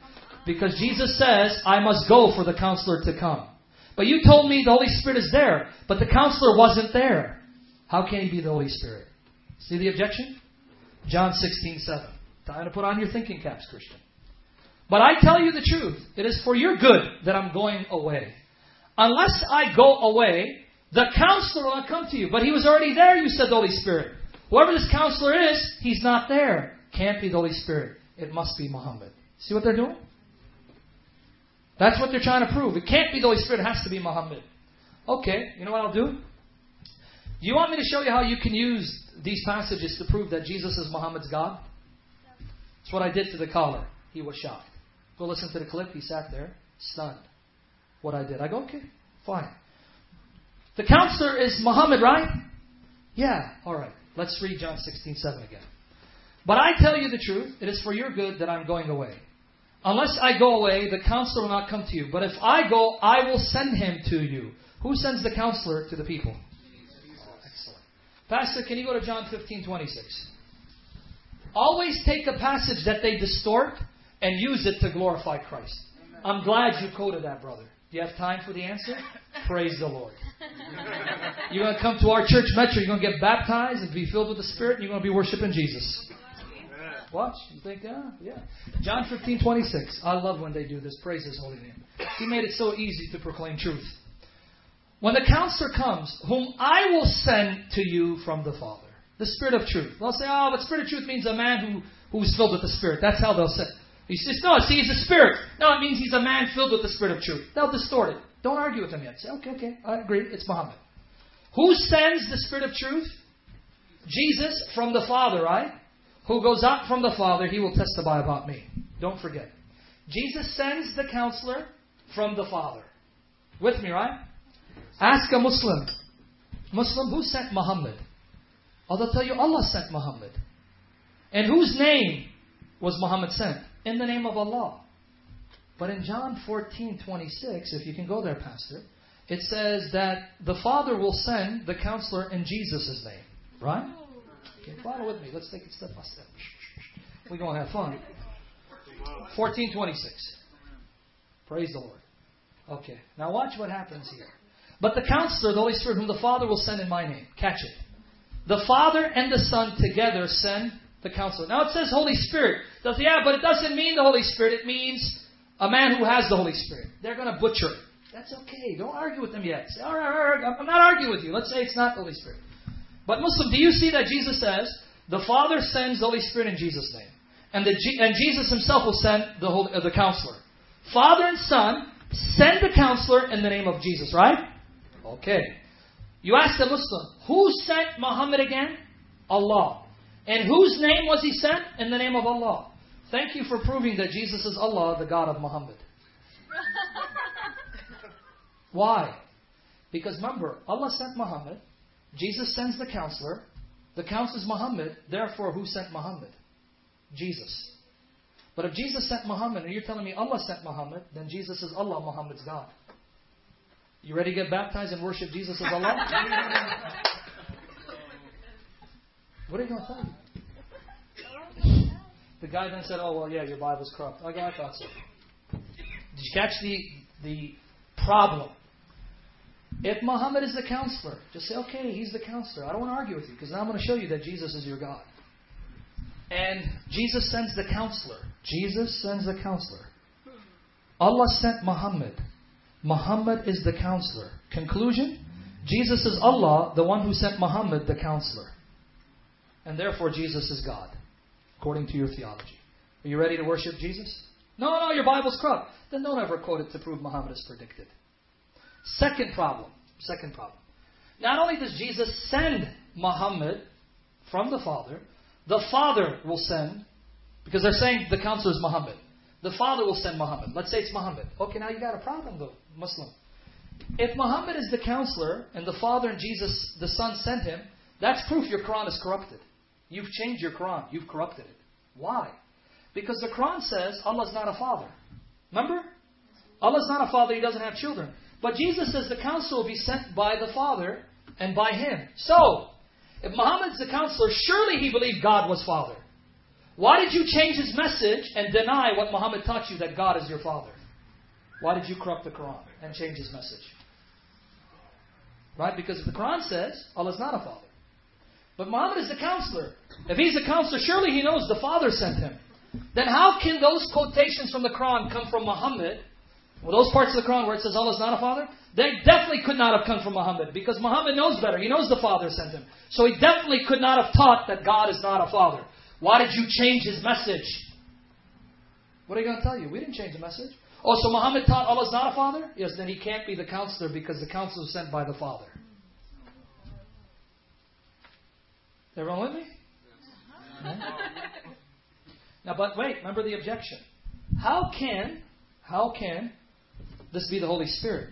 Because Jesus says, I must go for the counselor to come. But you told me the Holy Spirit is there, but the counselor wasn't there. How can he be the Holy Spirit? See the objection? John 16 7. Time to put on your thinking caps, Christian. But I tell you the truth. It is for your good that I'm going away. Unless I go away, the counselor will not come to you. But he was already there, you said the Holy Spirit. Whoever this counselor is, he's not there. Can't be the Holy Spirit. It must be Muhammad. See what they're doing? That's what they're trying to prove. It can't be the Holy Spirit. It has to be Muhammad. Okay, you know what I'll do? Do you want me to show you how you can use these passages to prove that Jesus is Muhammad's God? That's what I did to the caller. He was shocked. Go listen to the clip. He sat there, stunned. What I did. I go, okay, fine. The counselor is Muhammad, right? Yeah, all right. Let's read John 16, 7 again. But I tell you the truth, it is for your good that I'm going away. Unless I go away, the counselor will not come to you. But if I go, I will send him to you. Who sends the counselor to the people? excellent. Pastor, can you go to John 15, 26? Always take a passage that they distort and use it to glorify Christ. I'm glad you quoted that, brother. Do you have time for the answer? Praise the Lord. You're going to come to our church metro, you're going to get baptized and be filled with the Spirit, and you're going to be worshiping Jesus. Watch. You think, yeah, yeah. John 15, 26. I love when they do this. Praise His holy name. He made it so easy to proclaim truth. When the counselor comes, whom I will send to you from the Father, the Spirit of truth. They'll say, oh, but Spirit of truth means a man who, who's filled with the Spirit. That's how they'll say he says, no, see, he's a spirit. No, it means he's a man filled with the spirit of truth. They'll distort it. Don't argue with them yet. Say, okay, okay, I agree. It's Muhammad. Who sends the spirit of truth? Jesus from the Father, right? Who goes out from the Father, he will testify about me. Don't forget. Jesus sends the counselor from the Father. With me, right? Ask a Muslim. Muslim, who sent Muhammad? Oh, they'll tell you Allah sent Muhammad. And whose name was Muhammad sent? in the name of Allah. But in John 14, 26, if you can go there, Pastor, it says that the Father will send the counselor in Jesus' name. Right? Okay, follow with me. Let's take it step by step. We're going to have fun. 1426. Praise the Lord. Okay, now watch what happens here. But the counselor, the Holy Spirit, whom the Father will send in my name. Catch it. The Father and the Son together send the counselor. Now it says Holy Spirit. Does yeah, but it doesn't mean the Holy Spirit. It means a man who has the Holy Spirit. They're going to butcher it. That's okay. Don't argue with them yet. Say, all right, all right, I'm not arguing with you. Let's say it's not the Holy Spirit. But Muslim, do you see that Jesus says the Father sends the Holy Spirit in Jesus' name, and the and Jesus Himself will send the Holy, uh, the Counselor. Father and Son send the Counselor in the name of Jesus, right? Okay. You ask the Muslim, who sent Muhammad again? Allah. And whose name was he sent? In the name of Allah. Thank you for proving that Jesus is Allah, the God of Muhammad. Why? Because remember, Allah sent Muhammad, Jesus sends the counselor, the counselor is Muhammad, therefore who sent Muhammad? Jesus. But if Jesus sent Muhammad and you're telling me Allah sent Muhammad, then Jesus is Allah, Muhammad's God. You ready to get baptized and worship Jesus as Allah? what are you going to tell you? The guy then said, "Oh well, yeah, your Bible's corrupt." Okay, I thought so. Did you catch the the problem? If Muhammad is the counselor, just say, "Okay, he's the counselor." I don't want to argue with you because now I'm going to show you that Jesus is your God. And Jesus sends the counselor. Jesus sends the counselor. Allah sent Muhammad. Muhammad is the counselor. Conclusion Jesus is Allah, the one who sent Muhammad, the counselor. And therefore, Jesus is God, according to your theology. Are you ready to worship Jesus? No, no, your Bible's corrupt. Then don't ever quote it to prove Muhammad is predicted. Second problem. Second problem. Not only does Jesus send Muhammad from the Father, the Father will send, because they're saying the counselor is Muhammad. The Father will send Muhammad. Let's say it's Muhammad. Okay, now you got a problem though, Muslim. If Muhammad is the counselor and the Father and Jesus, the Son, sent him, that's proof your Quran is corrupted. You've changed your Quran. You've corrupted it. Why? Because the Quran says Allah's not a father. Remember? Allah's not a father. He doesn't have children. But Jesus says the counselor will be sent by the Father and by him. So, if Muhammad's the counselor, surely he believed God was Father. Why did you change his message and deny what Muhammad taught you that God is your Father? Why did you corrupt the Quran and change his message? Right? Because the Quran says Allah is not a father. But Muhammad is the counselor. If he's the counselor, surely he knows the Father sent him. Then how can those quotations from the Quran come from Muhammad? Well, those parts of the Quran where it says Allah is not a father, they definitely could not have come from Muhammad because Muhammad knows better. He knows the Father sent him. So he definitely could not have taught that God is not a father. Why did you change his message? What are you going to tell you? We didn't change the message. Oh, so Muhammad taught Allah is not a father? Yes, then he can't be the counselor because the counselor is sent by the Father. Everyone with me? Now, but wait, remember the objection. How can, how can this be the Holy Spirit?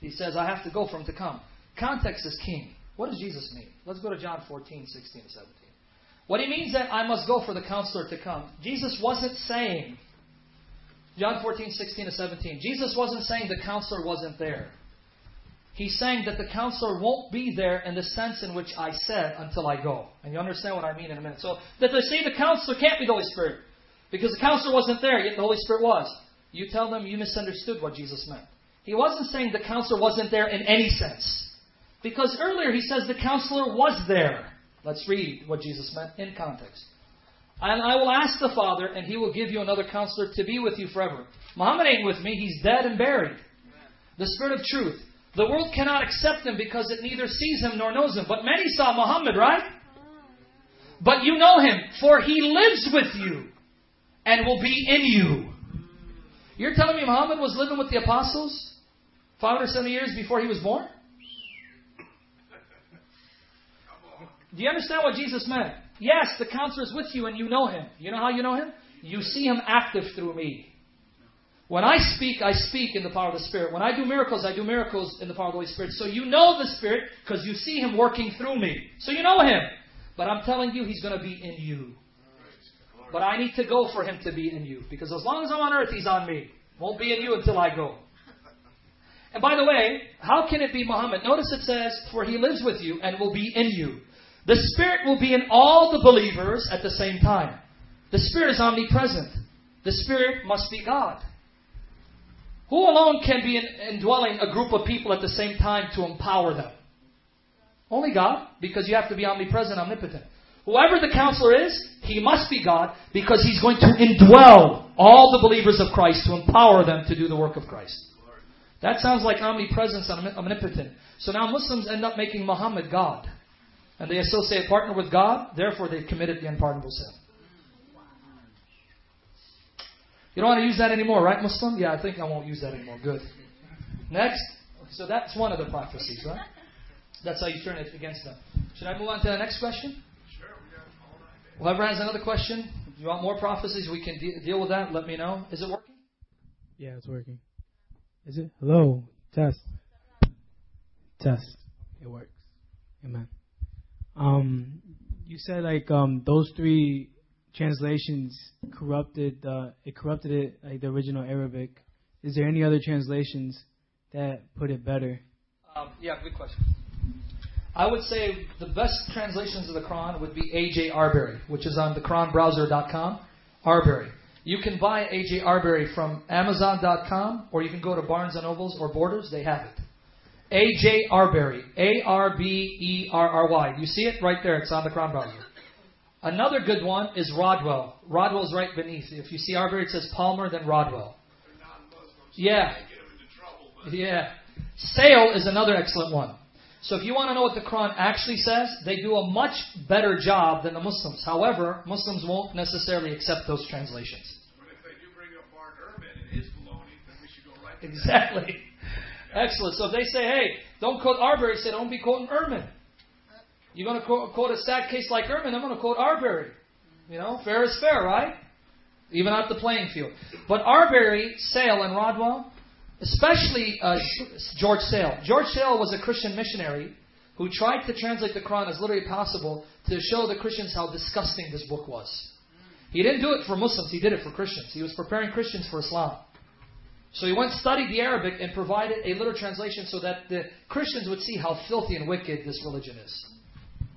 He says, I have to go for him to come. Context is king. What does Jesus mean? Let's go to John 14, 16, and 17. What he means that I must go for the counselor to come. Jesus wasn't saying, John 14, 16 and 17. Jesus wasn't saying the counselor wasn't there. He's saying that the counselor won't be there in the sense in which I said until I go. And you understand what I mean in a minute. So that they say the counselor can't be the Holy Spirit. Because the counselor wasn't there, yet the Holy Spirit was. You tell them you misunderstood what Jesus meant. He wasn't saying the counselor wasn't there in any sense. Because earlier he says the counselor was there. Let's read what Jesus meant in context. And I will ask the Father, and he will give you another counselor to be with you forever. Muhammad ain't with me, he's dead and buried. The Spirit of truth. The world cannot accept him because it neither sees him nor knows him. But many saw Muhammad, right? But you know him, for he lives with you and will be in you. You're telling me Muhammad was living with the apostles 570 years before he was born? Do you understand what Jesus meant? Yes, the counselor is with you and you know him. You know how you know him? You see him active through me. When I speak, I speak in the power of the Spirit. When I do miracles, I do miracles in the power of the Holy Spirit. So you know the Spirit because you see him working through me. So you know him. But I'm telling you, he's going to be in you. But I need to go for him to be in you. Because as long as I'm on earth, he's on me. Won't be in you until I go. And by the way, how can it be Muhammad? Notice it says, For he lives with you and will be in you. The Spirit will be in all the believers at the same time. The Spirit is omnipresent. The Spirit must be God. Who alone can be indwelling a group of people at the same time to empower them? Only God, because you have to be omnipresent, omnipotent. Whoever the counselor is, he must be God because he's going to indwell all the believers of Christ to empower them to do the work of Christ. That sounds like omnipresence and omnipotent. So now Muslims end up making Muhammad God. And they associate partner with God, therefore they've committed the unpardonable sin. You don't want to use that anymore, right, Muslim? Yeah, I think I won't use that anymore. Good. Next. So that's one of the prophecies, right? That's how you turn it against them. Should I move on to the next question? Sure. Whoever has another question, if you want more prophecies, we can de- deal with that. Let me know. Is it working? Yeah, it's working. Is it? Hello. Test. Test. It works. Amen. Um, you said like um those three translations corrupted uh, it corrupted it like the original Arabic. Is there any other translations that put it better? Um, yeah, good question. I would say the best translations of the Quran would be A.J. Arberry, which is on the QuranBrowser.com. Arberry. You can buy A.J. Arberry from Amazon.com, or you can go to Barnes and Nobles or Borders. They have it. A.J. Arberry. A R B E R R Y. You see it right there. It's on the Quran Browser. Another good one is Rodwell. Rodwell's right beneath. If you see Arberry, it says Palmer, then Rodwell. Yeah. Yeah. Sale is another excellent one. So if you want to know what the Quran actually says, they do a much better job than the Muslims. However, Muslims won't necessarily accept those translations. But if they do bring up Bart Ehrman and his baloney, then we should go right Exactly. Excellent. So if they say, hey, don't quote Arberry, say, don't be quoting Ehrman. You're going to quote, quote a sad case like Ehrman, I'm going to quote Arberry. You know, fair is fair, right? Even out the playing field. But Arberry, Sale, and Rodwell, especially uh, George Sale. George Sale was a Christian missionary who tried to translate the Quran as literally possible to show the Christians how disgusting this book was. He didn't do it for Muslims, he did it for Christians. He was preparing Christians for Islam. So he went and studied the Arabic and provided a literal translation so that the Christians would see how filthy and wicked this religion is.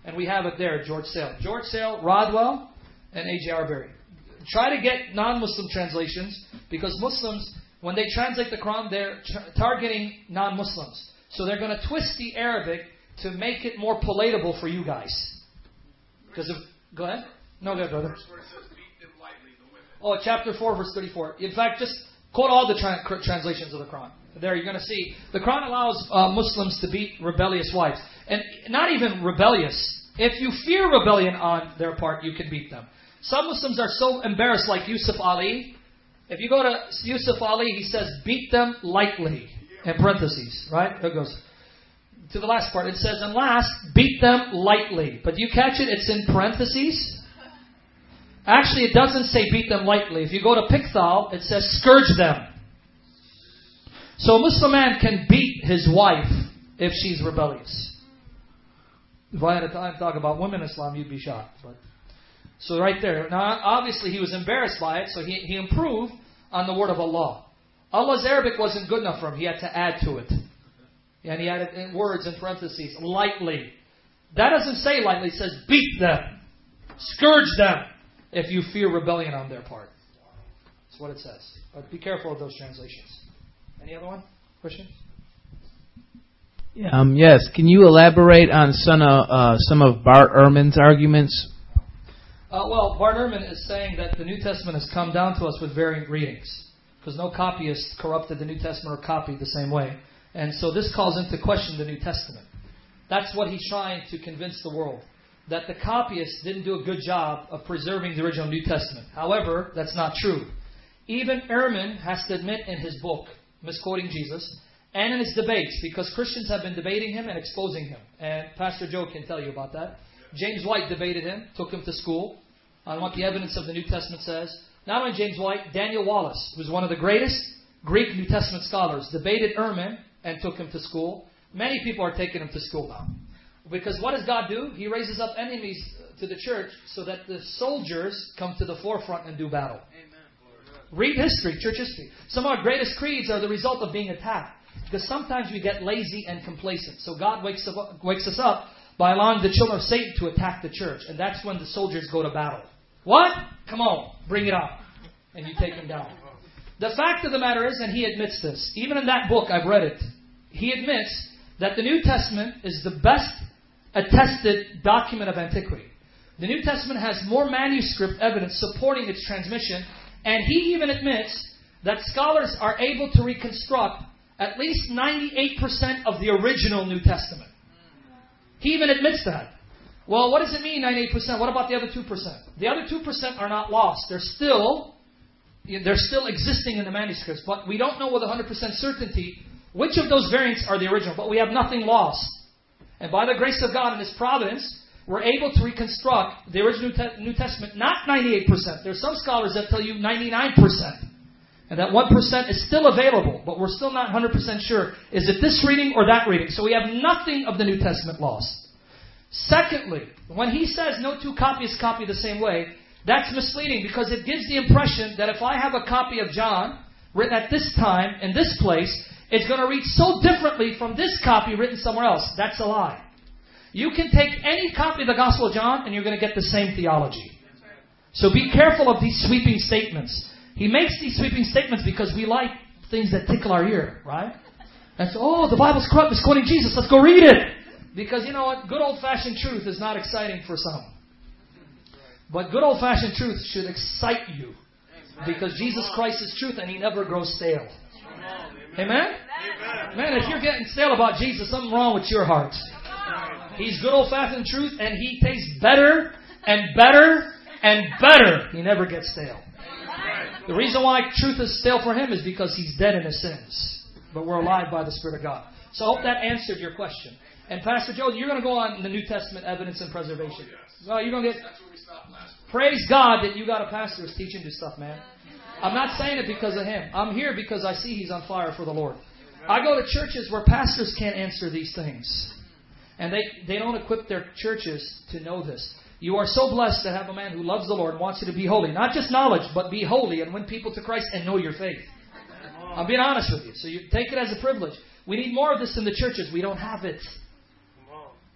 And we have it there, George Sale. George Sale, Rodwell, and A.J. Arberry. Try to get non Muslim translations because Muslims, when they translate the Quran, they're tra- targeting non Muslims. So they're going to twist the Arabic to make it more palatable for you guys. Because of. Go ahead. No, go ahead, brother. Oh, chapter 4, verse 34. In fact, just quote all the tra- translations of the Quran. There, you're going to see. The Quran allows uh, Muslims to beat rebellious wives. And not even rebellious. If you fear rebellion on their part, you can beat them. Some Muslims are so embarrassed, like Yusuf Ali. If you go to Yusuf Ali, he says, beat them lightly. In parentheses, right? There goes. To the last part, it says, and last, beat them lightly. But you catch it? It's in parentheses. Actually, it doesn't say beat them lightly. If you go to Pickthall, it says scourge them. So a Muslim man can beat his wife if she's rebellious. If I had a time to talk about women Islam, you'd be shocked. But so right there. Now, obviously, he was embarrassed by it, so he, he improved on the word of Allah. Allah's Arabic wasn't good enough for him. He had to add to it. And he added in words in parentheses, lightly. That doesn't say lightly. It says beat them. Scourge them if you fear rebellion on their part. That's what it says. But be careful of those translations. Any other one? Questions? Um, yes. Can you elaborate on some of, uh, some of Bart Ehrman's arguments? Uh, well, Bart Ehrman is saying that the New Testament has come down to us with varying readings because no copyist corrupted the New Testament or copied the same way. And so this calls into question the New Testament. That's what he's trying to convince the world that the copyists didn't do a good job of preserving the original New Testament. However, that's not true. Even Ehrman has to admit in his book, misquoting Jesus, and in his debates, because Christians have been debating him and exposing him. And Pastor Joe can tell you about that. James White debated him, took him to school on what the evidence of the New Testament says. Not only James White, Daniel Wallace, who's one of the greatest Greek New Testament scholars, debated Ehrman and took him to school. Many people are taking him to school now. Because what does God do? He raises up enemies to the church so that the soldiers come to the forefront and do battle. Read history, church history. Some of our greatest creeds are the result of being attacked. Because sometimes we get lazy and complacent. So God wakes, up, wakes us up by allowing the children of Satan to attack the church. And that's when the soldiers go to battle. What? Come on, bring it up. And you take them down. The fact of the matter is, and he admits this, even in that book, I've read it, he admits that the New Testament is the best attested document of antiquity. The New Testament has more manuscript evidence supporting its transmission, and he even admits that scholars are able to reconstruct at least 98% of the original New Testament. He even admits that. Well, what does it mean, 98%? What about the other 2%? The other 2% are not lost. They're still, they're still existing in the manuscripts, but we don't know with 100% certainty which of those variants are the original, but we have nothing lost. And by the grace of God and His providence, we're able to reconstruct the original New Testament, not 98%. There are some scholars that tell you 99%. And that 1% is still available, but we're still not 100% sure. Is it this reading or that reading? So we have nothing of the New Testament lost. Secondly, when he says no two copies copy the same way, that's misleading because it gives the impression that if I have a copy of John written at this time in this place, it's going to read so differently from this copy written somewhere else. That's a lie. You can take any copy of the Gospel of John and you're going to get the same theology. So be careful of these sweeping statements. He makes these sweeping statements because we like things that tickle our ear, right? So, oh, the Bible's corrupt. It's quoting Jesus. Let's go read it. Because you know what? Good old fashioned truth is not exciting for some. But good old fashioned truth should excite you. Because Jesus Christ is truth and he never grows stale. Amen? Man, if you're getting stale about Jesus, something wrong with your heart. He's good old fashioned truth and he tastes better and better and better. He never gets stale. The reason why truth is stale for him is because he's dead in his sins. But we're alive by the Spirit of God. So I hope that answered your question. And Pastor Joe, you're going to go on the New Testament evidence and preservation. Well, you're going to get. Praise God that you got a pastor who's teaching this stuff, man. I'm not saying it because of him. I'm here because I see he's on fire for the Lord. I go to churches where pastors can't answer these things. And they, they don't equip their churches to know this. You are so blessed to have a man who loves the Lord and wants you to be holy. Not just knowledge, but be holy and win people to Christ and know your faith. I'm being honest with you. So you take it as a privilege. We need more of this in the churches. We don't have it.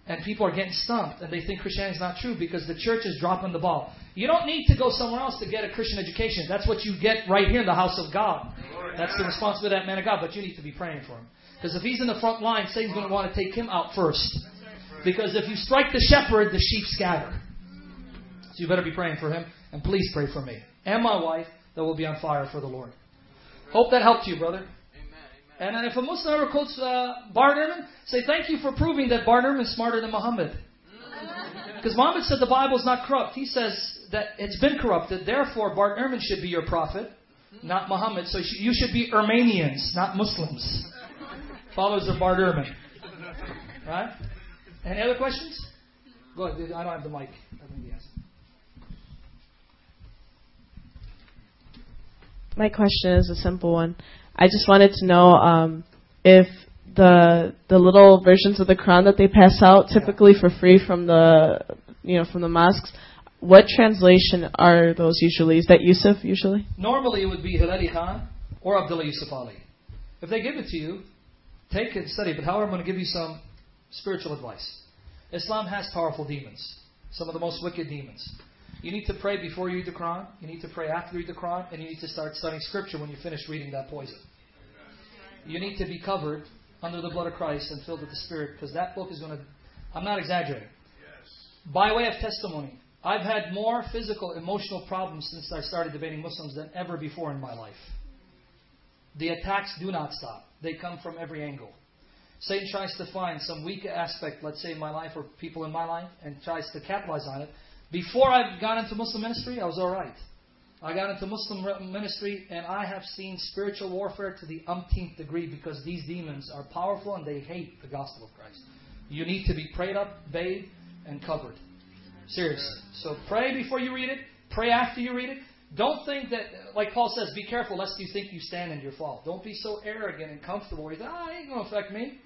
And people are getting stumped and they think Christianity is not true because the church is dropping the ball. You don't need to go somewhere else to get a Christian education. That's what you get right here in the house of God. That's the responsibility of that man of God, but you need to be praying for him. Because if he's in the front line, Satan's going to want to take him out first. Because if you strike the shepherd, the sheep scatter. So you better be praying for him. And please pray for me and my wife that will be on fire for the Lord. Hope that helped you, brother. And if a Muslim ever quotes uh, say thank you for proving that Ehrman is smarter than Muhammad. Because Muhammad said the Bible is not corrupt. He says that it's been corrupted. Therefore, Bart Ehrman should be your prophet, not Muhammad. So you should be Ehrmanians, not Muslims. Followers of Bart Ehrman. Right? Any other questions? Go ahead. I don't have the mic. My question is a simple one. I just wanted to know um, if the the little versions of the Quran that they pass out, typically for free from the you know from the mosques, what translation are those usually? Is that Yusuf usually? Normally it would be Hilali Khan or Abdullah Yusuf Ali. If they give it to you, take it and study. But however, I'm going to give you some spiritual advice. Islam has powerful demons, some of the most wicked demons. You need to pray before you read the Quran. You need to pray after you read the Quran, and you need to start studying Scripture when you finish reading that poison. You need to be covered under the blood of Christ and filled with the Spirit, because that book is going to. I'm not exaggerating. By way of testimony, I've had more physical, emotional problems since I started debating Muslims than ever before in my life. The attacks do not stop. They come from every angle. Satan tries to find some weak aspect, let's say in my life or people in my life, and tries to capitalize on it. Before I got into Muslim ministry, I was all right. I got into Muslim ministry, and I have seen spiritual warfare to the umpteenth degree because these demons are powerful and they hate the gospel of Christ. You need to be prayed up, bathed, and covered. Seriously. So pray before you read it. Pray after you read it. Don't think that, like Paul says, be careful lest you think you stand in your fall. Don't be so arrogant and comfortable. You think, ah, it ain't going to affect me.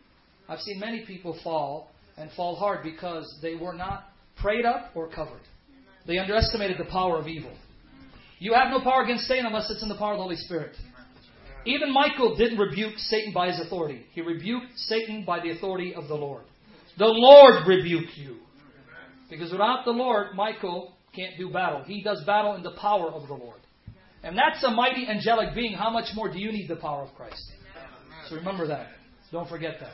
I've seen many people fall and fall hard because they were not prayed up or covered. They underestimated the power of evil. You have no power against Satan unless it's in the power of the Holy Spirit. Even Michael didn't rebuke Satan by his authority. He rebuked Satan by the authority of the Lord. The Lord rebuke you. Because without the Lord, Michael can't do battle. He does battle in the power of the Lord. And that's a mighty angelic being. How much more do you need the power of Christ? So remember that. Don't forget that.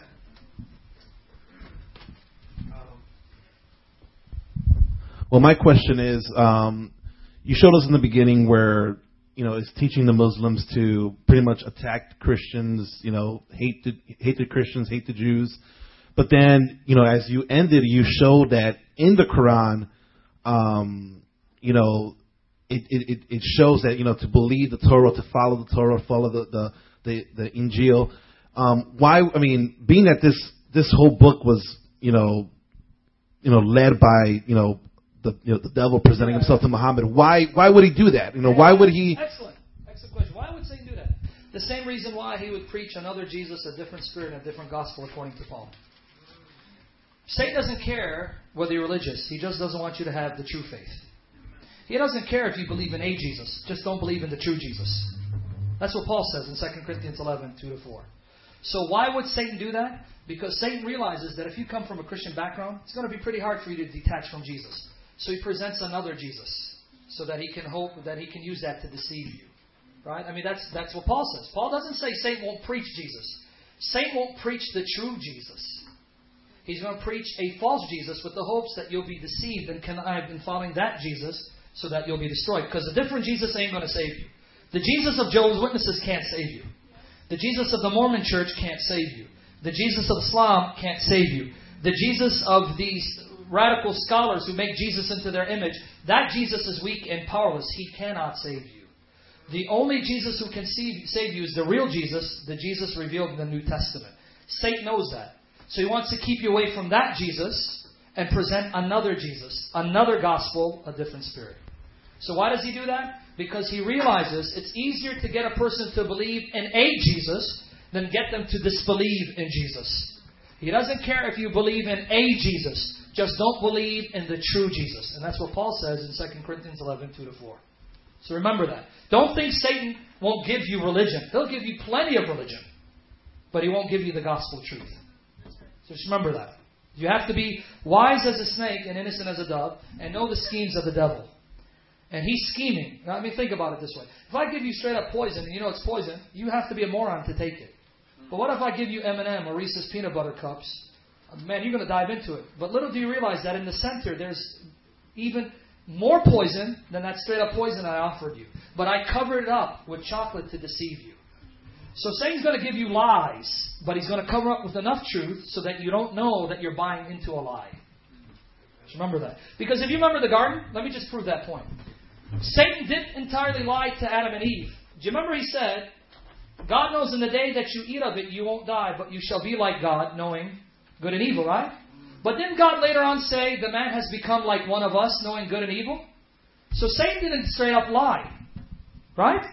Well, my question is, um, you showed us in the beginning where you know it's teaching the Muslims to pretty much attack Christians, you know, hate the hate the Christians, hate the Jews. But then, you know, as you ended, you showed that in the Quran, um, you know, it, it, it shows that you know to believe the Torah, to follow the Torah, follow the the the, the Injil. Um, why? I mean, being that this this whole book was you know you know led by you know the you know the devil presenting himself to Muhammad, why why would he do that? You know, why would he? Excellent, excellent question. Why would Satan do that? The same reason why he would preach another Jesus, a different spirit, and a different gospel according to Paul. Satan doesn't care whether you're religious. He just doesn't want you to have the true faith. He doesn't care if you believe in a Jesus. Just don't believe in the true Jesus. That's what Paul says in 2 Corinthians 11, 2 to 4. So why would Satan do that? Because Satan realizes that if you come from a Christian background, it's going to be pretty hard for you to detach from Jesus. So he presents another Jesus so that he can hope that he can use that to deceive you. Right? I mean that's that's what Paul says. Paul doesn't say Satan won't preach Jesus. Satan won't preach the true Jesus. He's going to preach a false Jesus with the hopes that you'll be deceived and connived in following that Jesus so that you'll be destroyed. Because a different Jesus ain't going to save you. The Jesus of Jehovah's Witnesses can't save you. The Jesus of the Mormon Church can't save you. The Jesus of Islam can't save you. The Jesus of these radical scholars who make Jesus into their image, that Jesus is weak and powerless. He cannot save you. The only Jesus who can save you is the real Jesus, the Jesus revealed in the New Testament. Satan knows that. So he wants to keep you away from that Jesus and present another Jesus, another gospel, a different spirit. So why does he do that? Because he realizes it's easier to get a person to believe in a Jesus than get them to disbelieve in Jesus. He doesn't care if you believe in a Jesus. Just don't believe in the true Jesus. And that's what Paul says in 2 Corinthians 11, 2 to 4. So remember that. Don't think Satan won't give you religion. He'll give you plenty of religion. But he won't give you the gospel truth. So just remember that. You have to be wise as a snake and innocent as a dove and know the schemes of the devil. And he's scheming. Now, I mean, think about it this way. If I give you straight up poison and you know it's poison, you have to be a moron to take it. But what if I give you M&M or Reese's peanut butter cups? Man, you're going to dive into it. But little do you realize that in the center, there's even more poison than that straight up poison I offered you. But I covered it up with chocolate to deceive you. So Satan's going to give you lies, but he's going to cover up with enough truth so that you don't know that you're buying into a lie. Just remember that. Because if you remember the garden, let me just prove that point. Satan didn't entirely lie to Adam and Eve. Do you remember he said, God knows in the day that you eat of it, you won't die, but you shall be like God, knowing good and evil, right? But didn't God later on say, the man has become like one of us, knowing good and evil? So Satan didn't straight up lie. Right?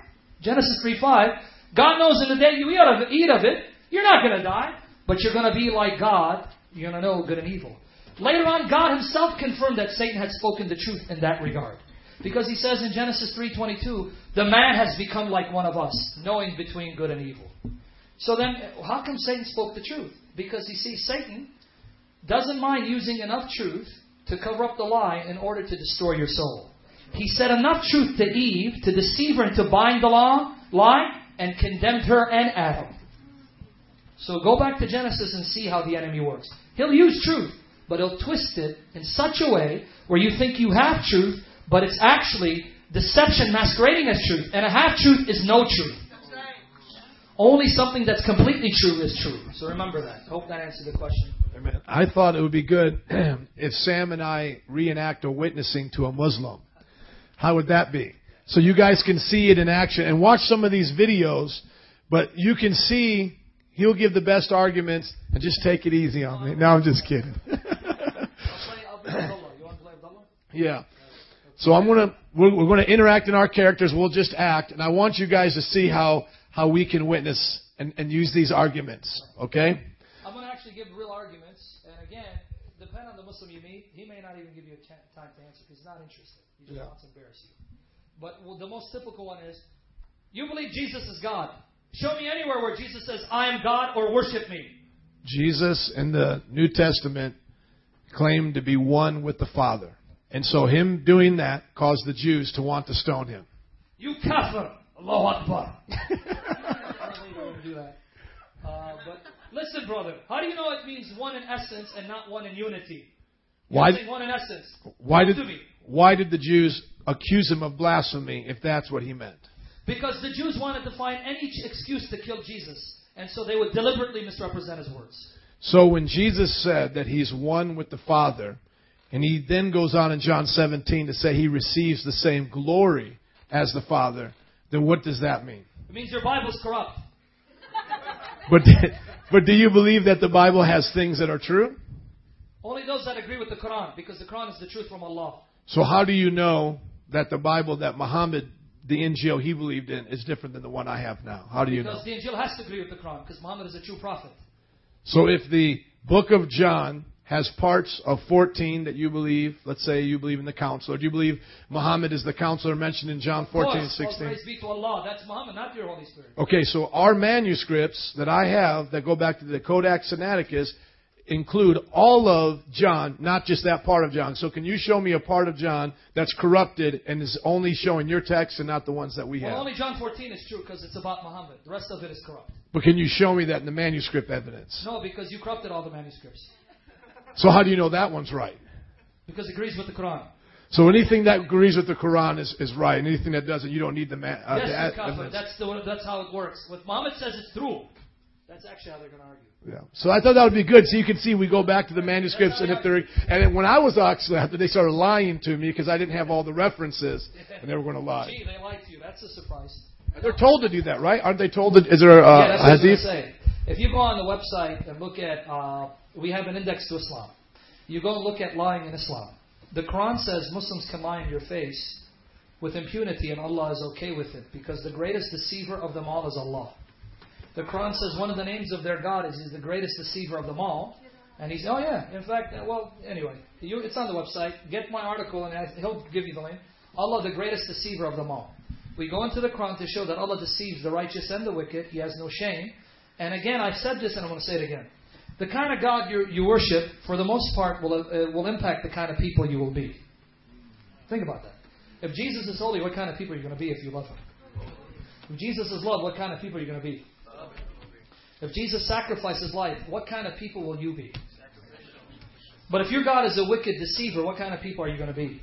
Genesis 3 5. God knows in the day you eat of it, you're not going to die, but you're going to be like God. You're going to know good and evil. Later on, God Himself confirmed that Satan had spoken the truth in that regard. Because he says in Genesis 3:22, the man has become like one of us, knowing between good and evil. So then, how come Satan spoke the truth? Because you see, Satan doesn't mind using enough truth to cover up the lie in order to destroy your soul. He said enough truth to Eve to deceive her into buying the law, lie and condemned her and Adam. So go back to Genesis and see how the enemy works. He'll use truth, but he'll twist it in such a way where you think you have truth, but it's actually deception masquerading as truth. And a half truth is no truth. Only something that's completely true is true. So remember that. I hope that answered the question. I thought it would be good if Sam and I reenact a witnessing to a Muslim. How would that be? So you guys can see it in action and watch some of these videos, but you can see he'll give the best arguments and just take it easy on me. No, I'm just kidding. yeah. So I'm gonna we're, we're gonna interact in our characters. We'll just act, and I want you guys to see how how we can witness and, and use these arguments. Okay? I'm gonna actually give real arguments, and again, depend on the Muslim you meet. He may not even give you a time to answer because he's not interested. He just yeah. wants to embarrass you. But the most typical one is, you believe Jesus is God. Show me anywhere where Jesus says, I am God or worship me. Jesus in the New Testament claimed to be one with the Father. And so him doing that caused the Jews to want to stone him. You kafir! Allahu Akbar. Apparently they wouldn't do that. Uh, but listen, brother, how do you know it means one in essence and not one in unity? You're Why- one in essence. Why Prove did to me. why did the Jews accuse him of blasphemy if that's what he meant? Because the Jews wanted to find any excuse to kill Jesus, and so they would deliberately misrepresent his words. So when Jesus said that he's one with the Father, and he then goes on in John 17 to say he receives the same glory as the Father, then what does that mean? It means your Bible's corrupt. But but do you believe that the Bible has things that are true? Only those that agree with the Quran, because the Quran is the truth from Allah. So how do you know that the Bible that Muhammad, the Injil he believed in, is different than the one I have now? How do you know? Because the Injil has to agree with the Quran, because Muhammad is a true prophet. So if the book of John has parts of 14 that you believe, let's say you believe in the counselor, do you believe Muhammad is the counselor mentioned in John 14 and Of course, 16? praise be to Allah. That's Muhammad, not your Holy Spirit. Okay, so our manuscripts that I have that go back to the Codex Sinaiticus include all of John, not just that part of John. So can you show me a part of John that's corrupted and is only showing your text and not the ones that we have. Well, have? only John 14 is true because it's about Muhammad. The rest of it is corrupt. But can you show me that in the manuscript evidence? No, because you corrupted all the manuscripts. So how do you know that one's right? Because it agrees with the Quran. So anything that agrees with the Quran is, is right, and anything that doesn't, you don't need the, ma- uh, yes, the ad- That's, the, that's how it works. What Muhammad says it's true. That's actually how they're going to argue. Yeah. So I thought that would be good. So you can see we go back to the manuscripts, and if they're and then when I was actually they started lying to me because I didn't have all the references, and they were going to lie. Gee, they lied to you. That's a surprise. They're told to do that, right? Aren't they told that? Is there uh, yeah, that's what I was hadith? going to say. If you go on the website and look at, uh, we have an index to Islam. You go and look at lying in Islam. The Quran says Muslims can lie in your face with impunity, and Allah is okay with it because the greatest deceiver of them all is Allah. The Quran says one of the names of their God is He's the greatest deceiver of them all. And he's, oh yeah, in fact, uh, well, anyway, you, it's on the website. Get my article and I- he'll give you the link. Allah, the greatest deceiver of them all. We go into the Quran to show that Allah deceives the righteous and the wicked. He has no shame. And again, I've said this and I want to say it again. The kind of God you, you worship, for the most part, will, uh, will impact the kind of people you will be. Think about that. If Jesus is holy, what kind of people are you going to be if you love Him? If Jesus is love, what kind of people are you going to be? If Jesus sacrificed His life, what kind of people will you be? But if your God is a wicked deceiver, what kind of people are you going to be?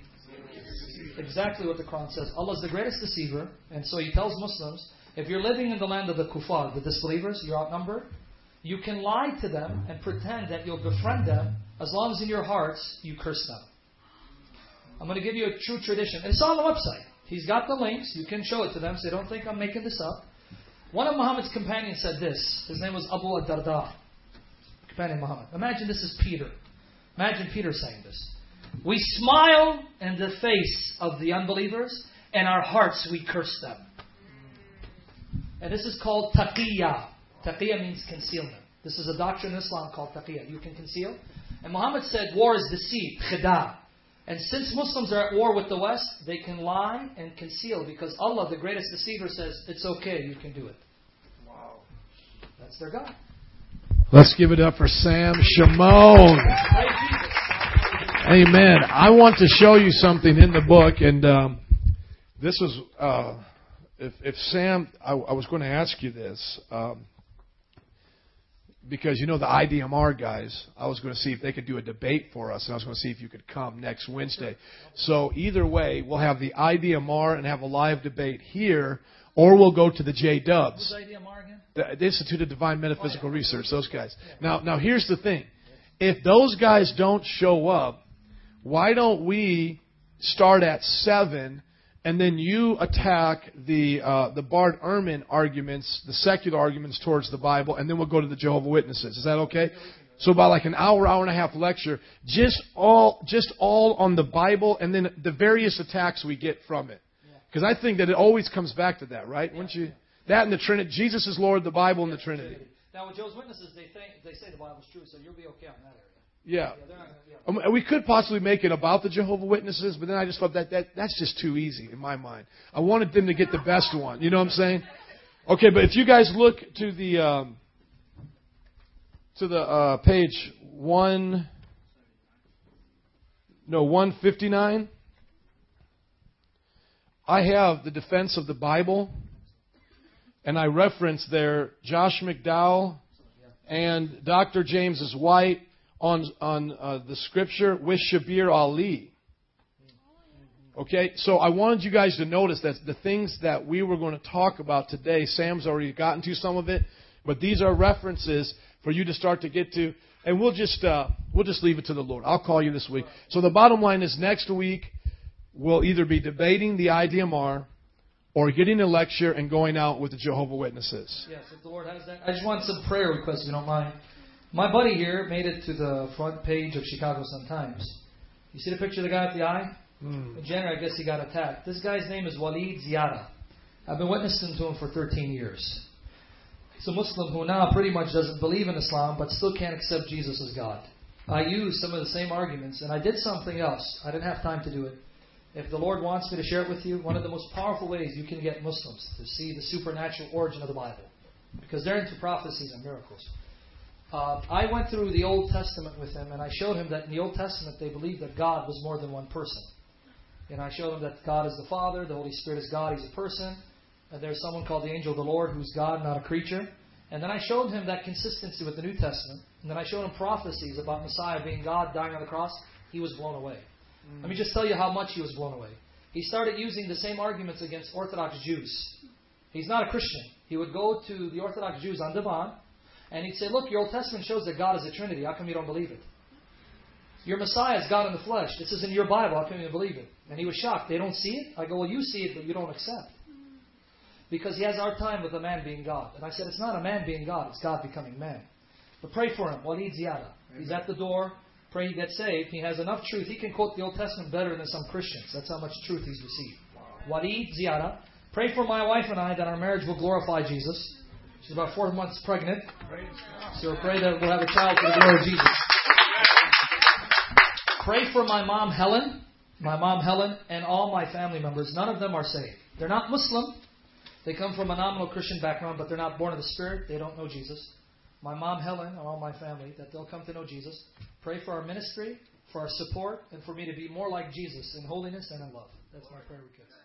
Exactly what the Quran says. Allah is the greatest deceiver, and so He tells Muslims, if you're living in the land of the kuffar, the disbelievers, you're outnumbered, you can lie to them and pretend that you'll befriend them as long as in your hearts you curse them. I'm going to give you a true tradition. It's on the website. He's got the links. You can show it to them, so don't think I'm making this up. One of Muhammad's companions said this. His name was Abu ad-Darda. Companion Muhammad. Imagine this is Peter. Imagine Peter saying this. We smile in the face of the unbelievers, and our hearts we curse them. And this is called taqiyya. Taqiyya means concealment. This is a doctrine in Islam called taqiyya. You can conceal. And Muhammad said war is deceit, khida. And since Muslims are at war with the West, they can lie and conceal because Allah, the greatest deceiver, says, it's okay, you can do it. Wow. That's their God. Let's give it up for Sam Shamoun. Amen. I want to show you something in the book, and um, this was uh, if, if Sam. I, I was going to ask you this um, because you know the IDMR guys. I was going to see if they could do a debate for us, and I was going to see if you could come next Wednesday. So either way, we'll have the IDMR and have a live debate here, or we'll go to the J Dubs. IDMR again? the, the Institute of Divine Metaphysical Research, those guys. Now, now here's the thing: if those guys don't show up, why don't we start at seven, and then you attack the uh, the Bart Ehrman arguments, the secular arguments towards the Bible, and then we'll go to the Jehovah Witnesses. Is that okay? So by like an hour, hour and a half lecture, just all just all on the Bible, and then the various attacks we get from it. Because I think that it always comes back to that, right? Wouldn't you? That and the Trinity. Jesus is Lord, the Bible, and the Trinity. Now, with Joe's Witnesses, they think they say the Bible's true, so you'll be okay on that area. Yeah. We could possibly make it about the Jehovah Witnesses, but then I just thought that, that that's just too easy in my mind. I wanted them to get the best one. You know what I'm saying? Okay, but if you guys look to the um, to the uh, page one, no, 159. I have the defense of the Bible, and I reference there Josh McDowell and Dr. James's White on on uh, the scripture with Shabir Ali. Okay, so I wanted you guys to notice that the things that we were going to talk about today, Sam's already gotten to some of it, but these are references for you to start to get to, and we'll just uh, we'll just leave it to the Lord. I'll call you this week. So the bottom line is next week we'll either be debating the IDMR or getting a lecture and going out with the Jehovah Witnesses. Yes, if the Lord has that. I just want some prayer requests, if you don't mind. My buddy here made it to the front page of Chicago Sun Times. You see the picture of the guy with the eye? Mm. In January, I guess he got attacked. This guy's name is Walid Ziada. I've been witnessing to him for 13 years. He's a Muslim who now pretty much doesn't believe in Islam, but still can't accept Jesus as God. I used some of the same arguments, and I did something else. I didn't have time to do it. If the Lord wants me to share it with you, one of the most powerful ways you can get Muslims to see the supernatural origin of the Bible, because they're into prophecies and miracles. Uh, I went through the Old Testament with him, and I showed him that in the Old Testament they believed that God was more than one person. And I showed him that God is the Father, the Holy Spirit is God, He's a person, and there's someone called the angel of the Lord who's God, not a creature. And then I showed him that consistency with the New Testament. And then I showed him prophecies about Messiah being God, dying on the cross. He was blown away. Mm. Let me just tell you how much he was blown away. He started using the same arguments against Orthodox Jews. He's not a Christian. He would go to the Orthodox Jews on Devon, and he'd say, Look, your Old Testament shows that God is a Trinity. How come you don't believe it? Your Messiah is God in the flesh. This is in your Bible. How come you don't believe it? And he was shocked. They don't see it? I go, Well, you see it, but you don't accept. Because he has our time with a man being God. And I said, It's not a man being God, it's God becoming man. But pray for him. Walid Ziyada. He's at the door. Pray he gets saved. He has enough truth. He can quote the Old Testament better than some Christians. That's how much truth he's received. Walid Ziyada. Pray for my wife and I that our marriage will glorify Jesus. She's about four months pregnant. So pray that we'll have a child for the glory of Jesus. Pray for my mom Helen, my mom Helen, and all my family members. None of them are saved. They're not Muslim. They come from a nominal Christian background, but they're not born of the Spirit. They don't know Jesus. My mom Helen and all my family, that they'll come to know Jesus. Pray for our ministry, for our support, and for me to be more like Jesus in holiness and in love. That's my prayer request.